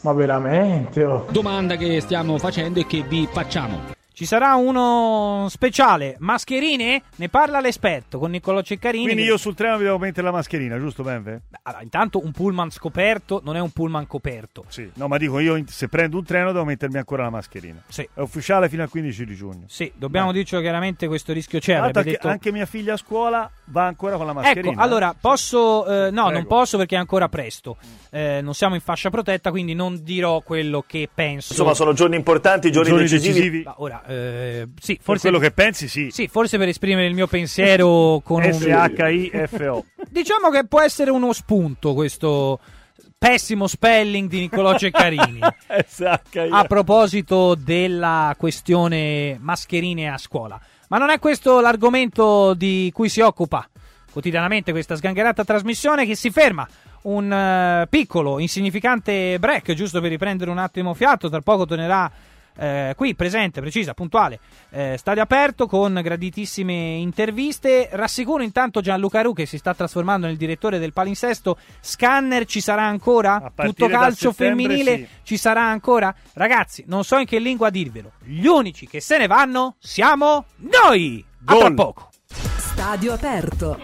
S32: Ma veramente? oh.
S10: Domanda che stiamo facendo e che vi facciamo.
S6: Ci sarà uno speciale, mascherine? Ne parla l'esperto con Niccolò Ceccarini.
S1: Quindi io sul treno mi devo mettere la mascherina, giusto Benve?
S6: Allora, intanto un pullman scoperto non è un pullman coperto.
S1: Sì. No, ma dico io se prendo un treno devo mettermi ancora la mascherina.
S6: Sì.
S1: È ufficiale fino al 15 di giugno.
S6: Sì, dobbiamo dircelo chiaramente, questo rischio c'è.
S1: Anche,
S6: detto-
S1: anche mia figlia a scuola va ancora con la mascherina.
S6: Ecco, allora posso. eh, no,
S1: Prego.
S6: non posso perché è ancora presto. Eh, non siamo in fascia protetta, quindi non dirò quello che penso.
S33: Insomma, sono giorni importanti, giorni,
S1: Giorni
S33: decisivi.
S1: decisivi.
S6: Ma ora, eh, sì,
S1: Per
S6: forse.
S1: quello che pensi, sì.
S6: Sì, forse per esprimere il mio pensiero con un.
S1: S-H-I-F-O.
S6: Diciamo che può essere uno spunto questo pessimo spelling di Niccolò Ceccarini.
S1: S-H-I-F-O.
S6: a proposito della questione mascherine a scuola. Ma non è questo l'argomento di cui si occupa quotidianamente questa sgangherata trasmissione che si ferma. Un eh, piccolo, insignificante break, giusto per riprendere un attimo fiato. Tra poco tornerà eh, qui, presente, precisa, puntuale, eh, stadio aperto con graditissime interviste. Rassicuro intanto Gianluca Ru che si sta trasformando nel direttore del palinsesto. Scanner ci sarà ancora? Tutto calcio femminile
S1: sì.
S6: ci sarà ancora? Ragazzi, non so in che lingua dirvelo. Gli unici che se ne vanno siamo noi. A tra
S1: Gol.
S6: poco.
S2: Stadio aperto.